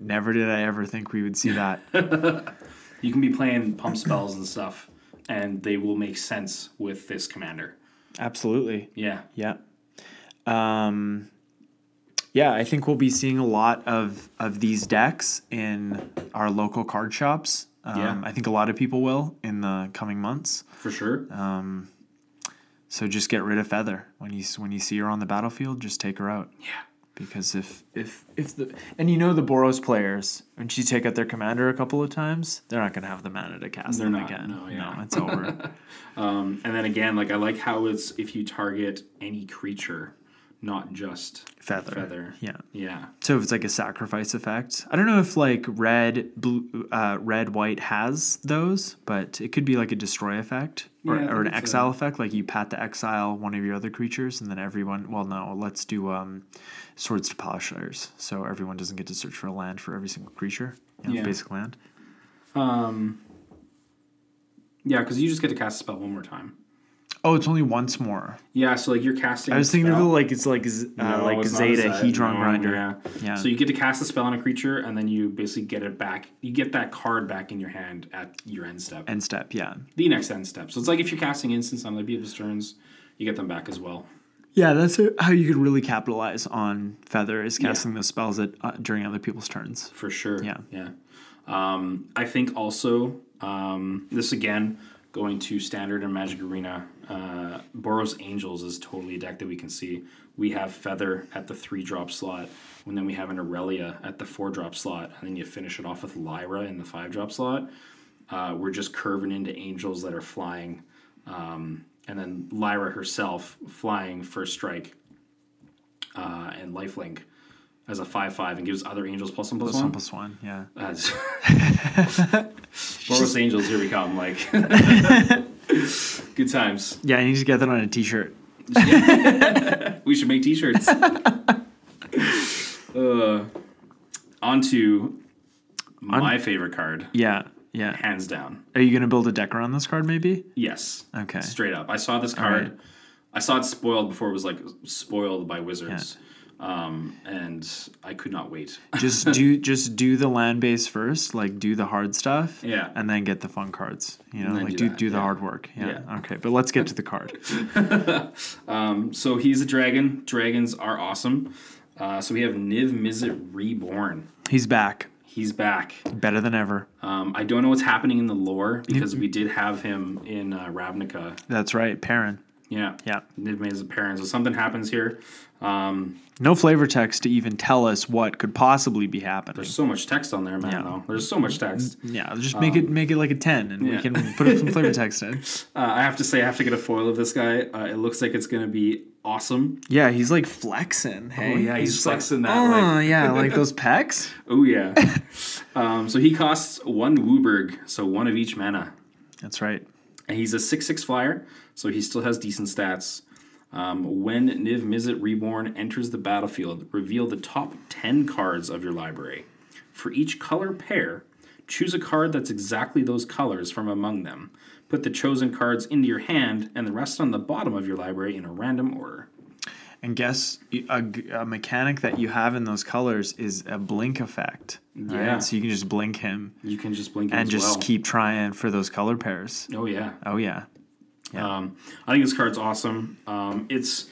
Never did I ever think we would see that. You can be playing pump spells and stuff, and they will make sense with this commander. Absolutely. Yeah. Yeah. Um, yeah, I think we'll be seeing a lot of, of these decks in our local card shops. Um, Yeah. I think a lot of people will in the coming months. For sure. Um, So just get rid of Feather when you when you see her on the battlefield. Just take her out yeah. because if if if the and you know the Boros players when she take out their commander a couple of times, they're not gonna have the mana to cast They're them not, again. no, yeah. it's over. Um, and then again, like I like how it's if you target any creature, not just Feather. feather. Yeah. Yeah. So if it's like a sacrifice effect, I don't know if like red, blue, uh, red, white has those, but it could be like a destroy effect or, Yeah, or an so. exile effect. Like you pat the exile one of your other creatures, and then everyone. Well, no, let's do um, swords to plowshares, so everyone doesn't get to search for a land for every single creature. You know, Yeah. basic land. Um. Yeah, because you just get to cast a spell one more time. Oh, it's only once more. Yeah, so like you're casting. I was thinking of it like it's like z- uh, No, like it's not a Zada Hedron no, Grinder. Yeah. Yeah. So you get to cast a spell on a creature, and then you basically get it back. You get that card back in your hand at your end step. End step, yeah. the next end step. So it's like if you're casting instants on other people's turns, you get them back as well. Yeah, that's how you could really capitalize on Feather is casting those spells at, uh, during other people's turns. For sure. Yeah. Yeah. Um, I think also um, this again going to standard and Magic Arena. Uh, Boros Angels is totally a deck that we can see. We have Feather at the three drop slot, and then we have an Aurelia at the four drop slot, and then you finish it off with Lyra in the five drop slot. Uh, we're just curving into angels that are flying, um, and then Lyra herself flying first strike uh, and lifelink as a five five and gives other angels plus one plus Plus one. one plus one, yeah. As Boros Angels, here we come. Like good times. Yeah, I need to get that on a t-shirt. We should make T-shirts. uh, on to my favorite card, Yeah, yeah. hands down. Are you gonna build a deck around this card, maybe? Yes. Okay. Straight up. I saw this card. right. I saw it spoiled before it was like spoiled by Wizards. Um, and I could not wait. Just do just do the land base first, like do the hard stuff. Yeah. And then get the fun cards. You know, like do do that, do the yeah. hard work. Yeah. Yeah. Okay, but let's get to the card. Um, so he's a dragon. Dragons are awesome. Uh, so we have Niv Mizzet Reborn. He's back, He's back. better than ever. Um, I don't know what's happening in the lore because we did have him in uh, Ravnica. That's right, Parun. Yeah. Yeah. Niv Mizzet Parun. So something happens here. Um, No flavor text to even tell us what could possibly be happening. there's so much text on there, man. Yeah. Though there's so much text. Yeah, just make it make it like a ten, and we can put some flavor text in. Uh, I have to say, I have to get a foil of this guy. Uh, it looks like it's gonna be awesome. Yeah, he's like flexing. Hey, Oh, yeah, he's like, flexing that, Oh like- yeah, like those pecs. Oh yeah. um, so he costs one WUBRG, so one of each mana. That's right. And he's a 6 6 flyer, so he still has decent stats. Um, when Niv Mizzet Reborn enters the battlefield, reveal the top 10 cards of your library. For each color pair, choose a card that's exactly those colors from among them. Put the chosen cards into your hand and the rest on the bottom of your library in a random order. And guess a, a mechanic that you have in those colors is a blink effect. right? Yeah. So you can just blink him You can just blink and just well. keep trying for those color pairs. Oh, yeah. Oh yeah. Um, I think this card's awesome. Um, it's,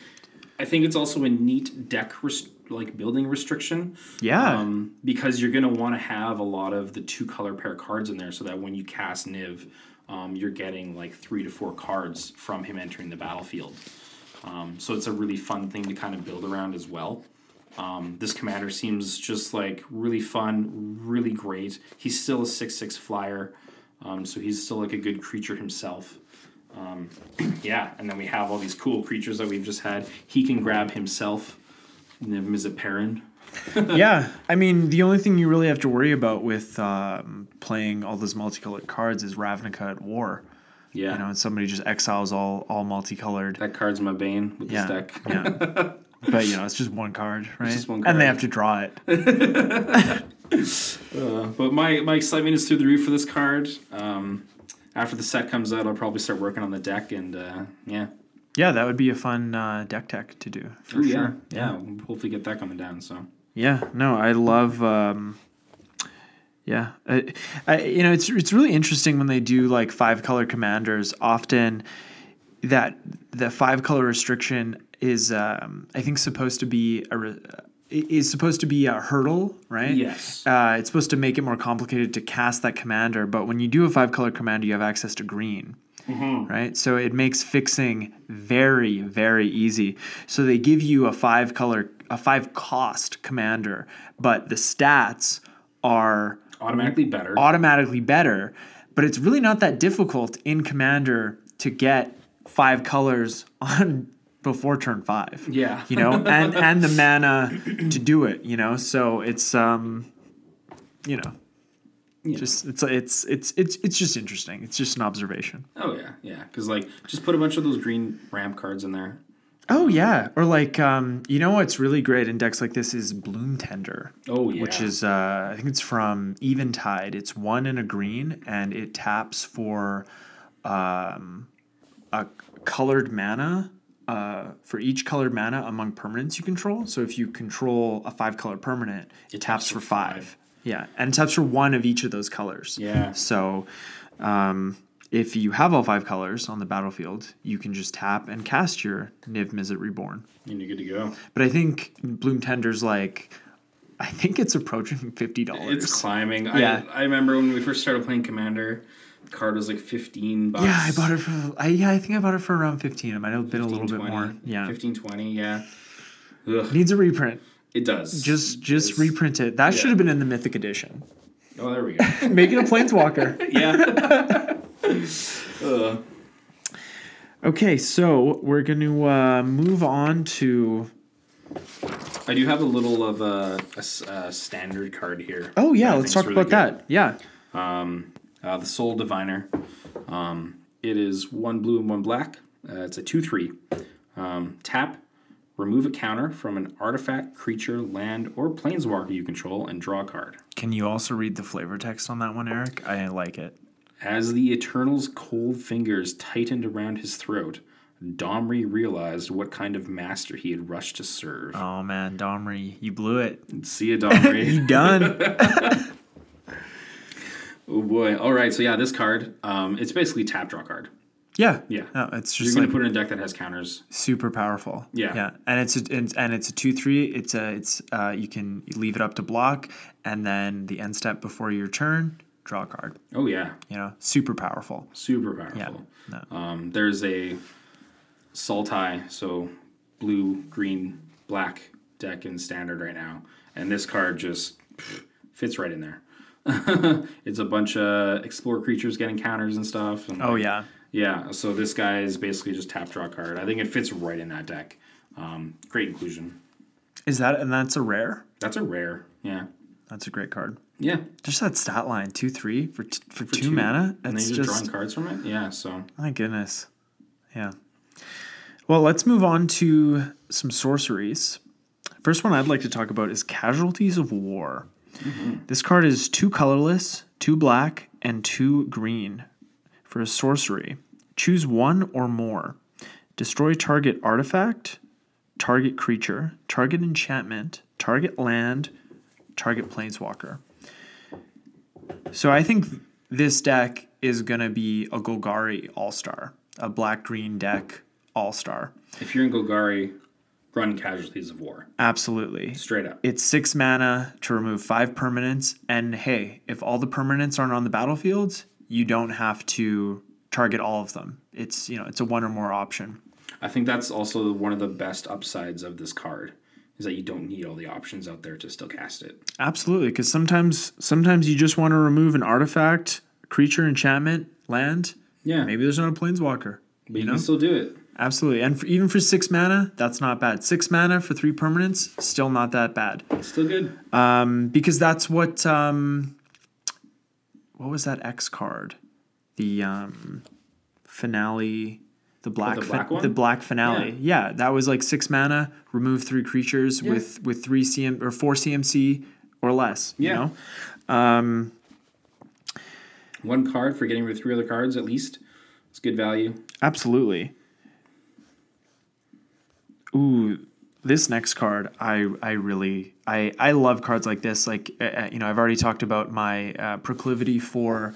I think it's also a neat deck rest- like building restriction. Yeah. Um, because you're gonna want to have a lot of the two color pair cards in there, so that when you cast Niv, um, you're getting like three to four cards from him entering the battlefield. Um, so it's a really fun thing to kind of build around as well. Um, this commander seems just like really fun, really great. He's still a six six flyer, um, so he's still like a good creature himself. Um, yeah, and then we have all these cool creatures that we've just had. He can grab himself. Niv Mizzet Parun. yeah, I mean, the only thing you really have to worry about with um, playing all those multicolored cards is Ravnica at War. Yeah. You know, and somebody just exiles all all multicolored. that card's my bane with Yeah, this deck. yeah. But you know, it's just one card, right? just one card. And they have to draw it. Uh, but my, my excitement is through the roof for this card. Um, after the set comes out, I'll probably start working on the deck, and uh, yeah. Yeah, that would be a fun uh, deck tech to do for Ooh, sure. yeah, yeah. We'll hopefully get that coming down. So Yeah, no, I love. Um, yeah, I, I, you know, it's it's really interesting when they do like five color commanders. Often, that the five color restriction is, um, I think, supposed to be a re- is supposed to be a hurdle, right? Yes. Uh, it's supposed to make it more complicated to cast that commander, but when you do a five color commander, you have access to green. Right, so it makes fixing very, very easy. So they give you a five color, a five cost commander, but the stats are automatically better. automatically better. But it's really not that difficult in commander to get five colors on before turn five yeah. you know, and and the mana to do it, you know. So it's um, you know, Yeah. just it's it's it's it's it's just interesting. It's just an observation. Oh yeah, yeah. Because like, just put a bunch of those green ramp cards in there. Oh yeah, or like um, you know what's really great in decks like this is Bloom Tender, Oh yeah. which is uh, I think it's from Eventide. It's one and a green, and it taps for um, a colored mana. Uh, for each colored mana among permanents you control. So if you control a five color permanent, it, taps, for five. Yeah, and it taps for one of each of those colors. Yeah. So um, if you have all five colors on the battlefield, you can just tap and cast your Niv Mizzet Reborn. and you're good to go. But I think Bloom Tender's like, I think it's approaching fifty dollars. It's climbing. Yeah. I, I remember when we first started playing Commander, card was like fifteen bucks. Yeah, I bought it for. I, yeah, I think I bought it for around fifteen. It might have been a 15, little bit more. Yeah, 15, 20, yeah. Ugh, needs a reprint. it does. Just just It's- reprint it. That yeah. should have been in the Mythic Edition. Oh, there we go. Make it a Planeswalker. yeah. Ugh. okay, so we're going to uh, move on to. I do have a little of a standard card here. Oh yeah, let's talk really about good. that. Yeah. Um, uh, the Soul Diviner. Um, it is one blue and one black. Uh, it's a 2 3. Um, tap, remove a counter from an artifact, creature, land, or planeswalker you control and draw a card. Can you also read the flavor text on that one, Eric? I like it. As the Eternal's cold fingers tightened around his throat, Domri realized what kind of master he had rushed to serve. Oh man, Domri, you blew it. See you, Domri. You done? oh boy. All right. So yeah, this card. Um, it's basically tap draw card. yeah. Yeah. No, it's You're just gonna like put it in a deck that has counters. super powerful. Yeah. Yeah. And it's a, and, and it's a two three. It's a it's uh you can leave it up to block, and then the end step before your turn, draw a card. Oh yeah. You know, super powerful. Super powerful. Yeah. No. Um, there's a Sultai, so blue, green, black deck in standard right now, and this card just pff, fits right in there. it's a bunch of explore creatures getting counters and stuff. And Oh yeah. yeah. So this guy is basically just tap draw card. I think it fits right in that deck. Um, great inclusion. Is that and that's a rare? That's a rare. Yeah. That's a great card. Yeah. Just that stat line two three for t- for, For two, mana. and then you're just drawing cards from it. Yeah. So my goodness. Yeah. Well, let's move on to some sorceries. First one I'd like to talk about is Casualties of War. This card is two colorless, two black, and two green for a sorcery. Choose one or more. Destroy target artifact, target creature, target enchantment, target land, target planeswalker. So I think this deck is going to be a Golgari All Star, a black green deck All Star. if you're in Golgari, run Casualties of War. Absolutely. Straight up. It's six mana to remove five permanents. And hey, if all the permanents aren't on the battlefields, you don't have to target all of them. It's you know, it's a one or more option. I think that's also one of the best upsides of this card is that you don't need all the options out there to still cast it. Absolutely, because sometimes sometimes you just want to remove an artifact, creature, enchantment, land. Yeah. Maybe there's not a planeswalker. But you, know? can still do it. Absolutely. And for, even for six mana, that's not bad. Six mana for three permanents, still not that bad. Still good. Um, because that's what um, what was that X card? The um, finale, the black, the fi- black one? the black finale. Yeah. that was like six mana, remove three creatures with with three CM or four CMC or less. Yeah. You know, um, One card for getting rid of three other cards at least. It's good value. absolutely. Ooh, this next card, I I really I I love cards like this. Like uh, uh, you know, I've already talked about my uh, proclivity for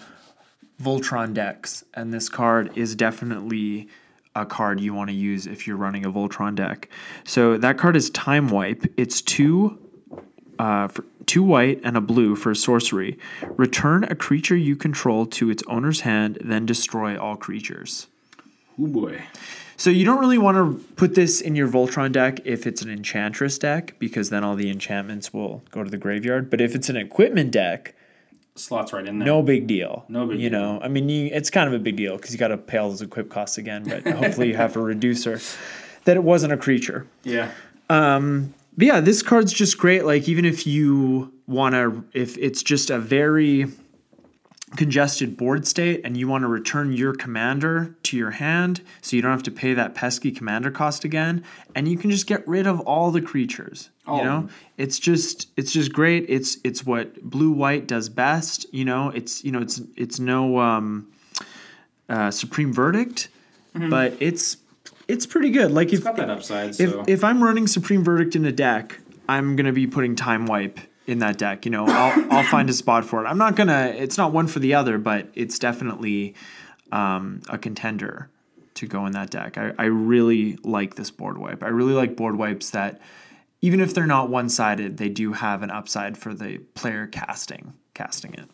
Voltron decks, and this card is definitely a card you want to use if you're running a Voltron deck. So that card is Time Wipe. It's two. Uh, for two white and a blue for sorcery. Return a creature you control to its owner's hand, then destroy all creatures. Oh boy. So you don't really want to put this in your Voltron deck if it's an Enchantress deck, because then all the enchantments will go to the graveyard. But if it's an equipment deck, Slots right in there. no big deal. No big you deal. know, I mean, you, it's kind of a big deal because you got to pay all those equip costs again. But hopefully you have a reducer that it wasn't a creature. Yeah. Um, But yeah, this card's just great. Like even if you want to, if it's just a very congested board state and you want to return your commander to your hand so you don't have to pay that pesky commander cost again and you can just get rid of all the creatures All you know? It's just it's just great. It's it's what blue white does best you know? It's you know it's it's no um uh supreme verdict but it's it's pretty good. Like if Got that upside. if So. if I'm running Supreme Verdict in a deck, I'm gonna be putting Time Wipe in that deck. You know, I'll I'll find a spot for it. I'm not gonna. It's not one for the other, but it's definitely um, a contender to go in that deck. I, I really like this board wipe. I really like board wipes that, even if they're not one sided, they do have an upside for the player casting casting it.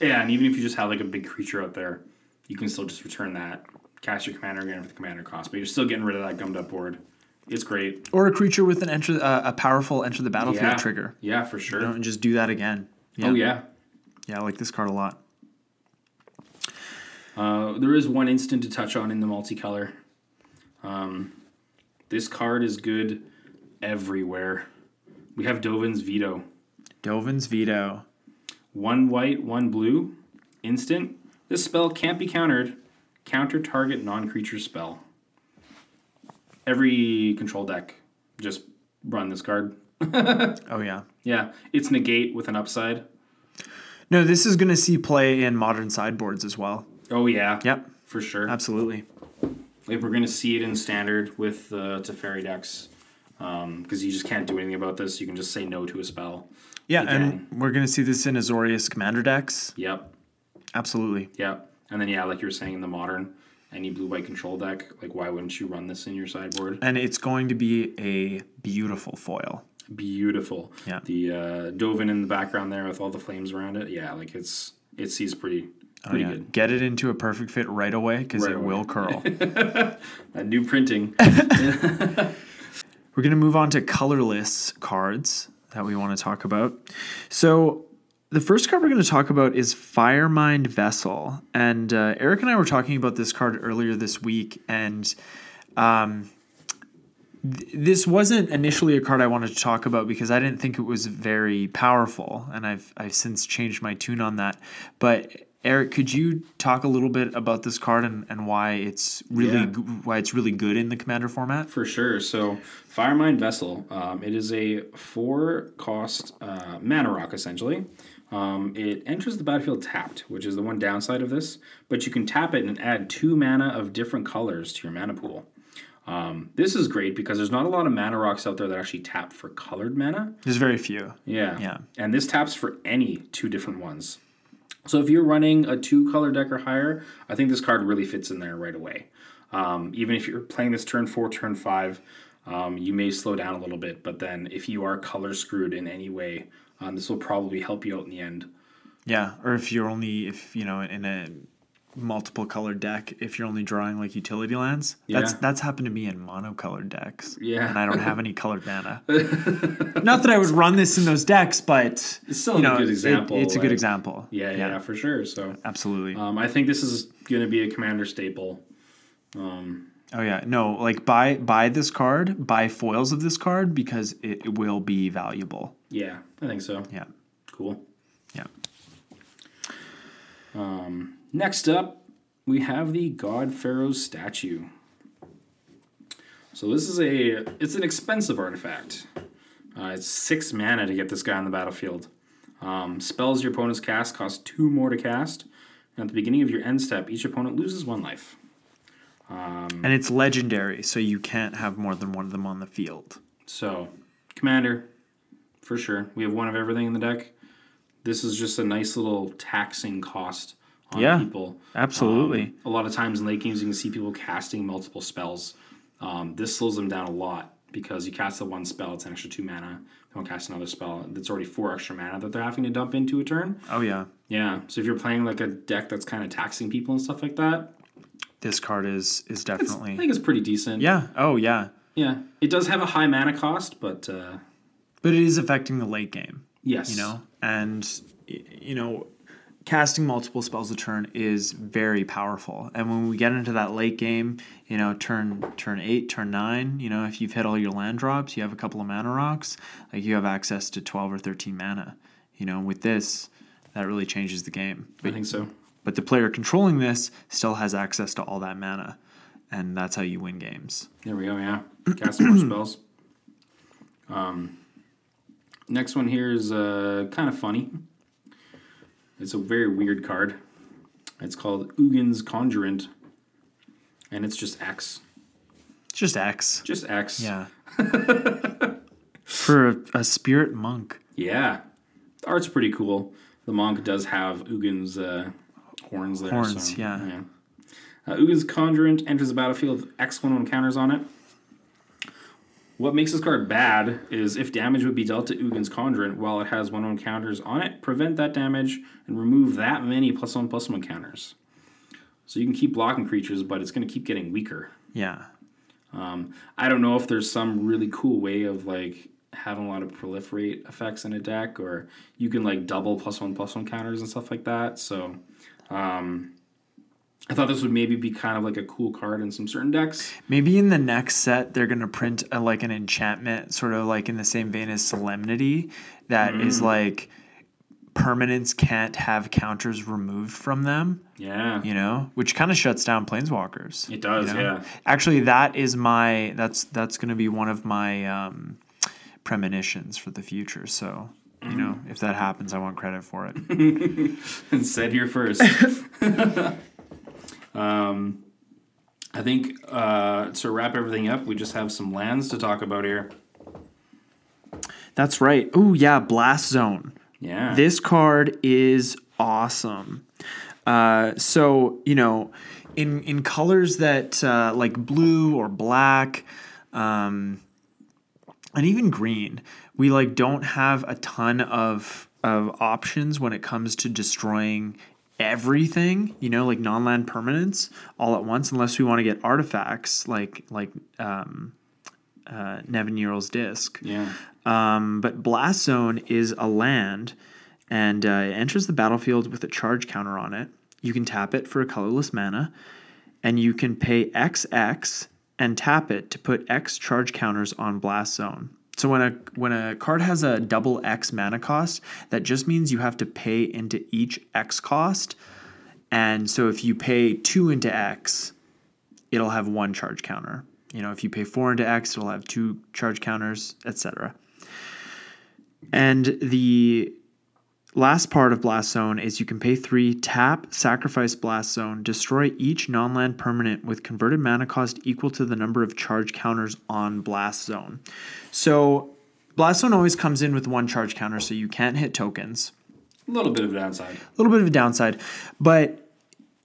yeah, and even if you just have like a big creature out there, you can still just return that, cast your commander again for the commander cost, but you're still getting rid of that gummed up board. It's great. Or a creature with an enter uh, a powerful enter the battlefield Yeah. trigger. Yeah, for sure. You know, and just do that again. Oh yeah. Yeah, I like this card a lot. Uh, there is one instant to touch on in the multicolor. Um, this card is good everywhere. We have Dovin's Veto. Dovin's Veto. One white, one blue. Instant. This spell can't be countered. Counter target non creature spell. Every control deck just run this card. Oh yeah. Yeah, it's negate with an upside. No, this is going to see play in modern sideboards as well. Oh yeah, Yep, for sure. absolutely. Like we're gonna see it in standard with the Teferi decks, um, because you just can't do anything about this. You can just say no to a spell. Yeah, Again. and we're going to see this in Azorius commander decks. Yep, Absolutely. yep. And then yeah, like you were saying in the modern, any blue white control deck, like why wouldn't you run this in your sideboard? And it's going to be a beautiful foil. Beautiful. Yeah. The uh, Dovin in the background there with all the flames around it. Yeah, like it's it sees pretty Oh, pretty yeah. good. Get it into a perfect fit right away because Right it away. will curl. That new printing. We're going to move on to colorless cards that we want to talk about. So, the first card we're going to talk about is Firemind Vessel. And uh, Eric and I were talking about this card earlier this week. And um, th- this wasn't initially a card I wanted to talk about because I didn't think it was very powerful. And I've, I've since changed my tune on that. But Eric, could you talk a little bit about this card and, and why it's really Yeah. g- why it's really good in the commander format? For sure. So, Firemind Vessel, um, it is a four cost uh, mana rock essentially. Um, it enters the battlefield tapped, which is the one downside of this, but you can tap it and add two mana of different colors to your mana pool. Um, this is great because there's not a lot of mana rocks out there that actually tap for colored mana. There's very few. Yeah. Yeah. And this taps for any two different ones. So if you're running a two color deck or higher, I think this card really fits in there right away. Um, even if you're playing this turn four, turn five, um, you may slow down a little bit, but then if you are color screwed in any way, um, this will probably help you out in the end. Yeah, or if you're only if you know in a multiple colored deck, if you're only drawing like utility lands, that's Yeah. that's happened to me in monocolored decks. Yeah. and I don't have any colored mana. Not that I would run this in those decks, but It's still you a know, good it- example, it's a good like- example. Yeah, yeah, for sure. So absolutely. um, I think this is going to be a commander staple Um, Oh yeah, no, like buy buy this card, buy foils of this card because it, it will be valuable. Yeah, I think so. Yeah, Cool. yeah. Next up, we have the God Pharaoh's statue. So this is a it's an expensive artifact. Uh, it's six mana to get this guy on the battlefield. Um, spells your opponent's cast cost two more to cast. And at the beginning of your end step, each opponent loses one life. And it's legendary, so you can't have more than one of them on the field. So, commander, for sure. We have one of everything in the deck. This is just a nice little taxing cost on Yeah. people. Absolutely. Um, a lot of times in late games, you can see people casting multiple spells. Um, this slows them down a lot because you cast the one spell, it's an extra two mana. If you want to cast another spell, that's already four extra mana that they're having to dump into a turn. oh yeah, Yeah, so if you're playing like a deck that's kind of taxing people and stuff like that, this card is is definitely. I think it's pretty decent. yeah. Oh yeah, yeah. It does have a high mana cost, but uh, but it is affecting the late game. yes, you know and you know casting multiple spells a turn is very powerful and when we get into that late game you know turn turn 8 turn 9 you know if you've hit all your land drops you have a couple of mana rocks like you have access to 12 or 13 mana you know with this that really changes the game I think so. but the player controlling this still has access to all that mana and that's how you win games There we go. Yeah, cast more spells. Um, next one here is uh, kind of funny. It's a very weird card. It's called Ugin's Conjurant, and it's just X, it's just x just X. yeah for a, a spirit monk Yeah. The art's pretty cool. The monk does have Ugin's uh, horns there. Horns, so, yeah. Uh, Ugin's Conjurant enters the battlefield with X one one counters on it. What makes this card bad is if damage would be dealt to Ugin's Conjurant while it has one one counters on it, prevent that damage and remove that many plus one plus one counters. So you can keep blocking creatures, but it's going to keep getting weaker. yeah Um, I don't know if there's some really cool way of like having a lot of proliferate effects in a deck, or you can like double plus one plus one counters and stuff like that. So, um, I thought this would maybe be kind of like a cool card in some certain decks. Maybe in the next set they're gonna print a, like an enchantment, sort of like in the same vein as Solemnity, that is Mm. like permanents can't have counters removed from them. Yeah, You know, which kind of shuts down planeswalkers. it does. you know? Yeah, Actually, that is my that's that's gonna be one of my um, premonitions for the future. So. You know, Mm. if that happens, I want credit for it. and said here first. um, I think uh, to wrap everything up, we just have some lands to talk about here. That's right. Oh yeah, Blast Zone. Yeah, This card is awesome. Uh, so you know, in in colors that uh, like blue or black, um, and even green, we like don't have a ton of of options when it comes to destroying everything. You know, like non land permanents all at once, unless we want to get artifacts like like um, uh, Nevinyrral's Disk. yeah. Um, but Blast Zone is a land, and uh, it enters the battlefield with a charge counter on it. You can tap it for a colorless mana, and you can pay XX and tap it to put X charge counters on Blast Zone. So when a when a card has a double X mana cost, that just means you have to pay into each X cost. And so if you pay two into X, it'll have one charge counter. You know, if you pay four into X, it'll have two charge counters, etc. And the last part of Blast Zone is you can pay three, tap, sacrifice Blast Zone, destroy each non land permanent with converted mana cost equal to the number of charge counters on Blast Zone. So Blast Zone always comes in with one charge counter, so you can't hit tokens A little bit of a downside. a little bit of a downside. But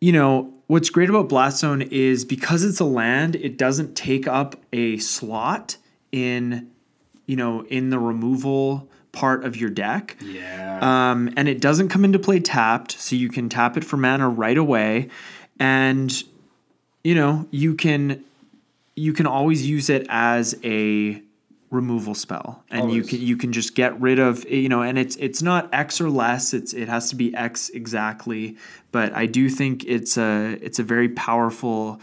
you know, what's great about Blast Zone is because it's a land, it doesn't take up a slot in you know, in the removal part of your deck. Yeah. Um, and it doesn't come into play tapped, so you can tap it for mana right away. And you know, you can you can always use it as a removal spell and you can you can just get rid of you know and it's it's not x or less it's it has to be x exactly but i do think it's a it's a very powerful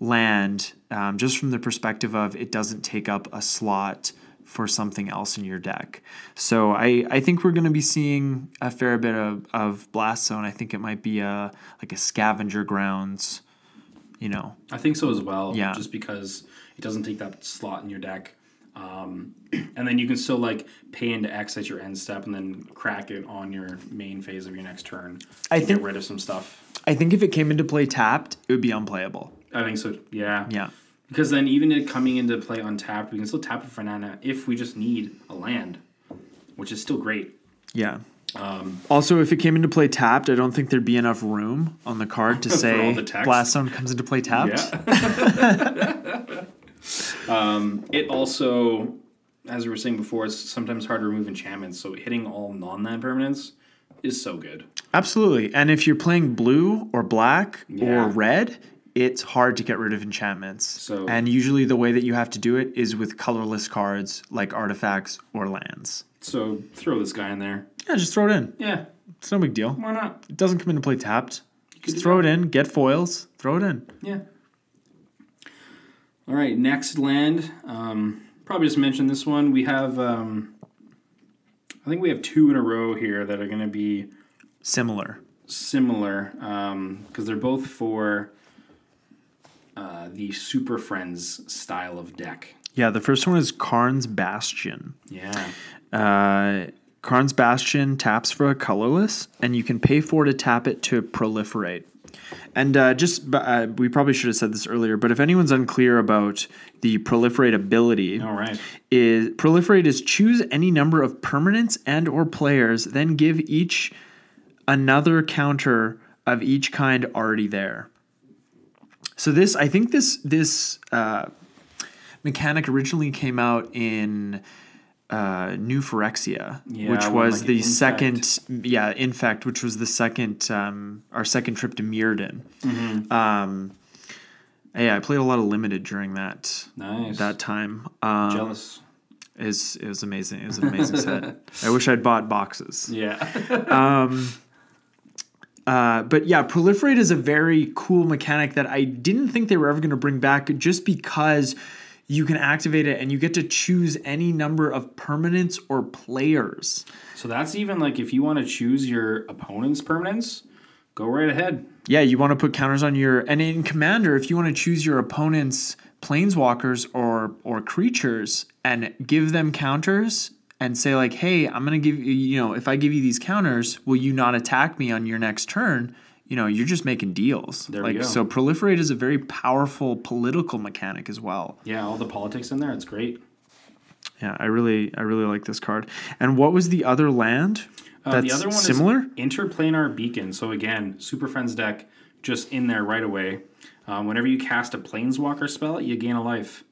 land um, just from the perspective of it doesn't take up a slot for something else in your deck. So I, I think we're going to be seeing a fair bit of, of blast zone. I think it might be a like a scavenger grounds, you know. I think so as well. Yeah. Just because it doesn't take that slot in your deck. Um, and then you can still like pay into X at your end step and then crack it on your main phase of your next turn. I think- get rid of some stuff. I think if it came into play tapped, it would be unplayable. I think so. Yeah. Yeah. Because then even it coming into play untapped, we can still tap it for mana if we just need a land, which is still great. Yeah. Um, Also, if it came into play tapped, I don't think there'd be enough room on the card to say blast zone comes into play tapped. Yeah. um, it also, as we were saying before, it's sometimes hard to remove enchantments. So hitting all non-land permanents is so good. Absolutely. And if you're playing blue or black Yeah. or red, it's hard to get rid of enchantments. So- and usually the way that you have to do it is with colorless cards like artifacts or lands. So throw this guy in there. Yeah, just throw it in. Yeah, It's no big deal. why not? It doesn't come into play tapped. Just throw it in, get foils, throw it in. Yeah. All right, next land. Um, probably just mention this one. We have, um, I think we have two in a row here that are going to be Similar. similar because they're both for uh, the Super Friends style of deck. Yeah, the first one is Karn's Bastion. Yeah. Uh, Karn's Bastion taps for a colorless, and you can pay four to tap it to proliferate. And uh, just, uh, we probably should have said this earlier, but if anyone's unclear about the proliferate ability, All right. is proliferate is choose any number of permanents and or players, then give each another counter of each kind already there. So this, I think this this uh, mechanic originally came out in uh, New Phyrexia, Yeah, which was like the Infect. second, yeah, Infect, which was the second, um, our second trip to Mirrodin. Mm-hmm. Um, yeah, I played a lot of limited during that Nice. that time. Um, Jealous. is it was amazing. It was an amazing set. I wish I'd bought boxes. Yeah. Uh, but yeah, proliferate is a very cool mechanic that I didn't think they were ever going to bring back, just because you can activate it and you get to choose any number of permanents or players. so that's even like if you want to choose your opponent's permanents, go right ahead. Yeah, you want to put counters on your and in commander, if you want to choose your opponent's planeswalkers or or creatures and give them counters and say like, "Hey, I'm going to give you, you know, if I give you these counters, will you not attack me on your next turn?" You know, you're just making deals. There we like go. so proliferate is a very powerful political mechanic as well. Yeah, all the politics in there. It's great. Yeah, I really I really like this card. And what was the other land? Uh, That's the other one similar? is Interplanar Beacon. So again, Super Friends deck just in there right away. Um, whenever you cast a Planeswalker spell, you gain a life.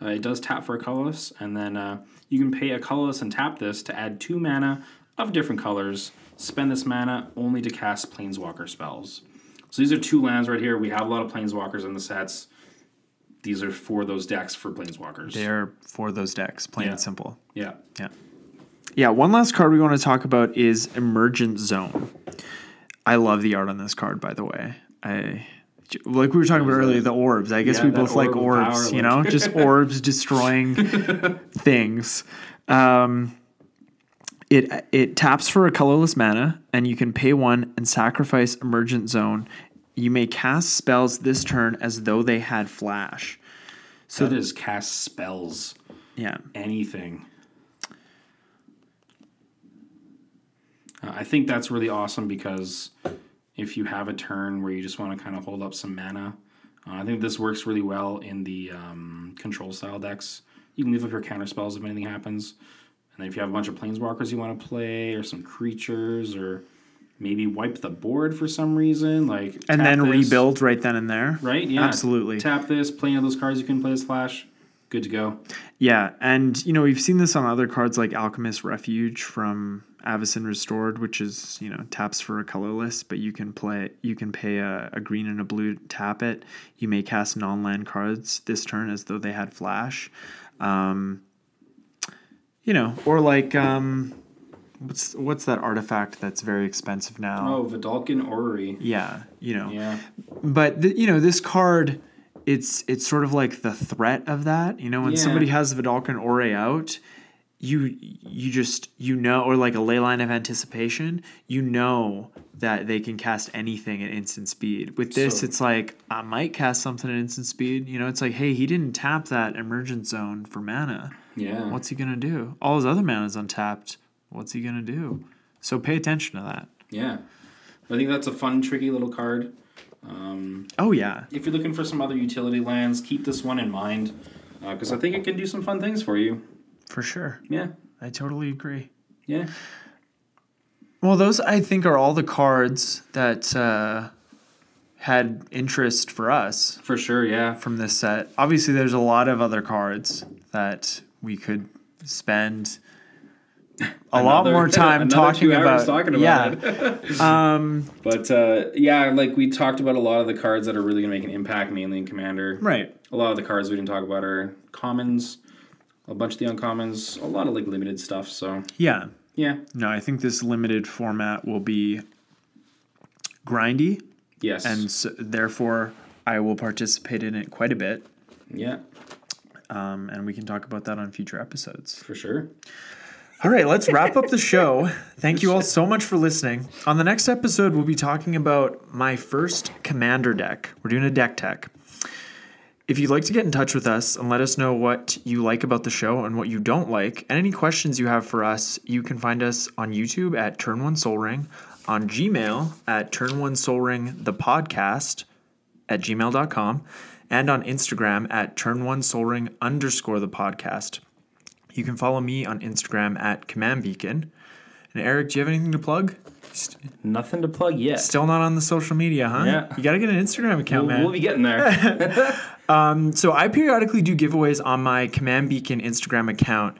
Uh, it does tap for a colorless, and then uh, you can pay a colorless and tap this to add two mana of different colors. Spend this mana only to cast Planeswalker spells. So these are two lands right here. We have a lot of Planeswalkers in the sets. These are for those decks for Planeswalkers. They're for those decks, plain Yeah. and simple. yeah. Yeah. Yeah, one last card we want to talk about is Emergent Zone. I love the art on this card, by the way. I like we were talking about earlier, the orbs. I guess Yeah, we both like orbs, you know, just orbs destroying things. Um, it it taps for a colorless mana, and you can pay one and sacrifice Emergent Zone. You may cast spells this turn as though they had flash. So that is cast spells. Yeah, anything. Uh, I think that's really awesome because if you have a turn where you just want to kind of hold up some mana, uh, I think this works really well in the um, control style decks. You can leave up your counter spells if anything happens. And then if you have a bunch of planeswalkers you want to play, or some creatures, or maybe wipe the board for some reason, like and then this, rebuild right then and there. Right? Yeah. absolutely. Tap this, play any of those cards you can play as flash. Good to go. Yeah, and you know we've seen this on other cards like Alchemist Refuge from Avacyn Restored, which is you know taps for a colorless, but you can play you can pay a, a green and a blue tap it. You may cast non-land cards this turn as though they had flash. Um, you know, or like um, what's what's that artifact that's very expensive now? Oh, Vedalken Orrery. Yeah, you know, Yeah. but th- you know this card it's it's sort of like the threat of that. You know, when Yeah. somebody has Vedalken Ore out, you you just you know, or like a Leyline of anticipation, you know that they can cast anything at instant speed. With this, So- it's like I might cast something at instant speed. You know, it's like, hey, he didn't tap that emergent zone for mana. Yeah. What's he gonna do? All his other mana's untapped. What's he gonna do? So pay attention to that. Yeah. I think that's a fun, tricky little card. um, Oh yeah, If you're looking for some other utility lands, keep this one in mind because I think it can do some fun things for you. For sure. Yeah. I totally agree. Yeah. Well, those I think are all the cards that uh, had interest for us For sure. Yeah. from this set. Obviously, there's a lot of other cards that we could spend a lot more time talking about. talking about yeah, um, But uh, yeah, like we talked about a lot of the cards that are really going to make an impact, mainly in Commander. right. A lot of the cards we didn't talk about are commons, a bunch of the uncommons, a lot of like limited stuff. So Yeah. yeah, No, I think this limited format will be grindy, yes, and so, therefore I will participate in it quite a bit. yeah, Um, and we can talk about that on future episodes. for sure. All right, let's wrap up the show. Thank you all so much for listening. On the next episode, we'll be talking about my first commander deck. We're doing a deck tech. If you'd like to get in touch with us and let us know what you like about the show and what you don't like, and any questions you have for us, you can find us on YouTube at Turn One Soul Ring, on Gmail at Turn One Soul Ring the podcast at gmail.com, and on Instagram at Turn One Soul Ring underscore the podcast. You can follow me on Instagram at Command Beacon. And Eric, do you have anything to plug? Nothing to plug yet. Still not on the social media, huh? Yeah. You got to get an Instagram account, We'll, man. we'll be getting there. So I periodically do giveaways on my Command Beacon Instagram account.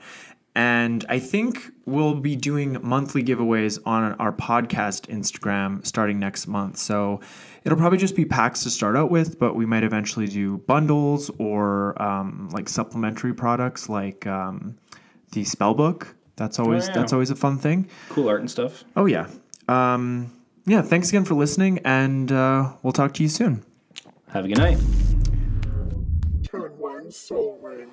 And I think we'll be doing monthly giveaways on our podcast Instagram starting next month. So it'll probably just be packs to start out with, but we might eventually do bundles or um, like supplementary products like um, the spellbook. That's always yeah. that's always a fun thing. cool art and stuff. Oh yeah, um, yeah. Thanks again for listening, and uh, we'll talk to you soon. Have a good night. Turn one soul ring.